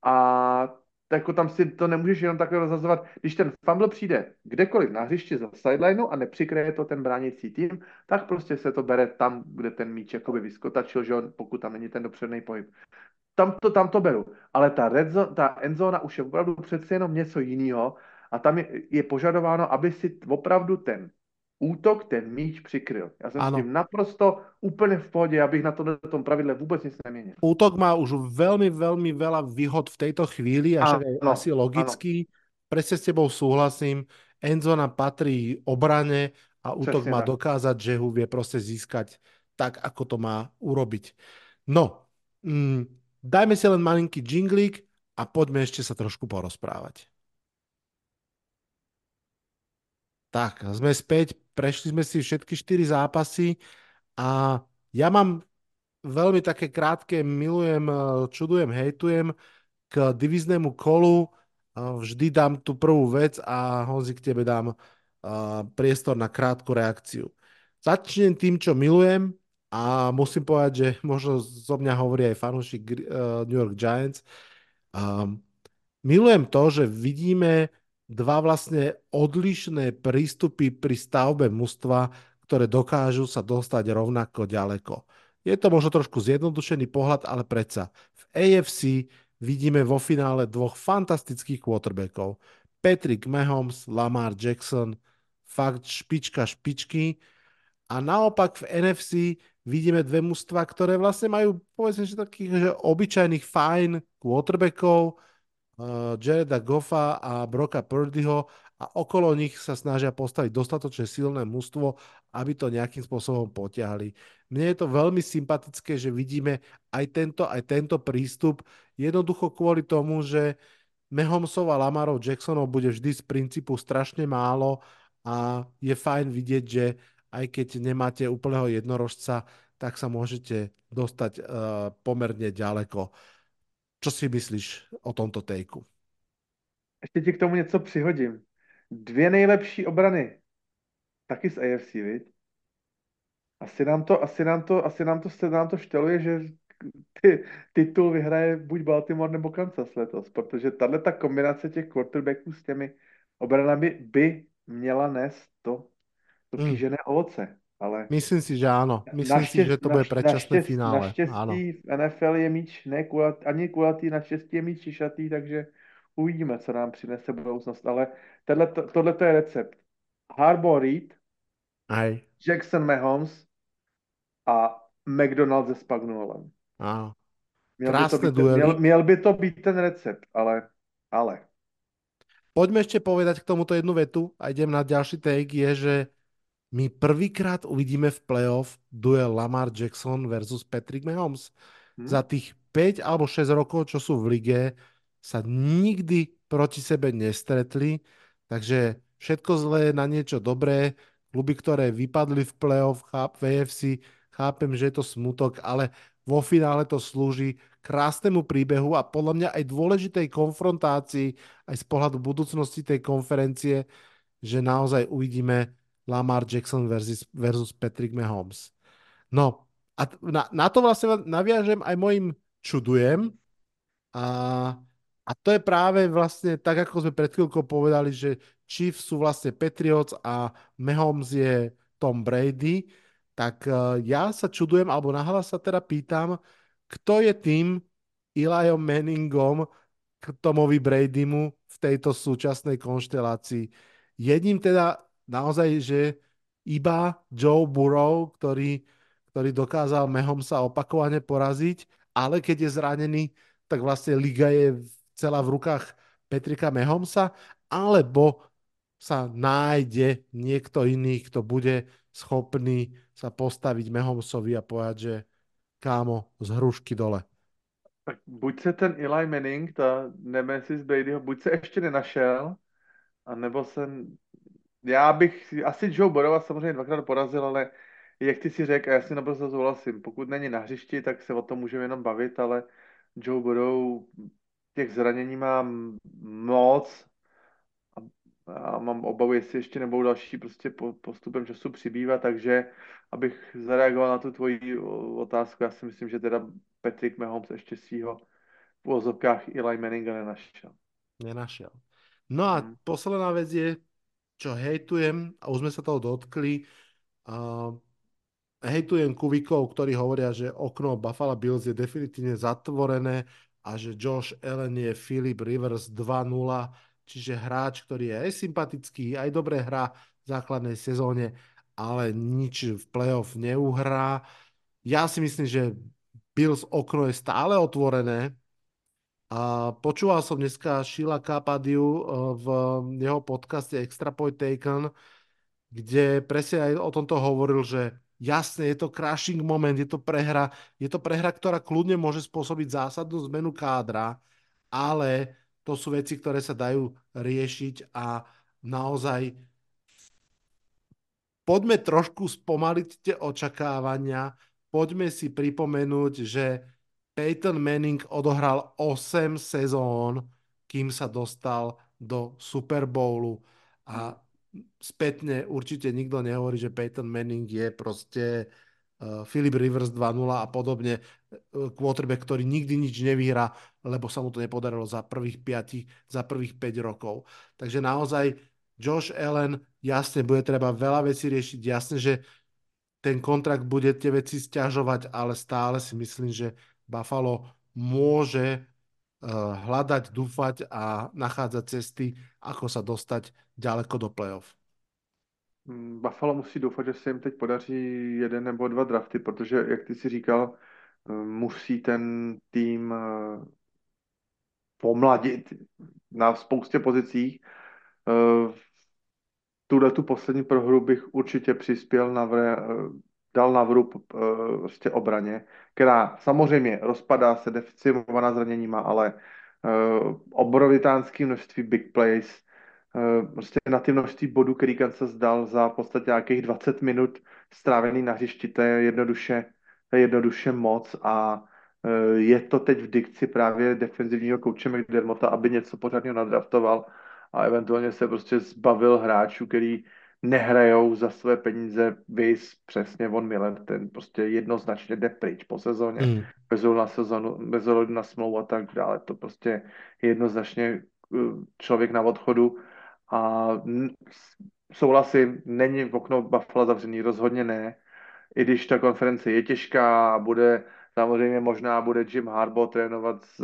a jako tam si to nemůžeš jenom takhle rozhazovat. Když ten fumble přijde kdekoliv na hřišti za sidelineu a nepřikryje to ten bránící tým, tak prostě se to bere tam, kde ten míč jakoby vyskotačil, že on, pokud tam není ten dopředný pohyb. Tam to, tam to beru. Ale ta, red zone, ta endzona už je opravdu přece jenom něco jiného a tam je, je požadováno, aby si opravdu ten útok ten míč přikryl. Já jsem ano. s tím naprosto úplně v pohodě, abych na to, tom pravidle vůbec nic neměnil. Útok má už velmi, velmi veľa výhod v této chvíli a ano, asi logický. Ano. Presne s tebou súhlasím. Enzona patrí obrane a útok Přesně má tak. dokázať, že ho vie prostě získať tak, ako to má urobiť. No, mm, dajme si len malinký džinglík a poďme ešte sa trošku porozprávať. Tak, sme späť, prešli sme si všetky štyri zápasy a ja mám veľmi také krátke, milujem, eh, čudujem, hejtujem k diviznému kolu. Eh, vždy dám tu prvú vec a Honzi k tebe dám eh, priestor na krátku reakciu. Začnem tým, čo milujem a musím povedať, že možno zo mňa hovorí aj fanúšik New York Giants. Um, milujem to, že vidíme dva vlastne odlišné prístupy pri stavbe mužstva, ktoré dokážu sa dostať rovnako ďaleko. Je to možno trošku zjednodušený pohľad, ale predsa. V AFC vidíme vo finále dvoch fantastických quarterbackov. Patrick Mahomes, Lamar Jackson, fakt špička špičky. A naopak v NFC vidíme dve mužstva, ktoré vlastne majú, povedzme, že takých že obyčajných fajn quarterbackov, Jareda Goffa a Broka Purdyho a okolo nich sa snažia postaviť dostatočne silné mužstvo, aby to nejakým spôsobom potiahli. Mne je to veľmi sympatické, že vidíme aj tento, aj tento prístup, jednoducho kvôli tomu, že Mahomesov a Lamarov Jacksonov bude vždy z princípu strašne málo a je fajn vidieť, že aj keď nemáte úplného jednorožca, tak sa môžete dostať uh, pomerne ďaleko. Co si myslíš o tomto tejku? Ještě ti k tomu něco přihodím. Dvě nejlepší obrany. Taky z AFC, viď? Asi nám to, asi nám to, asi nám to, nám to šteluje, že ty, titul vyhraje buď Baltimore nebo Kansas letos, protože tahle ta kombinace těch quarterbacků s těmi obranami by měla nést to, to Mm. kýžené ovoce. Ale Myslím si, že áno. Myslím si, že to bude predčasné finále. Naštěstí Áno. v NFL je míč ne kulat, ani kulatý, naštěstí je míč šišatý, takže uvidíme, co nám přinese budoucnost. Ale tohle, tohle to je recept. Harbaugh Reed, Aj, Jackson Mahomes a McDonald se Spagnolem. áno. Měl by, to být, měl, měl by to být ten recept, ale, ale. Poďme ešte povedať k tomuto jednu vetu a idem na ďalší take, je, že my prvýkrát uvidíme v playoff duel Lamar Jackson versus Patrick Mahomes. Hm? Za tých 5 alebo 6 rokov, čo sú v lige, sa nikdy proti sebe nestretli, takže všetko zlé na niečo dobré. Kluby, ktoré vypadli v playoff cháp, v AFC, chápem, že je to smutok, ale vo finále to slúži krásnemu príbehu a podľa mňa aj dôležitej konfrontácii aj z pohľadu budúcnosti tej konferencie, že naozaj uvidíme Lamar Jackson versus, versus Patrick Mahomes. No a na, na to vlastne naviažem aj mojim čudujem a, a to je práve vlastne tak, ako sme pred chvíľkou povedali, že Chiefs sú vlastne Patriots a Mahomes je Tom Brady, tak uh, ja sa čudujem, alebo nahlas sa teda pýtam, kto je tým Eliom Manningom k Tomovi Bradymu v tejto súčasnej konštelácii. Jedním teda naozaj, že iba Joe Burrow, ktorý, ktorý dokázal Mahomesa opakovane poraziť, ale keď je zranený, tak vlastne liga je celá v rukách Petrika Mahomesa, alebo sa nájde niekto iný, kto bude schopný sa postaviť Mahomesovi a povedať, že kámo, z hrušky dole. Tak buď se ten Eli Manning, ta nemesis Bradyho, buď se ještě nenašel, anebo jsem, já bych, asi Joe Burrow samozřejmě dvakrát porazil, ale jak ty si řekl, a já si naprosto souhlasím, pokud není na hřišti, tak se o tom můžeme jenom bavit, ale Joe Burrow těch zranění má moc a, a mám obavu, jestli ještě nebudou další prostě po, postupem času přibývat, takže abych zareagoval na tu tvoji otázku, já si myslím, že teda Patrick Mahomes ještě svýho v úvozovkách Eli Manninga nenašel. Nenašiel. No a Mm. posledná vec je, čo hejtujem, a už sme sa toho dotkli, uh, hejtujem kuvikov, ktorí hovoria, že okno Buffalo Bills je definitívne zatvorené a že Josh Allen je Philip Rivers 2-0, čiže hráč, ktorý je aj sympatický, aj dobre hrá v základnej sezóne, ale nič v playoff neuhrá. Ja si myslím, že Bills okno je stále otvorené, a počúval som dneska Sheila Kapadiu eh, v jeho podcaste Extra Point Taken, kde presne aj o tomto hovoril, že jasne, je to crashing moment, je to prehra, je to prehra, ktorá kľudne môže spôsobiť zásadnú zmenu kádra, ale to sú veci, ktoré sa dajú riešiť a naozaj poďme trošku spomaliť tie očakávania, poďme si pripomenúť, že Peyton Manning odohral 8 sezón, kým sa dostal do Super Bowlu a spätne určite nikto nehovorí, že Peyton Manning je proste uh, Philip Rivers 2.0 a podobne. quarterback, ktorý nikdy nič nevyhrá, lebo sa mu to nepodarilo za prvých 5, za prvých 5 rokov. Takže naozaj Josh Allen, jasne, bude treba veľa vecí riešiť, jasne, že ten kontrakt bude tie veci stiažovať, ale stále si myslím, že Buffalo môže uh, hľadať, dúfať a nachádzať cesty, ako sa dostať ďaleko do playoff. Mm, Buffalo musí doufat, že se jim teď podaří jeden nebo dva drafty, protože, jak ty si říkal, eh, musí ten tým eh, pomladit na spoustě pozicích. Tuhle tu poslední prohru bych určitě přispěl na dal na vrub uh, prostě obraně, která samozřejmě rozpadá se deficimovaná zraněníma, ale uh, obrovitánský množství big plays, uh, prostě na ty množství bodů, který Kansas dal za v podstatě nějakých 20 minut strávený na hřišti, to je jednoduše, to je jednoduše moc a je to teď v dikci právě defenzivního kouče McDermotta, aby něco pořádně nadraftoval a eventuálně se prostě zbavil hráčů, který nehrajou za své peníze vys přesně von Miller, ten prostě jednoznačně jde pryč po sezóně, mm. bez na sezonu, bez na smlouvu a tak dále. To prostě jednoznačně eh, člověk na odchodu a souhlasím, není v okno Buffalo zavřený, rozhodně ne. I když ta konference je těžká a bude, samozřejmě možná bude Jim Harbaugh trénovat s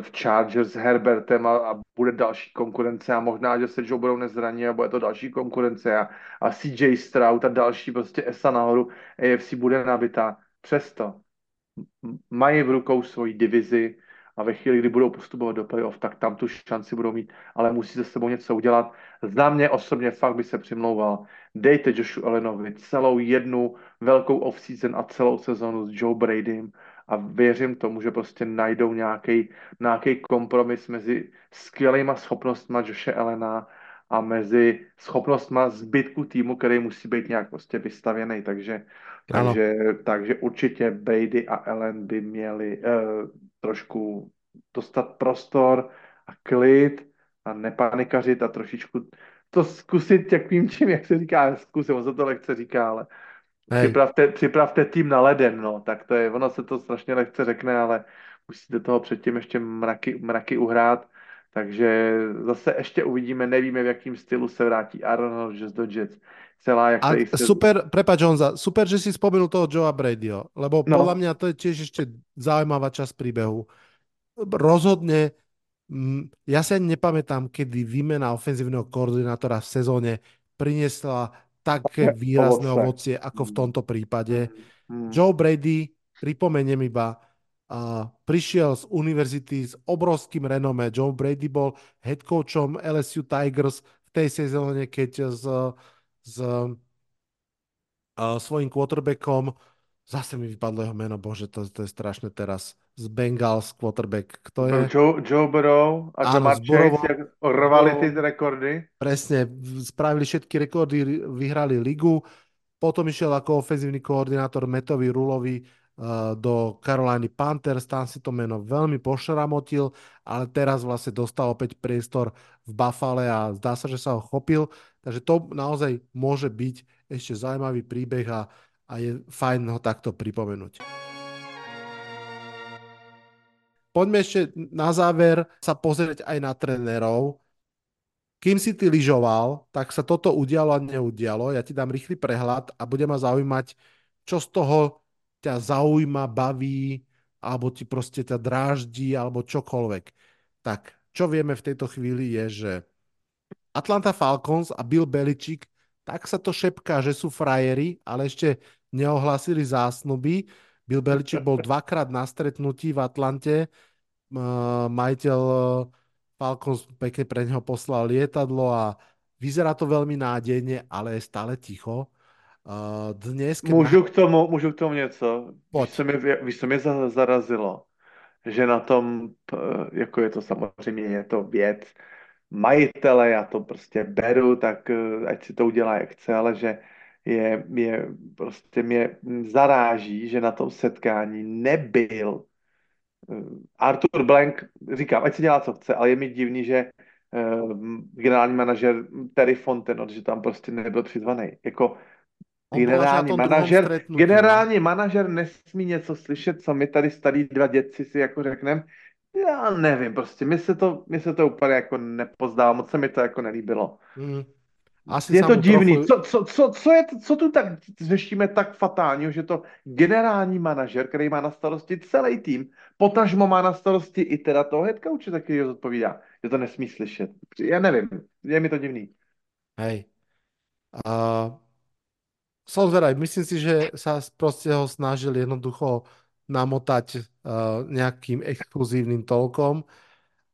v Chargers s Herbertem a, a bude další konkurence a možná, že se Joe budou nezraní a bude to další konkurence a, a CJ Stroud a další prostě ESA nahoru, AFC bude nabitá. Přesto mají v rukou svoji divizi a ve chvíli, kdy budou postupovat do playoff, tak tam tu šanci budou mít, ale musí se sebou něco udělat. Za mě osobně fakt by se přimlouval. Dejte Joshu Allenovi celou jednu velkou off-season a celou sezonu s Joe Bradym a věřím tomu, že prostě najdou nějaký, nějaký kompromis mezi skvělýma schopnostma Joshe Elena a mezi schopnostma zbytku týmu, který musí být nějak prostě vystavěný, takže, takže, takže určitě Brady a Ellen by měli uh, trošku dostat prostor a klid a nepanikařit a trošičku to zkusit jakým čím, jak se říká, zkusit, on se to lehce říká, ale Připravte, připravte tým na leden, no, tak to je, ono se to strašně lehce řekne, ale musíte toho předtím ještě mraky, mraky uhrát, takže zase ještě uvidíme, nevíme, v jakým stylu se vrátí Aaron Rodgers do Jets. Celá, jak a se... super, prepač Honza, super, že si spomenul toho Joea Bradyho, lebo no. podľa mňa to je tiež ešte zaujímavá časť príbehu. Rozhodne, ja si ani nepamätám, kedy výmena ofenzívneho koordinátora v sezóne priniesla také výrazné ovocie, ako v tomto prípade. Mm. Joe Brady, pripomeniem iba, uh, prišiel z univerzity s obrovským renome. Joe Brady bol head coachom LSU Tigers v tej sezóne, keď s, s uh, svojím quarterbackom Zase mi vypadlo jeho meno, bože, to, to je strašné teraz. Z Bengals quarterback. Kto je? Joe, Joe Burrow a Jamar Chase, jak rvali ty rekordy. Presne, spravili všetky rekordy, vyhrali ligu. Potom išiel ako ofenzívny koordinátor Metovi Rulovi uh, do Caroliny Panthers, tam si to meno veľmi pošramotil, ale teraz vlastne dostal opäť priestor v Buffale a zdá sa, že sa ho chopil. Takže to naozaj môže byť ešte zaujímavý príbeh a a je fajn ho takto pripomenúť. Poďme ešte na záver sa pozrieť aj na trénerov. Kým si ty lyžoval, tak sa toto udialo a neudialo. Ja ti dám rýchly prehľad a bude ma zaujímať, čo z toho ťa zaujíma, baví, alebo ti proste ťa dráždí, alebo čokoľvek. Tak, čo vieme v tejto chvíli je, že Atlanta Falcons a Bill Belichick tak sa to šepká, že sú frajeri, ale ešte neohlásili zásnuby. Bill Belichick bol dvakrát na stretnutí v Atlante. Majiteľ e, Falcons pekne pre neho poslal lietadlo a vyzerá to veľmi nádejne, ale je stále ticho. E, dnes, keď můžu, k tomu, můžu k tomu něco? Víš, co mě, víš, co mě zarazilo? Že na tom, jako je to samozřejmě, je to věc, majitele, já to prostě beru, tak eh, ať si to udělá jak chce, ale že je, je prostě mě zaráží, že na tom setkání nebyl eh, Arthur Blank, říkám, ať si dělá, co chce, ale je mi divný, že uh, generální manažer Terry Fontenot, že tam prostě nebyl přizvaný. Jako generální manažer, stretnutí, no. generální manažer nesmí něco slyšet, co my tady starý dva děci si jako řekneme. Já nevím, prostě mi se to, mi se to úplně jako nepozdává, moc se mi to jako nelíbilo. Mm. Asi je to divný. Trochu... Co, co, co, co, je, co tu tak řešíme tak fatálního, že to generální manažer, který má na starosti celý tým, potažmo má na starosti i teda toho head coache, tak ho zodpovídá, že to nesmí slyšet. Já nevím, je mi to divný. Hej. Uh, som zvedavý, myslím si, že sa proste ho snažili jednoducho namotať uh, nejakým exkluzívnym tolkom.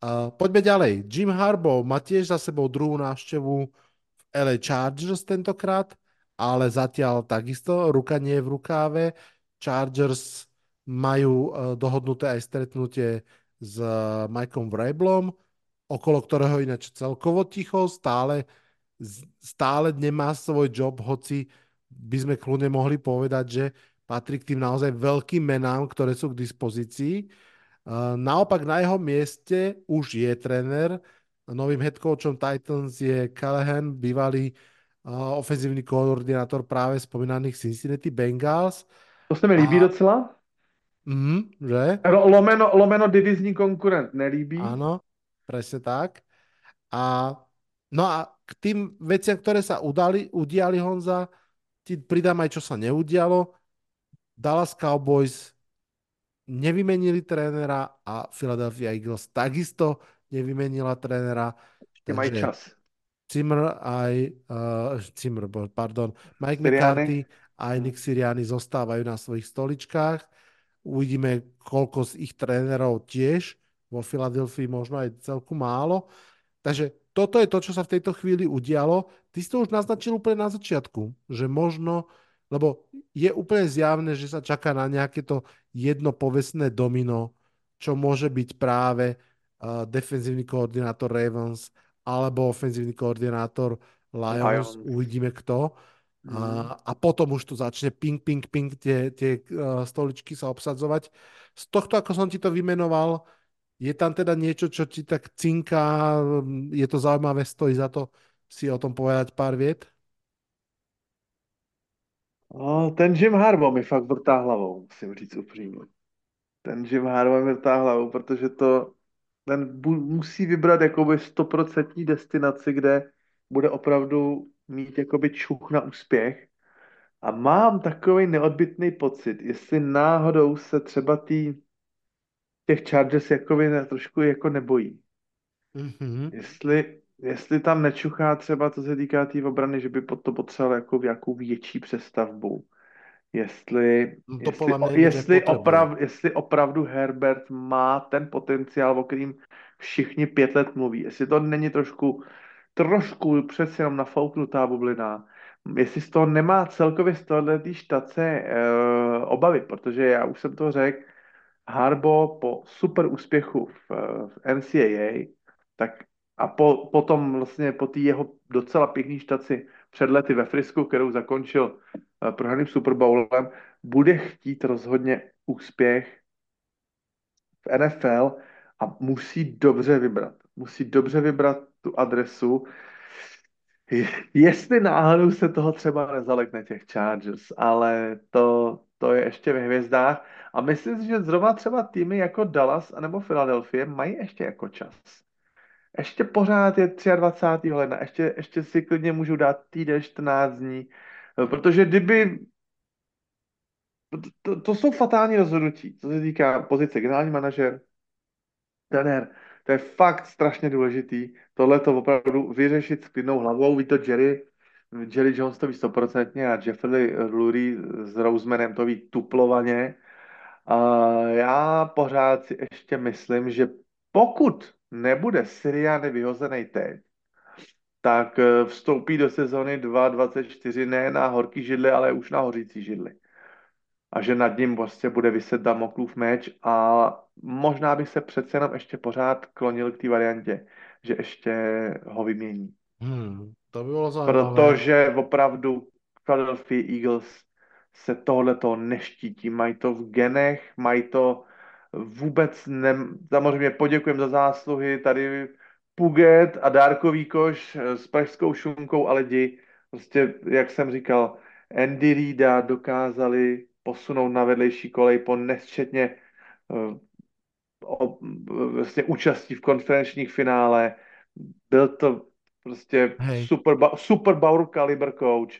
Uh, poďme ďalej. Jim Harbaugh má tiež za sebou druhú návštevu LA Chargers tentokrát, ale zatiaľ takisto ruka nie je v rukáve. Chargers majú uh, dohodnuté aj stretnutie s uh, Mikeom Vrablom, okolo ktorého ináč celkovo ticho, stále, stále nemá svoj job, hoci by sme kľudne mohli povedať, že patrí k tým naozaj veľkým menám, ktoré sú k dispozícii. Naopak na jeho mieste už je trenér. Novým head coachom Titans je Callahan, bývalý ofenzívny koordinátor práve spomínaných Cincinnati Bengals. To se mi líbí a... docela. Mm, že? Lomeno, lomeno divizní konkurent nelíbí. Áno, presne tak. A, no a k tým veciam, ktoré sa udali, udiali Honza, ti pridám aj, čo sa neudialo. Dallas Cowboys nevymenili trénera a Philadelphia Eagles takisto nevymenila trénera. Ešte mají čas. Zimmer aj, uh, Zimmer, pardon, Mike. McCarthy aj Nick Sirianni zostávajú na svojich stoličkách. Uvidíme, koľko z ich trénerov tiež vo Filadelfii možno aj celku málo. Takže toto je to, čo sa v tejto chvíli udialo. Ty si to už naznačil úplne na začiatku, že možno, lebo je úplne zjavné, že sa čaká na nejaké to jedno povestné domino, čo môže byť práve uh, defenzívny koordinátor Ravens alebo ofenzívny koordinátor Lions, Lions. uvidíme kto. Mm. A, a potom už tu začne ping, ping, ping tie, tie uh, stoličky sa obsadzovať. Z tohto, ako som ti to vymenoval, je tam teda niečo, čo ti tak cinká, je to zaujímavé, stojí za to si o tom povedať pár vět? No, ten Jim Harbaugh mi fakt vrtá hlavou, musím říct upřímně. Ten Jim Harbaugh mi vrtá hlavou, protože to ten musí vybrat jakoby stoprocentní destinaci, kde bude opravdu mít jakoby čuch na úspěch. A mám takový neodbitný pocit, jestli náhodou se třeba tý, těch Chargers jakoby ne, trošku jako nebojí. Mm-hmm. Jestli, jestli tam nečuchá třeba, co se týká té tý obrany, že by to potřeboval jako v jakou větší přestavbu. Jestli, no to jestli, jestli, oprav, jestli opravdu Herbert má ten potenciál, o kterým všichni pět let mluví. Jestli to není trošku, trošku přeci jenom nafouknutá bublina. Jestli z toho nemá celkově z tohoto štace e, obavy, protože já už jsem to řekl, Harbo po super úspěchu v, v NCAA, tak a po, potom vlastně po té jeho docela pěkný štaci před lety ve Frisku, kterou zakončil uh, prohraným Super Bowlem, bude chtít rozhodně úspěch v NFL a musí dobře vybrat. Musí dobře vybrat tu adresu. Jestli náhodou se toho třeba nezalekne těch Chargers, ale to, to je ještě ve hvězdách. A myslím si, že zrovna třeba týmy jako Dallas anebo Philadelphia mají ještě jako čas ještě pořád je 23. ledna, ještě, ještě si klidně můžu dát týden, 14 dní, protože kdyby to, to jsou fatální rozhodnutí, co se týká pozice generální manažer, trenér, to je fakt strašně důležitý, tohle to opravdu vyřešit s klidnou hlavou, ví to Jerry, Jerry Jones to ví stoprocentně a Jeffrey Lurie s Rosemanem to ví tuplovaně. A já pořád si ještě myslím, že pokud nebude Siriany vyhozený teď, tak eh, vstoupí do sezony 2.24 ne na horký židli, ale už na hořící židli. A že nad ním vlastně bude vyset Damoklův meč a možná bych se přece jenom ještě pořád klonil k té variantě, že ještě ho vymění. Hmm, to by bylo zajímavé. Protože opravdu Philadelphia Eagles se tohleto neštítí. Mají to v genech, mají to vůbec ne, samozřejmě poděkujem za zásluhy, tady Puget a Dárkový koš s pražskou šunkou a lidi, prostě, jak jsem říkal, Andy Reida dokázali posunout na vedlejší kolej po nesčetně uh, o, vlastně účastí v konferenčních finále. Byl to prostě Hej. super, super Bauer caliber coach.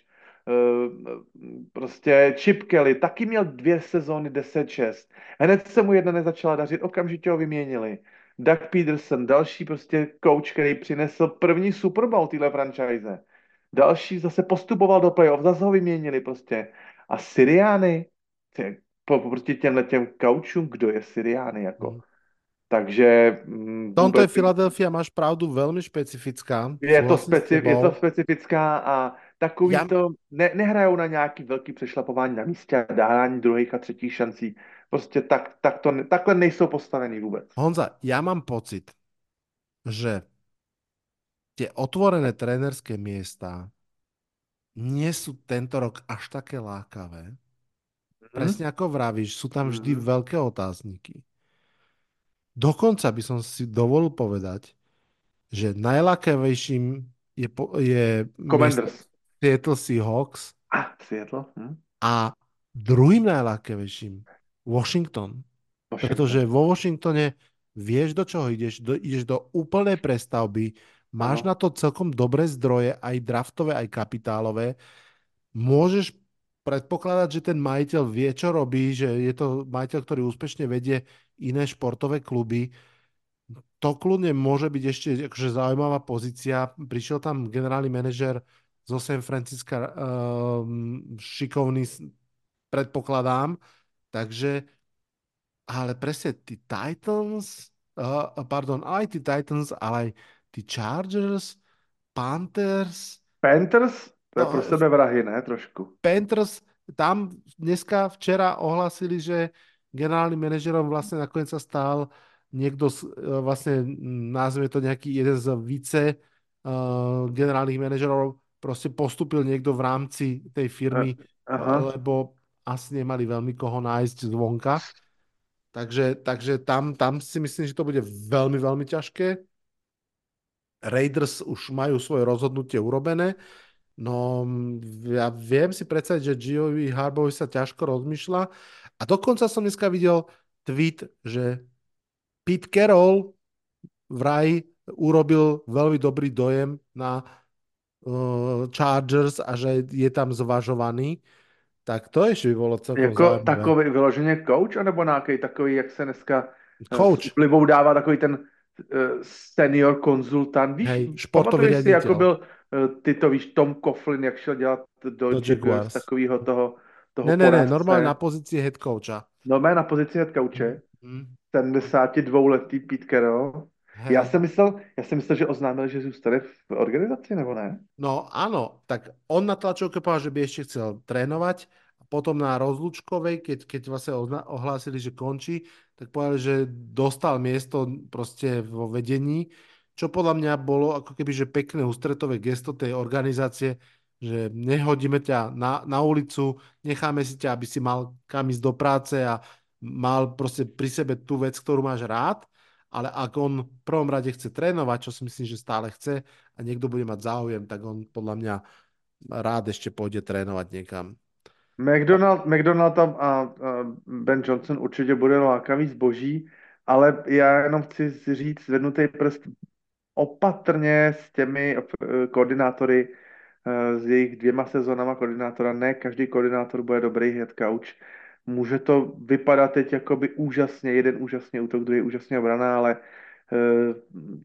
Prostě Chip Kelly taky měl dvě sezóny 10-6. Hned se mu jedna nezačala dařit, okamžitě ho vyměnili. Doug Peterson, další prostě coach, který přinesl první Super Bowl téhle franchise. Další zase postupoval do playoff, zase ho vyměnili prostě. A Siriány, proti těmhle těm coachům, kdo je Siriány, jako. Hmm. Takže... Mm, Tomto je Filadelfia, máš pravdu, velmi specifická. Je to, speci, je to specifická a takový Já... to, ne, nehrajou na nějaký velký přešlapování na místě a dávání druhých a třetích šancí. Prostě tak, tak to, takhle nejsou postavení vůbec. Honza, já mám pocit, že tie otvorené trénerské miesta nie sú tento rok až také lákavé. Mm. Presne ako vravíš, sú tam vždy mm. veľké otázniky. Dokonca by som si dovolil povedať, že najlákavejším je, je Seattle Seahawks. A, Seattle. Hm. A druhým najlákavejším Washington. Washington. Pretože vo Washingtone vieš, do čoho ideš. Do, ideš do úplnej prestavby, máš no. na to celkom dobré zdroje, aj draftové, aj kapitálové. Môžeš predpokladať, že ten majiteľ vie, čo robí, že je to majiteľ, ktorý úspešne vedie iné športové kluby. To kľudne môže byť ešte akože zaujímavá pozícia. Prišiel tam generálny manažer zo San Francisca, um, šikovný, predpokladám. Takže, ale presne tí Titans, uh, pardon, aj tí Titans, ale aj tí Chargers, Panthers. Panthers? To je no, pro sebe vrahy, ne? Trošku. Panthers, tam dneska, včera ohlasili, že generálnym manažerom vlastne nakoniec sa stal niekto, z, e, vlastne názve to nejaký jeden z více uh, generálnych manažerov, proste postupil niekto v rámci tej firmy, Aha. lebo asi nemali veľmi koho nájsť zvonka. Takže, takže tam, tam si myslím, že to bude veľmi, veľmi ťažké. Raiders už majú svoje rozhodnutie urobené. No, ja viem si predstaviť, že Giovi Harbovi sa ťažko rozmýšľa. A dokonca som dneska videl tweet, že Pete Carroll vraj urobil veľmi dobrý dojem na uh, Chargers a že je tam zvažovaný. Tak to ještě by bylo celkem Jako zaujímavé. takový vyloženě coach, anebo nějaký takový, jak se dneska eh, coach. s vlivou dává takový ten uh, senior konzultant. Víš, Hej, športový si, jako byl Eh, ty to víš, Tom Coughlin, jak šel dělat do, do Jaguars, takového toho, toho Ne, ne, ne, normálně na pozici head coacha. Normálně na pozici head coache. Mm. 72-letý Pete Carroll. Já jsem myslel, já jsem myslel, že oznámil, že zůstane v organizaci, nebo ne? No ano, tak on na tlačovke povedal, že by ještě chcel trénovať a potom na rozlučkovej, keď, keď vlastně ohlásili, že končí, tak povedali, že dostal miesto prostě vo vedení čo podľa mňa bolo ako keby, že pekné ústretové gesto tej organizácie, že nehodíme ťa na, na ulicu, necháme si ťa, aby si mal kam ísť do práce a mal proste pri sebe tú vec, ktorú máš rád, ale ak on v prvom rade chce trénovať, čo si myslím, že stále chce a niekto bude mať záujem, tak on podľa mňa rád ešte pôjde trénovať niekam. McDonald, McDonald a, a Ben Johnson určitě bude lákavý zboží, ale já jenom chci říct, zvednutý prst opatrně s těmi eh, koordinátory, eh, s jejich dvěma sezónama koordinátora. Ne každý koordinátor bude dobrý head coach. Může to vypadat teď jakoby úžasně, jeden úžasně útok, druhý úžasně obrana, ale eh,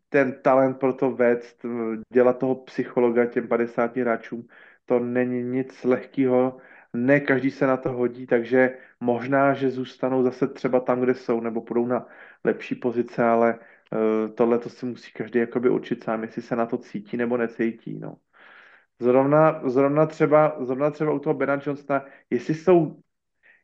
ten talent pro to vést, dělat toho psychologa těm 50 hráčům, to není nic lehkého. Ne každý se na to hodí, takže možná, že zůstanou zase třeba tam, kde jsou, nebo půjdou na lepší pozice, ale Eh, tohle to si musí každý jakoby určit sám, jestli se na to cítí nebo necítí. No. Zrovna, zrovna, třeba, zrovna třeba u toho Bena Johnsona, jestli jsou,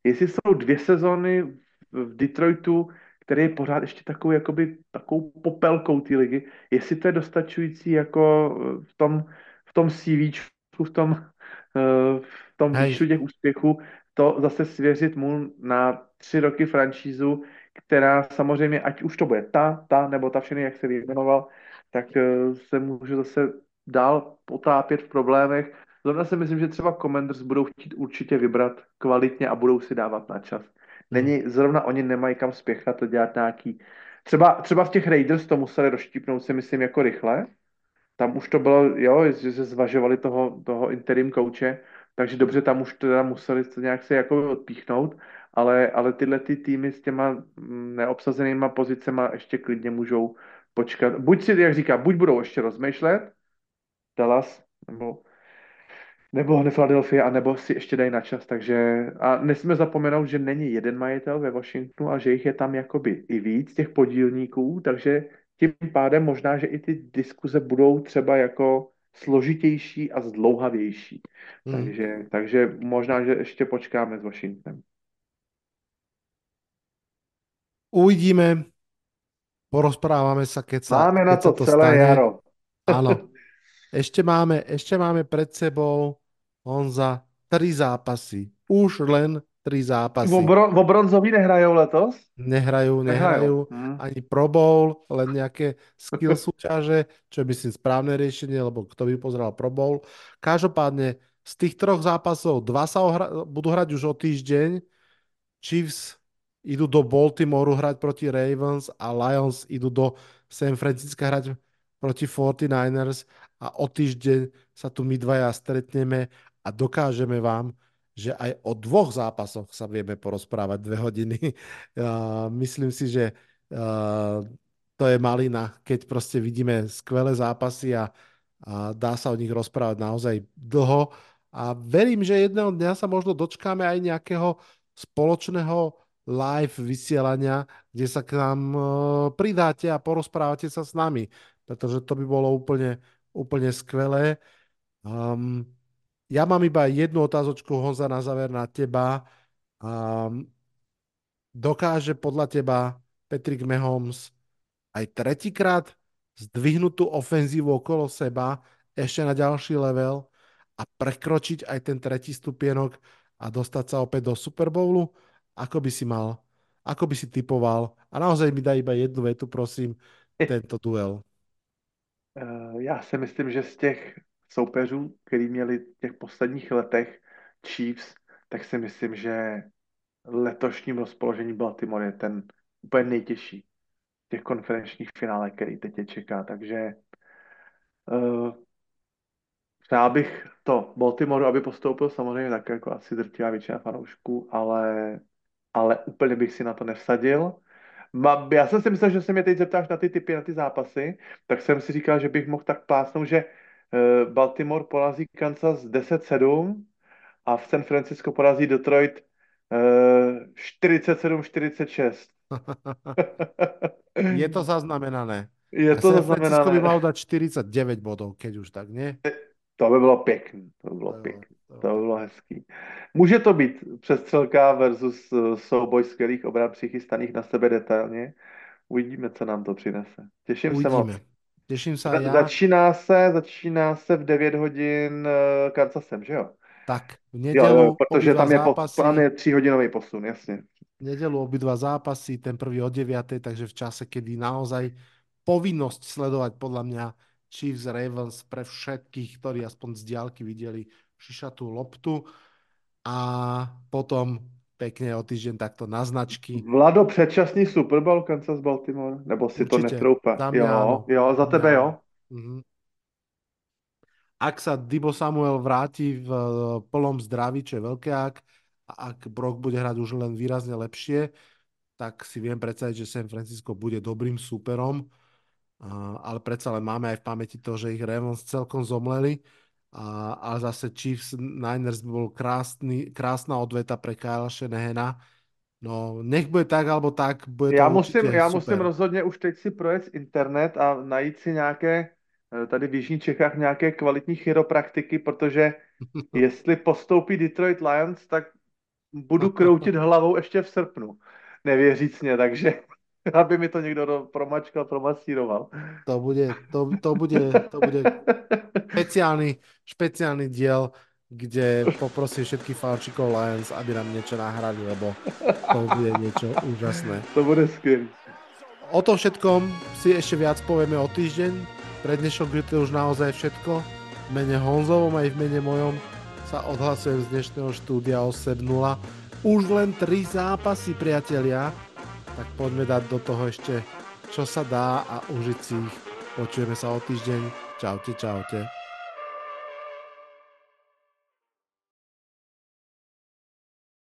jestli jsou dvě sezóny v Detroitu, který je pořád ještě takovou, jakoby, takovou popelkou té ligy, jestli to je dostačující jako v tom, v tom CV, v tom, eh, v tom výšu těch úspěchů, to zase svěřit mu na tři roky franšízu, která samozřejmě, ať už to bude ta, ta nebo ta všechny, jak se vyjmenoval, tak eh, se může zase dál potápět v problémech. Zrovna si myslím, že třeba Commanders budou chtít určitě vybrat kvalitně a budou si dávat na čas. Není, zrovna oni nemají kam spěchat a dělat nějaký... Třeba, třeba v těch Raiders to museli rozštípnout si myslím jako rychle. Tam už to bylo, jo, že se zvažovali toho, toho interim kouče, takže dobře, tam už teda museli to nějak se jako odpíchnout, ale, ale tyhle ty týmy s těma mm, neobsazenýma pozicema ještě klidně můžou počkat. Buď si, jak říká, buď budou ještě rozmýšlet, Dallas, nebo nebo Philadelphia, a nebo si ještě dají na čas, takže a nesmíme zapomenout, že není jeden majitel ve Washingtonu a že jich je tam jakoby i víc těch podílníků, takže tím pádem možná, že i ty diskuze budou třeba jako složitější a zdlouhavější. Hmm. Takže, takže možná, že ještě počkáme s Washingtonem. Uvidíme, porozprávame sa, keď sa, Máme keď na to, to celé stane. jaro. Áno. Ešte máme, ešte máme pred sebou Honza tri zápasy. Už len tri zápasy. V, obro, v bronzový nehrajou letos? Nehrajú, nehrajú, nehrajú. Hmm. ani Pro Bowl, len nejaké skill súťaže, čo je myslím správne riešenie, lebo kto by pozeral Pro Bowl. Každopádne z tých troch zápasov dva sa ohra- budú hrať už o týždeň. Chiefs idú do Baltimoreu hrať proti Ravens a Lions idú do San Francisca hrať proti 49ers a o týždeň sa tu my dvaja stretneme a dokážeme vám, že aj o dvoch zápasoch sa vieme porozprávať dve hodiny. Uh, myslím si, že uh, to je malina, keď proste vidíme skvelé zápasy a, a dá sa o nich rozprávať naozaj dlho. A verím, že jedného dňa sa možno dočkáme aj nejakého spoločného live vysielania, kde sa k nám uh, pridáte a porozprávate sa s nami, pretože to by bolo úplne, úplne skvelé. Um, ja mám iba jednu otázočku, Honza, na záver na teba. Um, dokáže podľa teba Patrick Mahomes aj tretíkrát zdvihnúť tú ofenzívu okolo seba ešte na ďalší level a prekročiť aj ten tretí stupienok a dostať sa opäť do Super Bowlu? Ako by si mal? Ako by si typoval? A naozaj mi daj iba jednu vetu, prosím, tento duel. Já si myslím, že z těch soupeřů, který měli v těch posledních letech Chiefs, tak si myslím, že letošním rozpoložení Baltimore je ten úplně nejtěžší v těch konferenčních finále, který teď je čeká. Takže uh, přál bych to Baltimore, aby postoupil samozřejmě tak jako asi drtivá většina fanoušků, ale, ale úplně bych si na to nevsadil. Já jsem si myslel, že se mě teď zeptáš na ty typy, na ty zápasy, tak jsem si říkal, že bych mohl tak plásnout, že Baltimore porazí Kansas 10-7 a v San Francisco porazí Detroit 47-46. Eh, Je to zaznamenané. Je to San zaznamenané. Francisco by mal dať 49 bodov, keď už tak, nie? To by bylo pěkný. To by bylo pěkný. To by bylo hezký. Může to být přestřelka versus eh, souboj skvělých obran přichystaných na sebe detailně. Uvidíme, co nám to přinese. Těším Uvidíme. se moc. Teším sa aj ja. Začíná se, začíná se v 9 hodin uh, Kansasem, že jo? Tak, v Jo, nedelu jo, protože tam je, po, zápasy, tam je tříhodinový posun, jasně. v nedelu obidva zápasy, ten prvý o 9, takže v čase, kedy naozaj povinnosť sledovať podľa mňa Chiefs Ravens pre všetkých, ktorí aspoň z diálky videli šišatú loptu a potom pekne o týždeň takto na značky. Vlado, předčasný Super Bowl Kansas Baltimore? Nebo si to netroupa? Za mě Jo, ano. jo, za tebe jo. Mhm. Ak sa Dibo Samuel vráti v eh, plnom zdraví, čo je veľké ak, a ak Brock bude hrať už len výrazne lepšie, tak si viem predstaviť, že San Francisco bude dobrým súperom, a, ale predsa len máme aj v pamäti to, že ich Ravens celkom zomleli, a, ale zase Chiefs Niners by bol krásny, krásna odveta pre Kyle Shanahana. No, nech bude tak, alebo tak, bude Já to musím, určite já super. musím rozhodně už teď si projet internet a najít si nějaké, eh, tady v Jižních Čechách nějaké kvalitní chiropraktiky, protože jestli postoupí Detroit Lions, tak budu kroutit hlavou ještě v srpnu. Nevěřícně, takže aby mi to někdo do- promačkal, promasíroval. To bude, to, to bude, to bude špeciálny, špeciálny diel, kde poprosím všetkých fanúšikov Lions, aby nám niečo nahrali, lebo to bude niečo úžasné. To bude skvělý. O tom všetkom si ešte viac povieme o týždeň. Pre dnešok je to už naozaj všetko. mene Honzovom aj v mene mojom sa odhlasujem z dnešného štúdia 8.0. Už len 3 zápasy, priatelia. Tak poďme dať do toho ešte, čo sa dá a užiť si ich. Počujeme sa o týždeň. Čaute, čaute.